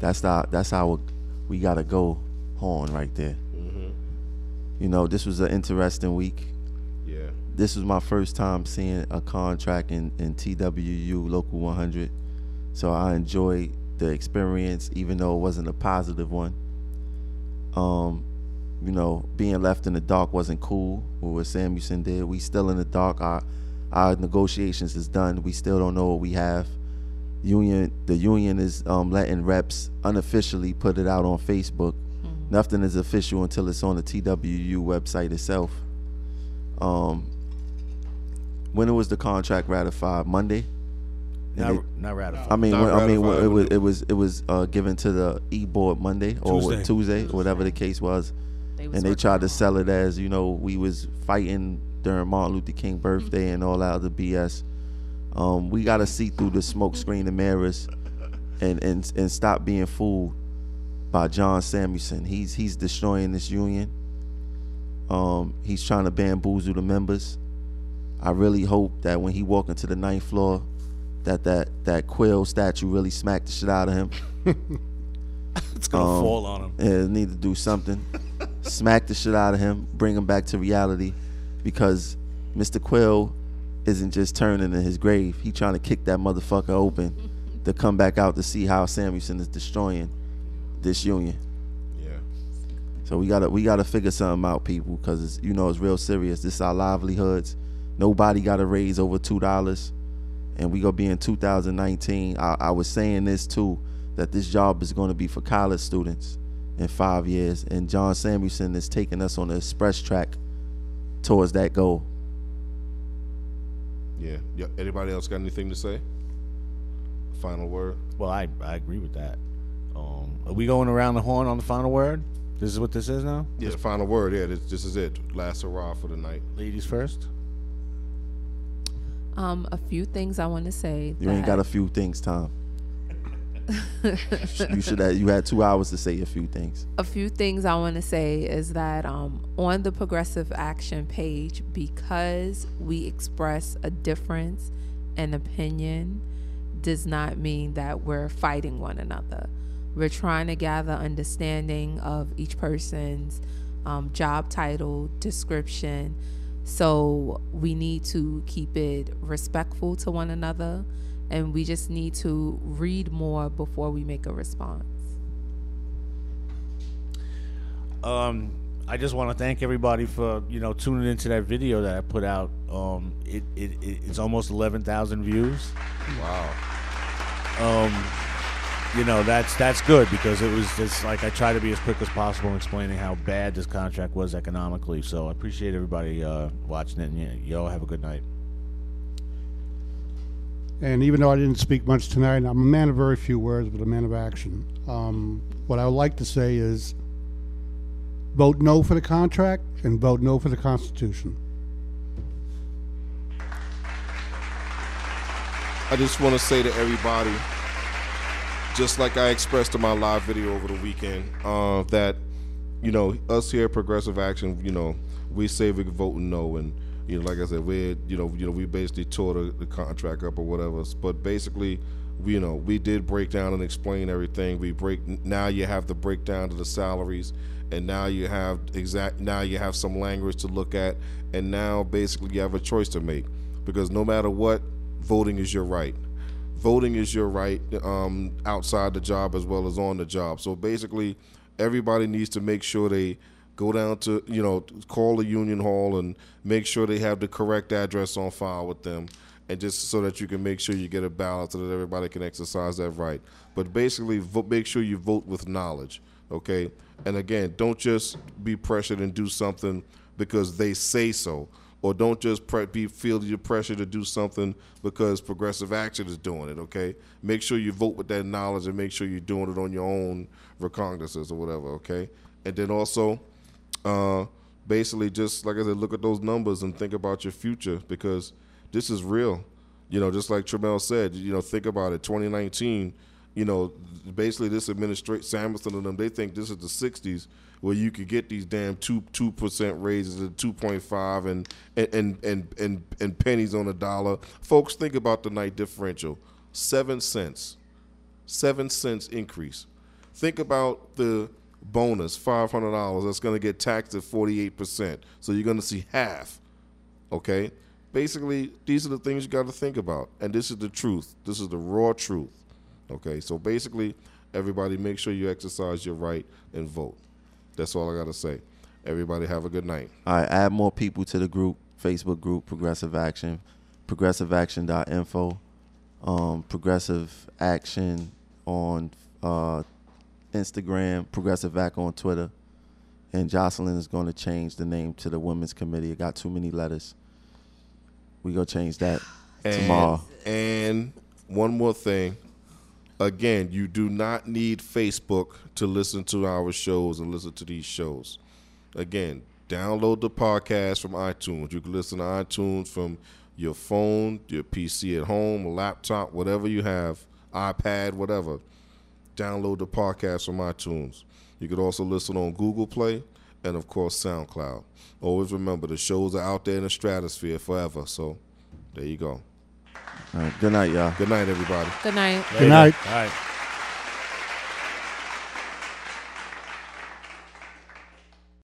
That's the that's our we gotta go horn right there. You know, this was an interesting week. This was my first time seeing a contract in, in TWU Local 100. So I enjoyed the experience, even though it wasn't a positive one. Um, you know, being left in the dark wasn't cool. What Samuelsen did, we still in the dark. Our our negotiations is done. We still don't know what we have. Union, the union is um, letting reps unofficially put it out on Facebook. Nothing is official until it's on the TWU website itself. Um, when it was the contract ratified? Monday. Not, they- not ratified. I mean, Not when, I mean, when it was it was it was uh, given to the e board Monday or what, Tuesday. Tuesday, or whatever the case was, They was and they tried to it. sell it as you know we was fighting during Martin Luther King birthday and all that other BS. Um, we got to see through the smoke screen and mirrors, and and and stop being fooled by John Samuelsen. He's he's destroying this union. Um, he's trying to bamboozle the members. I really hope that when he walk into the ninth floor, that that that Quill statue really smacked the shit out of him. it's gonna um, fall on him. Yeah, need to do something. Smack the shit out of him, bring him back to reality, because Mr. Quill isn't just turning in his grave. He trying to kick that motherfucker open to come back out to see how Samuelsen is destroying this union. Yeah. So we gotta we gotta figure something out, people, because you know it's real serious. This is our livelihoods. Nobody got a raise over two dollars, and we gonna be in 2019. I, I was saying this too, that this job is gonna be for college students in five years, and John Samuelsen is taking us on the express track towards that goal. Yeah. yeah. Anybody else got anything to say? Final word. Well, I I agree with that. Um, are we going around the horn on the final word? This is what this is now. Yeah. Final word. Yeah. This, this is it. Last hurrah for the night. Ladies first. Um, a few things I want to say. You ain't got a few things, Tom. you should have. You had two hours to say a few things. a few things I want to say is that um, on the Progressive Action page, because we express a difference in opinion, does not mean that we're fighting one another. We're trying to gather understanding of each person's um, job title, description. So we need to keep it respectful to one another, and we just need to read more before we make a response. Um, I just want to thank everybody for you know tuning into that video that I put out. Um, it, it, it it's almost eleven thousand views. Wow. Um, you know that's that's good because it was just like I try to be as quick as possible in explaining how bad this contract was economically. So I appreciate everybody uh, watching it, and yeah, y'all have a good night. And even though I didn't speak much tonight, I'm a man of very few words, but a man of action. Um, what I would like to say is vote no for the contract and vote no for the Constitution. I just want to say to everybody, just like I expressed in my live video over the weekend, uh, that you know us here at Progressive Action, you know, we say we vote no, and you know, like I said, we you know, you know, we basically tore the, the contract up or whatever. But basically, we, you know, we did break down and explain everything. We break now. You have the breakdown to the salaries, and now you have exact. Now you have some language to look at, and now basically you have a choice to make because no matter what, voting is your right voting is your right um, outside the job as well as on the job. So basically, everybody needs to make sure they Go down to you know call the union hall and make sure they have the correct address on file with them, and just so that you can make sure you get a ballot so that everybody can exercise that right. But basically, vote, make sure you vote with knowledge. Okay, and again, don't just be pressured and do something because they say so or don't just pre- be feel your pressure to do something because progressive action is doing it okay? Make sure you vote with that knowledge and make sure you're doing it on your own recognizances or whatever okay? And then also uh, basically just like i said look at those numbers and think about your future because this is real. You know just like Tramel said you know think about it. 2019 you know basically this administration samuelsen and them they think this is the 60s where you could get these damn two two percent raises at two point five and and, and and and pennies on a dollar. Folks, think about the night differential, seven cents, seven cents increase. Think about the bonus, five hundred dollars. That's going to get taxed at forty eight percent. So you're going to see half. Okay, basically these are the things you got to think about, and this is the truth. This is the raw truth. Okay, so basically, everybody make sure you exercise your right and vote. That's all I got to say. Everybody have a good night. All right, add more people to the group, Facebook group, Progressive Action, progressiveaction.info, um, Progressive Action on uh, Instagram, Progressive Act on Twitter, and Jocelyn is going to change the name to the Women's Committee. It got too many letters. We gonna change that And, tomorrow. And one more thing. Again, you do not need Facebook to listen to our shows and listen to these shows. Again, download the podcast from iTunes. You can listen to iTunes from your phone, your PC at home, laptop, whatever you have, iPad, whatever. Download the podcast from iTunes. You could also listen on Google Play and, of course, SoundCloud. Always remember the shows are out there in the stratosphere forever. So there you go. All right, good night, y'all. Good night, everybody. Good night. Good night. All right.